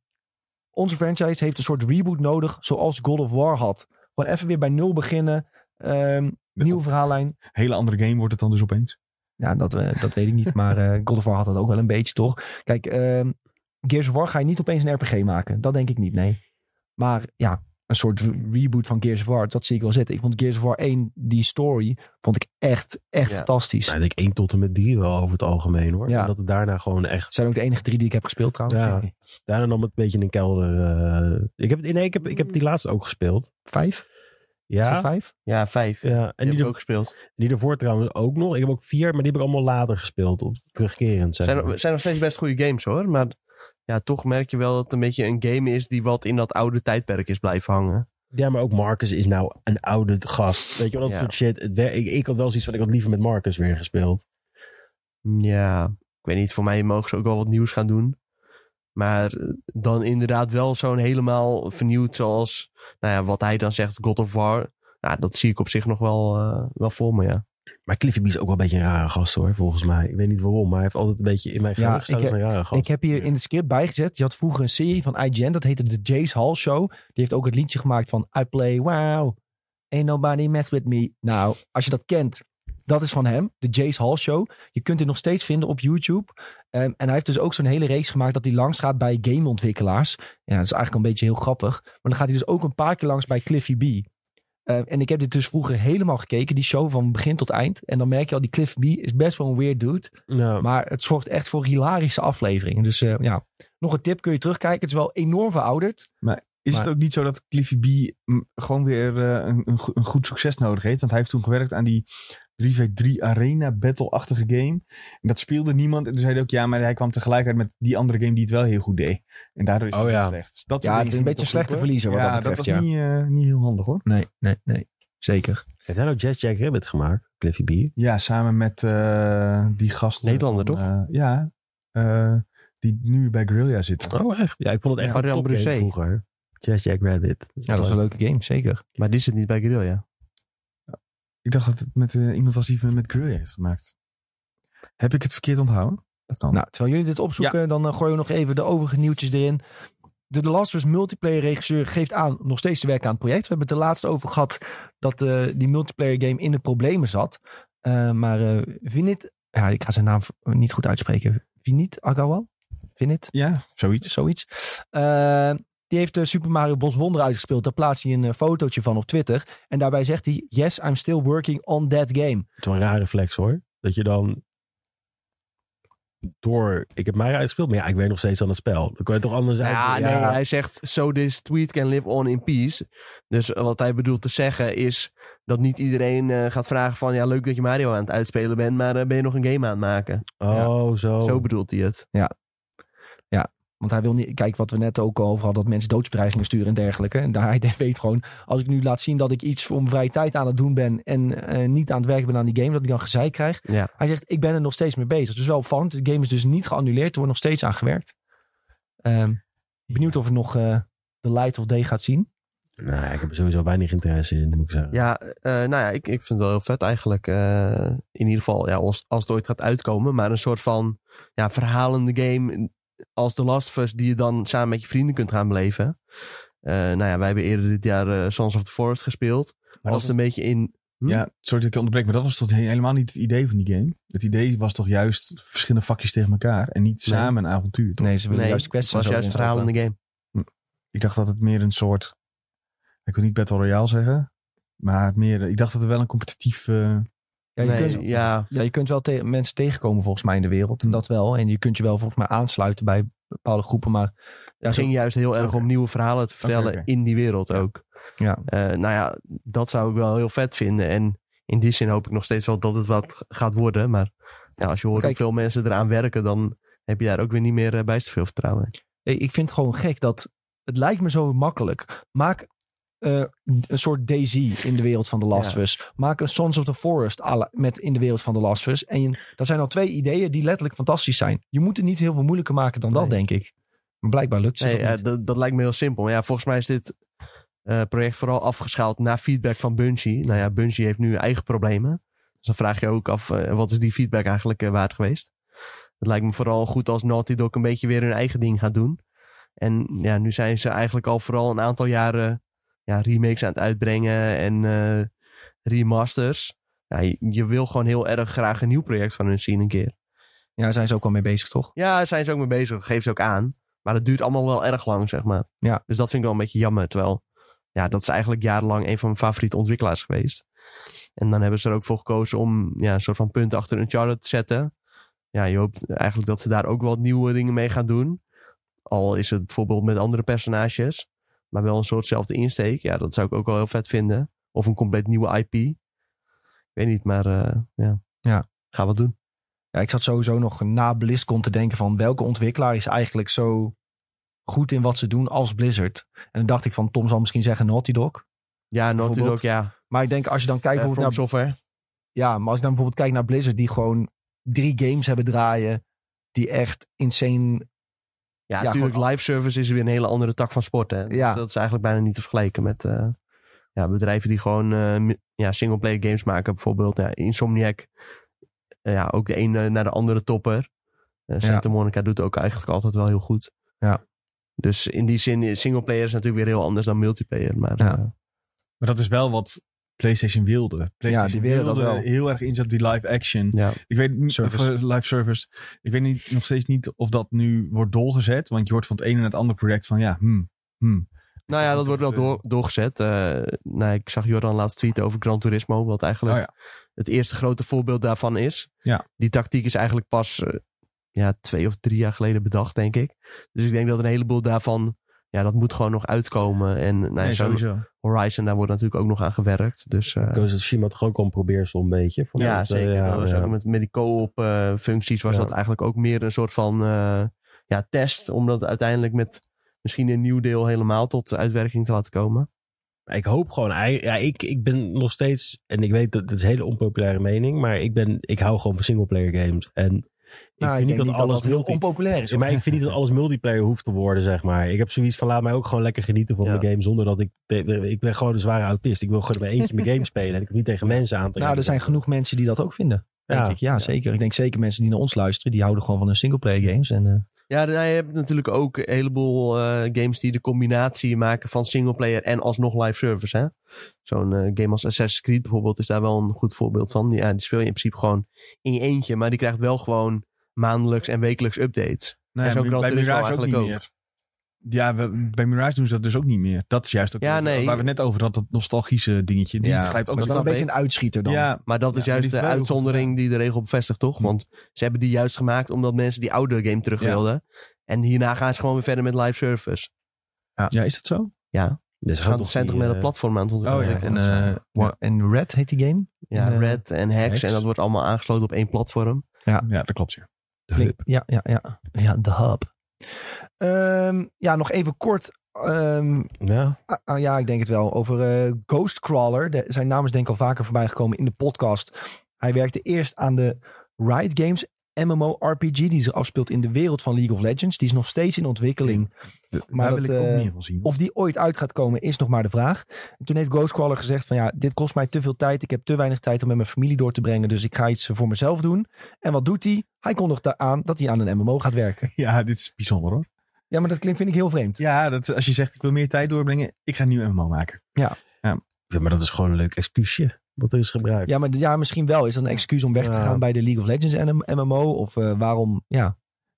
onze franchise heeft een soort reboot nodig zoals God of War had. Gewoon even weer bij nul beginnen. ehm, nieuwe verhaallijn. Hele andere game wordt het dan dus opeens. Ja, dat, eh, dat weet ik niet. Maar God of War had dat ook wel een beetje, toch? Kijk, Gears of War ga je niet opeens een RPG maken. Dat denk ik niet, nee. Maar ja, een soort re- reboot van Gears of War, dat zie ik wel zitten. Ik vond Gears of War 1, die story, vond ik echt, echt Ja. fantastisch. Nou, ik denk 1 tot en met 3 wel over het algemeen hoor. Ja. En dat het daarna gewoon echt, zijn ook de enige drie die ik heb gespeeld trouwens. Ja. daarna nam het een beetje in een kelder. eh. ik, heb, nee, ik, heb, ik heb die laatste ook gespeeld. Vijf? Ja, vijf? Ja, vijf. ja. En die die, heb ik ook gespeeld. die ervoor trouwens ook nog. Ik heb ook vier, maar die heb ik allemaal later gespeeld. Op, terugkerend zeg zijn, maar. zijn nog steeds best goede games hoor. Maar ja, toch merk je wel dat het een beetje een game is die wat in dat oude tijdperk is blijven hangen. Ja, maar ook Marcus is nou een oude gast. Weet je wel, dat Ja. soort shit. Ik, ik had wel zoiets van, ik had liever met Marcus weer gespeeld. Ja, ik weet niet, voor mij mogen ze ook wel wat nieuws gaan doen. Maar eh, dan inderdaad wel zo'n helemaal vernieuwd zoals, nou ja, wat hij dan zegt, God of War. Nou, dat zie ik op zich nog wel, eh, wel voor me, ja. Maar Cliffy B is ook wel een beetje een rare gast hoor, volgens mij. Ik weet niet waarom, maar hij heeft altijd een beetje in mijn Ja, gestaan als een rare gast. Ik heb hier in het script bijgezet. Je had vroeger een serie van IGN. Dat heette de Jace Hall Show. Die heeft ook het liedje gemaakt van I play wow. Ain't nobody mess with me. Nou, als je dat kent. Dat is van hem. De Jace Hall Show. Je kunt dit nog steeds vinden op YouTube. Ehm, en hij heeft dus ook zo'n hele race gemaakt. Dat hij langs gaat bij gameontwikkelaars. Ja, dat is eigenlijk een beetje heel grappig. Maar dan gaat hij dus ook een paar keer langs bij Cliffy B. Ehm, en ik heb dit dus vroeger helemaal gekeken. Die show van begin tot eind. En dan merk je al, die Cliffy B is best wel een weird dude. Maar het zorgt echt voor hilarische afleveringen. Dus eh, ja, nog een tip kun je terugkijken. Het is wel enorm verouderd. Is Maar- het ook niet zo dat Cliffy B mm, gewoon weer eh, een, een goed succes nodig heeft? Want hij heeft toen gewerkt aan die 3v3 arena battle-achtige game. En dat speelde niemand. En toen zei hij ook, ja, maar hij kwam tegelijkertijd met die andere game die het wel heel goed deed. En daardoor is Oh het ja. slecht. Dus dat Ja, het is een beetje slechte oproepen. verliezer wat ja, dat betreft, was niet, eh, niet heel handig hoor. Nee, nee, nee. Zeker. heeft hij nou Jazz Jack Rabbit gemaakt, Cliffy B? Ja, samen met eh, die gasten. Nederlander, van, toch? eh, ja, eh, die nu bij Guerrilla zitten. Oh echt? Ja, ik vond het echt Ja, een vroeger. Jazz Jack Rabbit. Ja, dat is een leuke game, zeker. Maar die zit niet bij Guerrilla. Ik dacht dat het met eh, iemand was die met Guerrilla heeft gemaakt. Heb ik het verkeerd onthouden? Dat kan. Nou, terwijl jullie dit opzoeken, dan eh, gooien we nog even de overige nieuwtjes erin. De The Last of Us multiplayer regisseur geeft aan nog steeds te werken aan het project. We hebben het er laatst over gehad dat eh, die multiplayer game in de problemen zat. Maar Vinit, ja, ik ga zijn naam niet goed uitspreken. Vinit Agrawal? Vinit? ja, zoiets. zoiets. Eh, die heeft de Super Mario Bros. Wonder uitgespeeld. Daar plaatst hij een eh, fotootje van op Twitter. En daarbij zegt hij, yes, I'm still working on that game. Het is wel een rare flex hoor. Dat je dan door... Ik heb mij uitgespeeld, maar ja, ik weet nog steeds aan het spel. Dan kan je toch anders Ja, uit... nee, hij zegt, so this tweet can live on in peace. Dus wat hij bedoelt te zeggen is dat niet iedereen eh, gaat vragen van... Ja, leuk dat je Mario aan het uitspelen bent, maar eh, ben je nog een game aan het maken? Oh, zo. Zo bedoelt hij het. Want hij wil niet, kijk wat we net ook al over hadden, dat mensen doodsbedreigingen sturen en dergelijke. En daar, hij weet gewoon, als ik nu laat zien dat ik iets voor mijn vrije tijd aan het doen ben en eh, niet aan het werken ben aan die game, dat ik dan gezeik krijg. Ja. Hij zegt, ik ben er nog steeds mee bezig. Dus wel opvallend, de game is dus niet geannuleerd, er wordt nog steeds aan gewerkt. Ehm, benieuwd of het nog eh, de light of day gaat zien. Nou, ik heb er sowieso weinig interesse in, moet ik zeggen. Ja, eh, nou ja, ik, ik vind het wel heel vet eigenlijk. Eh, in ieder geval, ja, als, als het ooit gaat uitkomen. Maar een soort van ja, verhalende game als The Last of Us... die je dan samen met je vrienden kunt gaan beleven. Eh, nou ja, wij hebben eerder dit jaar eh, Sons of the Forest gespeeld. Maar als dat het een beetje in... Hm? Ja, sorry dat ik je onderbreek, maar dat was toch he- helemaal niet het idee van die game? Het idee was toch juist verschillende vakjes tegen elkaar en niet Nee. samen een avontuur. toch? Nee, ze willen Nee, juist het kwesties. was juist verhalende game. Ik dacht dat het meer een soort, ik wil niet Battle Royale zeggen, maar meer, ik dacht dat er wel een competitief, Ja, je, Nee, kunt, ja, ja, je kunt wel te- mensen tegenkomen volgens mij in de wereld. En Hm. dat wel. En je kunt je wel volgens mij aansluiten bij bepaalde groepen. Maar ja, het zo- ging juist heel erg om nieuwe verhalen te vertellen in die wereld ook. ja. Eh, nou ja, dat zou ik wel heel vet vinden. En in die zin hoop ik nog steeds wel dat het wat gaat worden. Maar ja, als je hoort Kijk- hoeveel mensen eraan werken, dan heb je daar ook weer niet meer eh, bijster veel vertrouwen in. Ik vind het gewoon gek dat het lijkt me zo makkelijk. Maak eh, een soort Daisy in de wereld van The Last Ja. of Us. Maak een Sons of the Forest la- met in de wereld van The Last of Us. En dat zijn al twee ideeën die letterlijk fantastisch zijn. Je moet het niet heel veel moeilijker maken dan dat, denk ik. Maar blijkbaar lukt Nee, dat ja, niet. dat, dat lijkt me heel simpel. Maar ja, volgens mij is dit eh, project vooral afgeschaald na feedback van Bungie. Nou ja, Bungie heeft nu eigen problemen. Dus dan vraag je ook af, eh, wat is die feedback eigenlijk waard geweest? Het lijkt me vooral goed als Naughty Dog een beetje weer hun eigen ding gaat doen. En ja, nu zijn ze eigenlijk al vooral een aantal jaren ja, remakes aan het uitbrengen en eh, remasters. Ja, je, je wil gewoon heel erg graag een nieuw project van hun zien een keer. Ja, daar zijn ze ook al mee bezig, toch? Ja, daar zijn ze ook mee bezig. Dat geven ze ook aan. Maar dat duurt allemaal wel erg lang, zeg maar. Ja. Dus dat vind ik wel een beetje jammer. Terwijl, ja, dat is eigenlijk jarenlang een van mijn favoriete ontwikkelaars geweest. En dan hebben ze er ook voor gekozen om ja, een soort van punten achter Uncharted te zetten. Ja, je hoopt eigenlijk dat ze daar ook wat nieuwe dingen mee gaan doen. Al is het bijvoorbeeld met andere personages. Maar wel een soortzelfde insteek. Ja, dat zou ik ook wel heel vet vinden. Of een compleet nieuwe IP. Ik weet niet, maar eh, ja. Ja. Ga wat doen. Ja, ik zat sowieso nog na BlizzCon te denken van welke ontwikkelaar is eigenlijk zo goed in wat ze doen als Blizzard. En dan dacht ik van Tom zal misschien zeggen Naughty Dog. Ja, Naughty Dog, ja. Maar ik denk als je dan kijkt Eh, bijvoorbeeld naar, Software. ja, maar als ik dan bijvoorbeeld kijk naar Blizzard die gewoon drie games hebben draaien die echt insane. Ja, Ja, natuurlijk. gewoon- live service is weer een hele andere tak van sport. Hè? Dus Ja. dat is eigenlijk bijna niet te vergelijken met, eh, ja, bedrijven die gewoon mi- ja, singleplayer games maken. Bijvoorbeeld ja, Insomniac. Eh, ja, ook de ene naar de andere topper. Santa Monica doet ook eigenlijk altijd wel heel goed. Ja. Dus in die zin, is singleplayer is natuurlijk weer heel anders dan multiplayer. Maar Maar dat is wel wat PlayStation wilde. PlayStation die willen dat wilde wel. heel erg inzet op die live action. ja. Ik weet niet, Service. of, live service. Ik weet niet, nog steeds niet of dat nu wordt doorgezet. Want je hoort van het ene naar het andere project van ja, hmm, hmm. Nou ja, dat wordt wel door, doorgezet. Nou, ik zag Jordan laatst tweeten over Gran Turismo. Wat eigenlijk Oh ja. het eerste grote voorbeeld daarvan is. Ja. Die tactiek is eigenlijk pas eh, ja, twee of drie jaar geleden bedacht, denk ik. Dus ik denk dat een heleboel daarvan... Ja, dat moet gewoon nog uitkomen. En nou, ja, Nee, sowieso. Horizon, daar wordt natuurlijk ook nog aan gewerkt. Dus eh, Ghost of Tsushima toch ook al een probeersel een beetje. Ja, dat, zeker. ja, dat was ja. ook met, met die co-op eh, functies was Ja. dat eigenlijk ook meer een soort van eh, ja, test. Om dat uiteindelijk met misschien een nieuw deel helemaal tot uitwerking te laten komen. Ik hoop gewoon, ja, ik, ik ben nog steeds, en ik weet dat het is een hele onpopulaire mening, maar ik, ben, ik hou gewoon van singleplayer games. En ik Nou, vind ik niet dat alles dat heel multi- onpopulair is. Ja, maar ik vind niet dat alles multiplayer hoeft te worden, zeg maar. Ik heb zoiets van, laat mij ook gewoon lekker genieten van Ja. mijn game, zonder dat ik... Ik ben gewoon een zware autist. Ik wil gewoon mijn eentje mijn game spelen en ik hoef niet tegen mensen aan te Nou, er zijn genoeg mensen die dat ook vinden. Denk Ja. ik. Ja, zeker. Ik denk zeker mensen die naar ons luisteren, die houden gewoon van hun singleplayer games. En, eh, Ja, nou, je hebt natuurlijk ook een heleboel eh, games die de combinatie maken van singleplayer en alsnog live service. hè. Zo'n eh, game als Assassin's Creed bijvoorbeeld is daar wel een goed voorbeeld van. Ja, die speel je in principe gewoon in je eentje, maar die krijgt wel gewoon maandelijks en wekelijks updates. Nee, En Gran bij Mirage ook niet ook. meer. Ja, we- bij Mirage doen ze dat dus ook niet meer. Dat is juist ook Ja, nee. waar we net over hadden, dat nostalgische dingetje. Die ja, grijpt ook dat is zo- wel een beetje een uitschieter dan. Ja, Maar dat Ja, is juist de uitzondering die de regel bevestigt, toch? Hm. Want ze hebben die juist gemaakt omdat mensen die oude game terug Ja. wilden. En hierna gaan ze gewoon weer verder met live service. ja, is dat zo? Ja, Dus ze gaan, zijn toch met een platform aan het ontwikkelen. Oh ja, En, eh, en Red heet die game. Ja, En, eh, Red en Hex, Hex. En dat wordt allemaal aangesloten op één platform. Ja, dat klopt. Ja. Flink- Ja, ja, ja. Ja, de hub. Ehm, ja, nog even kort. ehm, Ja, ah, ah, ja, ik denk het wel. Over eh, Ghostcrawler. De, zijn naam is denk ik al vaker voorbij gekomen in de podcast. Hij werkte eerst aan de Riot Games MMORPG. Die zich afspeelt in de wereld van League of Legends. Die is nog steeds in ontwikkeling. Maar Maar Daar dat, wil ik ook eh, meer van zien. Of die ooit uit gaat komen is nog maar de vraag. En toen heeft Ghostcrawler gezegd van ja, dit kost mij te veel tijd. Ik heb te weinig tijd om met mijn familie door te brengen. Dus ik ga iets voor mezelf doen. En wat doet hij? Hij kondigt aan dat hij aan een MMO gaat werken. Ja, dit is bijzonder hoor. Ja, maar dat klinkt vind ik heel vreemd. Ja, dat, als je zegt ik wil meer tijd doorbrengen, ik ga een nieuw MMO maken. Ja, maar dat is gewoon een leuk excuusje wat er is gebruikt. Ja, maar ja, misschien wel. Is dat een excuus om weg te Ja. gaan bij de League of Legends en een MMO? Of eh, waarom? Ja.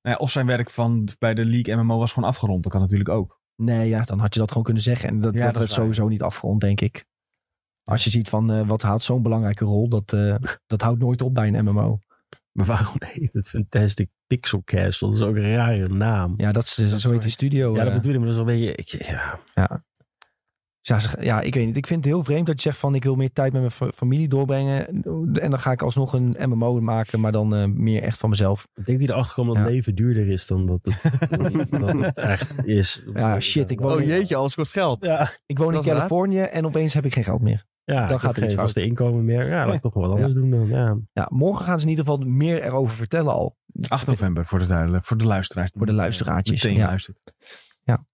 Nou ja, of zijn werk van bij de League MMO was gewoon afgerond. Dat kan natuurlijk ook. Nee, ja, dan had je dat gewoon kunnen zeggen. En dat, Ja, dat, dat werd is waar. sowieso niet afgerond, denk ik. Als je ziet van eh, wat haalt zo'n belangrijke rol, dat, eh, dat houdt nooit op bij een MMO. Maar waarom heet het Fantastic Pixel Castle? Dat is ook een rare naam. Ja, dat is, zo heet die studio. Ja, dat bedoel ik, maar dat is wel een beetje... Ik, ja. Ja, zeg- ja, ik weet niet. Ik vind het heel vreemd dat je zegt van ik wil meer tijd met mijn fa- familie doorbrengen. En dan ga ik alsnog een MMO maken, maar dan eh, meer echt van mezelf. Ik denk die erachter komen dat Ja. leven duurder is dan dat het, echt is. Ja, shit, ik woon, Oh in, jeetje, alles kost geld. Ja, ik woon in raar. Californië en opeens heb ik geen geld meer. ja Dan gaat er iets vaste inkomen meer. Ja, laat ik toch wel wat anders doen dan. Ja. Ja, morgen gaan ze in ieder geval meer erover vertellen al. 8 november voor de, duidelijk, voor de luisteraars. Voor de luisteraartjes, Meteen ja. luistert.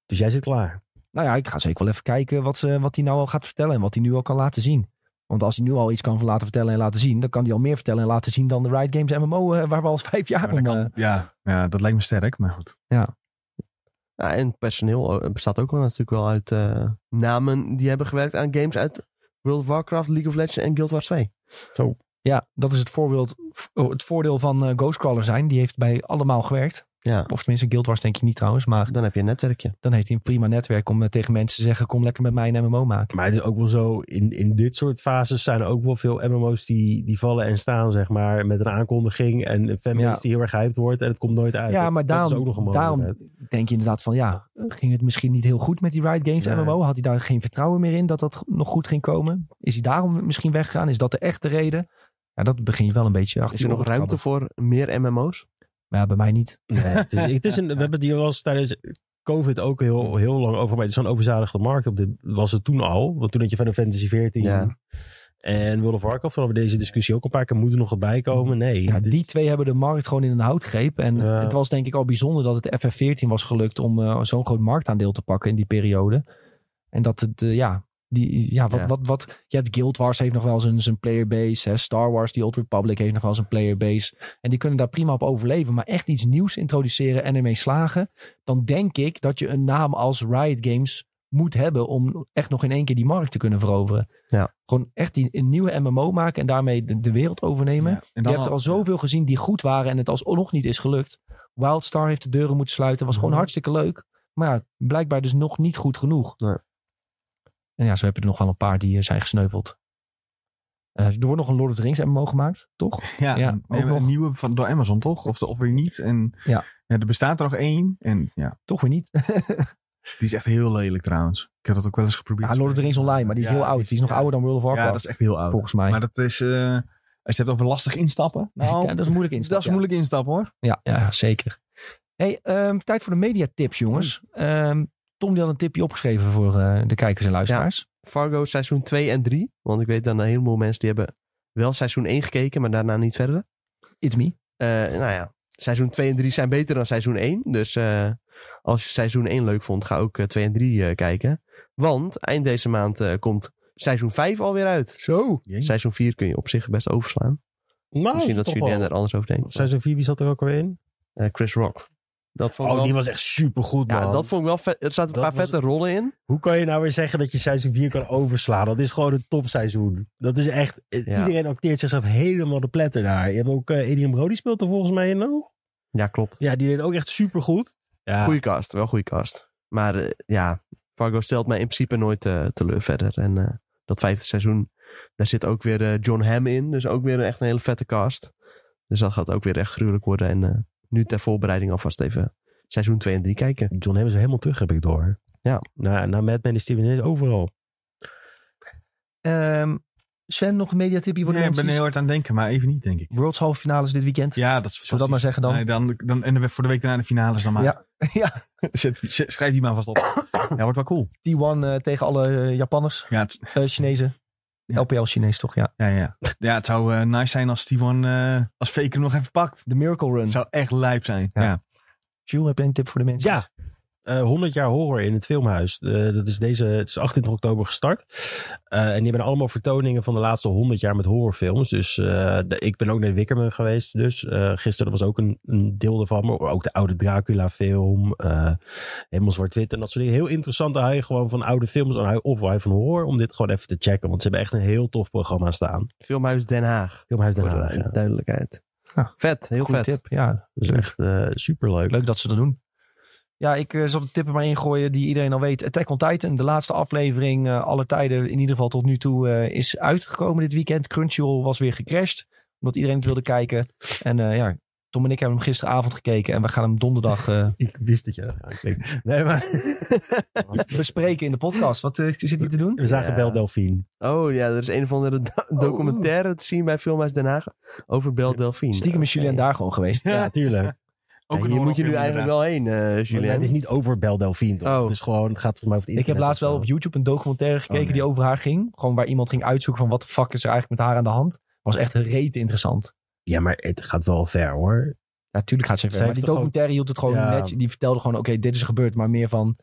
Dus jij zit klaar. Nou ja, ik ga zeker wel even kijken wat, ze, wat hij nou al gaat vertellen en wat hij nu al kan laten zien. Want als hij nu al iets kan laten vertellen en laten zien, dan kan hij al meer vertellen en laten zien dan de Riot Games MMO, eh, waar we al vijf jaar om... dat eh, kan, ja, ja, dat lijkt me sterk, maar goed. Ja, en personeel eh, bestaat ook wel natuurlijk wel uit eh, namen die hebben gewerkt aan games uit World of Warcraft, League of Legends en Guild Wars 2. Ja, dat is het, voorbeeld, het voordeel van Ghostcrawler zijn. Die heeft bij allemaal gewerkt. Ja, Of tenminste, Guild Wars denk ik niet trouwens. Maar dan heb je een netwerkje. dan heeft hij een prima netwerk om eh, tegen mensen te zeggen... kom lekker met mij een MMO maken. Maar het is ook wel zo, in, in dit soort fases zijn er ook wel veel MMO's die, die vallen en staan, zeg maar, met een aankondiging en een fanbase Ja. die heel erg hyped wordt en het komt nooit uit. Ja, Dat- maar dat is daarom, ook nog een daarom denk je inderdaad van... ja, ging het misschien niet heel goed met die Riot Games Nee. MMO? Had hij daar geen vertrouwen meer in dat dat nog goed ging komen? Is hij daarom misschien weggegaan? Is dat de echte reden? Ja, dat begin je wel een beetje achter Is er je nog ruimte voor meer MMO's? Maar ja, bij mij niet. Nee, het is, het is een, we hebben het hier wel eens tijdens COVID ook heel, heel lang over. Maar het is zo'n overzadigde markt. Op dit was het toen al. Want toen had je Final Fantasy 14 Ja. en World of Warcraft. Hadden we deze discussie ook een paar keer. Moet er nog wat bij komen? Nee. Ja, Dit- die twee hebben de markt gewoon in een houtgreep. En Ja. het was denk ik al bijzonder dat het FF14 was gelukt om eh, zo'n groot marktaandeel te pakken in die periode. En dat het, eh, ja, Die, ja, wat, Ja. Wat, wat, je hebt Guild Wars heeft nog wel zijn, zijn playerbase. Hè? Star Wars, die Old Republic heeft nog wel zijn playerbase. En die kunnen daar prima op overleven. Maar echt iets nieuws introduceren en ermee slagen. Dan denk ik dat je een naam als Riot Games moet hebben. Om echt nog in één keer die markt te kunnen veroveren. Ja. Gewoon echt die, een nieuwe MMO maken en daarmee de, de wereld overnemen. Ja, en Je hebt er al zoveel gezien die goed waren en het alsnog niet is gelukt. Wildstar heeft de deuren moeten sluiten. Was gewoon Mhm. hartstikke leuk. Maar ja, blijkbaar dus nog niet goed genoeg. Nee. En ja, zo heb je er nog wel een paar die eh, zijn gesneuveld. Eh, er wordt nog een Lord of the Rings MMO gemaakt, toch? Ja, Ja, een, ook een nog. nieuwe van, door Amazon toch? Of, of weer niet. En Ja. er bestaat er nog één. En ja, Toch weer niet. die is echt heel lelijk trouwens. Ik heb dat ook wel eens geprobeerd. Ja, te Lord of the Rings. Online, maar die is Ja, heel oud. Die is nog ja. ouder dan World of Warcraft, Ja, dat is echt heel oud. volgens mij. Maar dat is, eh, als je het hebt over lastig instappen. Nou, ja, dat is moeilijk in. dat is moeilijk instappen hoor. Ja, ja zeker. Hey, ehm, tijd voor de mediatips, jongens. Ehm, Tom die had een tipje opgeschreven voor eh, de kijkers en luisteraars. Fargo seizoen 2 en 3. Want ik weet dat een heleboel mensen die hebben wel seizoen 1 gekeken, maar daarna niet verder. It's me. Eh, nou ja, seizoen 2 en 3 zijn beter dan seizoen 1. Dus eh, als je seizoen 1 leuk vond, ga ook eh, 2 en 3 eh, kijken. Want eind deze maand eh, komt seizoen 5 alweer uit. Zo. Seizoen 4 kun je op zich best overslaan. Nou, Misschien dat wel. daar anders over denkt. Seizoen 4, wie zat er ook alweer in? Eh, Chris Rock. Dat vond ik Oh, wel- die was echt supergoed, man. ja, dat vond ik wel vet. Er zaten een Dat paar was- vette rollen in. Hoe kan je nou weer zeggen dat je seizoen 4 kan overslaan? Dat is gewoon een topseizoen. Dat is echt... eh, Ja. Iedereen acteert zichzelf helemaal de pletter daar. Je hebt ook Adrian Brody speelt er volgens mij in nog. Ja, klopt. Ja, die deed ook echt supergoed. Ja, Goeie cast, wel goede cast. Maar eh, ja, Fargo stelt mij in principe nooit eh, teleur verder. En eh, dat vijfde seizoen, daar zit ook weer eh, John Hamm in. Dus ook weer echt een hele vette cast. Dus dat gaat ook weer echt gruwelijk worden. En eh, nu ter voorbereiding alvast even seizoen 2 en 3 kijken. John Hamm is helemaal terug, heb ik door. Ja. Na, na Mad Men is Steven Ineens overal. Ehm, Sven, nog een mediatipje voor Ja, de ik ben heel hard aan het denken, maar even niet denk ik. Worlds halve finales dit weekend. Ja, dat is Zullen we dat maar zeggen dan? Nee, dan, dan en de, voor de week daarna de finales dan maar. Ja. ja. Zet, schrijf die maar vast op. Ja, wordt wel cool. T1 eh, tegen alle eh, Japanners, Ja, het, eh, Chinezen. LPL Chinees toch, ja. ja, ja. ja, het zou eh, nice zijn als Timon eh als faker hem nog even pakt. De Miracle Run. Het zou echt lijp zijn. Ja. Ja. Jules, heb je een tip voor de mensen? Ja. Eh 100 jaar horror in het filmhuis. Eh, dat is deze, het is 28 oktober gestart. Eh, en die hebben allemaal vertoningen van de laatste 100 jaar met horrorfilms. Dus eh, de- ik ben ook naar Wickerman geweest. Dus eh, gisteren was ook een, een deel ervan. Maar ook de oude Dracula film. eh helemaal zwart-wit en dat soort dingen. Heel interessant. Dan hou je gewoon van oude films en hou je- of hou je van horror. Om dit gewoon even te checken. Want ze hebben echt een heel tof programma staan. Filmhuis Den Haag. Filmhuis Den de Haag. ja. duidelijkheid. Ja. Vet, heel Goeie vet. tip, ja. Dat is echt superleuk. Leuk dat ze dat doen. Ja, ik eh, zal de tippen maar ingooien die iedereen al weet. Attack on Titan, de laatste aflevering, eh, alle tijden in ieder geval tot nu toe, eh, is uitgekomen dit weekend. Crunchyroll was weer gecrashed, omdat iedereen het wilde kijken. En eh, ja, Tom en ik hebben hem gisteravond gekeken en we gaan hem donderdag eh, Ik wist dat je dat. Nee, maar bespreken in de podcast. Wat zit hij te doen? we zagen Ja. Bel Delphine. Oh ja, er is een of andere do- documentaire te zien bij Filmhuis Den Haag over Bel Delphine. Stiekem is Julien daar gewoon geweest. Ja, tuurlijk. Ook Ja, een hier moet je nu eigenlijk wel heen, eh Julien. het is niet over Bel Delphine, toch? Oh. Het is gewoon, het gaat volgens mij over het Ik heb laatst wel op YouTube een documentaire gekeken Oh, nee. die over haar ging. Gewoon waar iemand ging uitzoeken van wat de fuck is er eigenlijk met haar aan de hand. Was echt reet interessant. Ja, maar het gaat wel ver, hoor. Natuurlijk gaat ze ver. Maar die documentaire hield het gewoon Ja. netjes. Die vertelde gewoon, oké, dit is er gebeurd. Maar meer van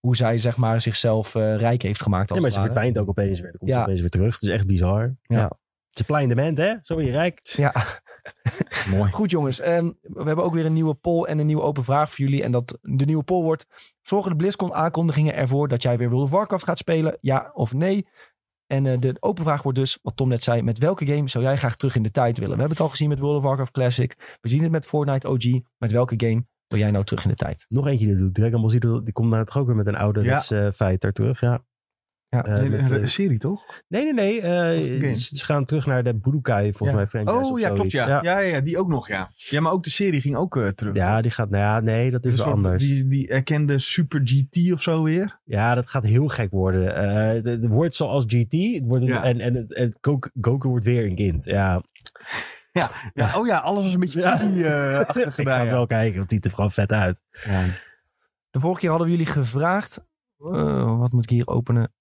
hoe zij zeg maar zichzelf eh, rijk heeft gemaakt. Als Ja, maar ze verdwijnt ook opeens weer. Dan komt Ja. ze opeens weer terug. Het is echt bizar. Ja. Het is plein dement, hè? Zo je rijk. Ja, Mooi. goed jongens. Ehm, we hebben ook weer een nieuwe poll en een nieuwe open vraag voor jullie. En dat de nieuwe poll wordt, zorgen de BlizzCon aankondigingen ervoor dat jij weer World of Warcraft gaat spelen? Ja of nee? En eh, de open vraag wordt dus, wat Tom net zei, met welke game zou jij graag terug in de tijd willen? We hebben het al gezien met World of Warcraft Classic. We zien het met Fortnite OG. Met welke game wil jij nou terug in de tijd? Nog eentje die doet. Dragon Ball Z die komt nou toch ook weer met een ouderwets eh fighter terug. Ja. Ja. Eh, met, een, eh, een serie toch? nee, nee, nee. eh, ze ze gaan terug naar de Budokai, volgens Ja. mij, franchise Oh of ja, klopt ja. ja. Ja. Ja, die ook nog ja. Ja, maar ook de serie ging ook eh, terug. Ja, die gaat, nou ja, nee, dat is Dus wel anders. Die, die erkende Super GT of zo weer. Ja, dat gaat heel gek worden. Eh, het- het wordt zoals GT. Het wordt een- Ja. En, en het, het Goku, Goku wordt weer een kind. Ja, Ja. Oh ja, alles was een beetje Ja. GT-achtig ik gedaan. ga ja. wel kijken. want Het ziet er gewoon vet uit. De vorige keer hadden we jullie gevraagd. eh, wat moet ik hier openen?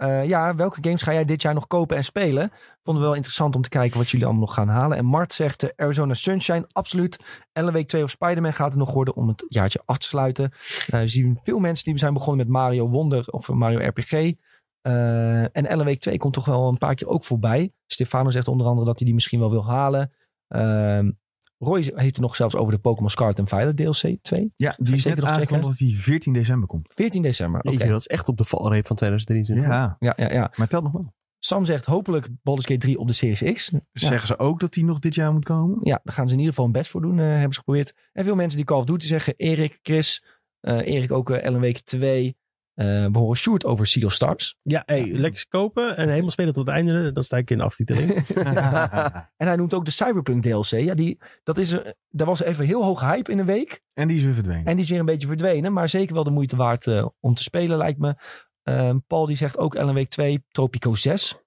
Eh, ja, welke games ga jij dit jaar nog kopen en spelen? Vonden we wel interessant om te kijken wat jullie allemaal nog gaan halen. En Mart zegt eh, Arizona Sunshine, absoluut. Ellen Week 2 of Spider-Man gaat het nog worden om het jaartje af te sluiten. Eh, we zien veel mensen die zijn begonnen met Mario Wonder of Mario RPG. En Ellen Week 2 komt toch wel een paar keer ook voorbij. Stefano zegt onder andere dat hij die misschien wel wil halen. Roy heeft er nog zelfs over de Pokémon Scarlet en Violet DLC 2. Ja, die is zeker net nog aangekondigd dat die 14 december komt. 14 december. Oké. Jeetje, Dat is echt op de valreep van 2023. Ja, Ja, ja, ja. maar telt nog wel. Sam zegt hopelijk Baldur's Gate 3 op de Series X. Ja. Zeggen ze ook dat die nog dit jaar moet komen? Ja, daar gaan ze in ieder geval hun best voor doen, eh, hebben ze geprobeerd. En veel mensen die Call of Duty zeggen. Erik, Chris, eh, Erik ook eh, Ellen Week 2. Eh we horen Sjoerd over Sea of Stars. Ja, hey, lekker kopen en helemaal spelen tot het einde. Dan sta ik in de aftiteling. En hij noemt ook de Cyberpunk DLC. Ja, die, dat is, een- daar was even heel hoog hype in een week. en die is weer verdwenen. En die is weer een beetje verdwenen. Maar zeker wel de moeite waard eh, om te spelen, lijkt me. Ehm, Paul die zegt ook Ellen Week 2, Tropico 6.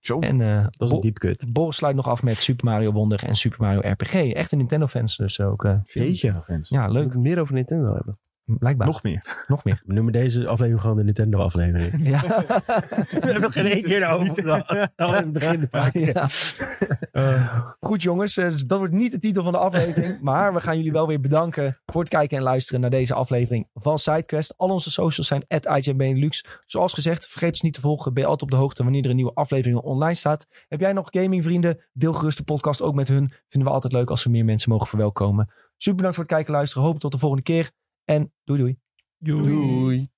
Zo. En eh Dat is een diep kut. Boris sluit nog af met Super Mario Wonder en Super Mario RPG. Echt een Nintendo-fans dus ook. eh, Jeetje. Fans. ja, We leuk. meer over Nintendo hebben. Blijkbaar. Nog meer. nog meer. We noemen deze aflevering gewoon de Nintendo aflevering. Ja. We hebben nog geen één keer over. Al in het begin een paar keer. Ja. Goed jongens, eh, dat wordt niet de titel van de aflevering. maar we gaan jullie wel weer bedanken voor het kijken en luisteren naar deze aflevering van SideQuest. Al onze socials zijn @IGNBenelux. Zoals gezegd, vergeet ons niet te volgen. Ben je altijd op de hoogte wanneer er een nieuwe aflevering online staat. Heb jij nog gamingvrienden? Deel gerust de podcast ook met hun. Vinden we altijd leuk als we meer mensen mogen verwelkomen. Super bedankt voor het kijken en luisteren. Hoop tot de volgende keer. En doei doei. Doei.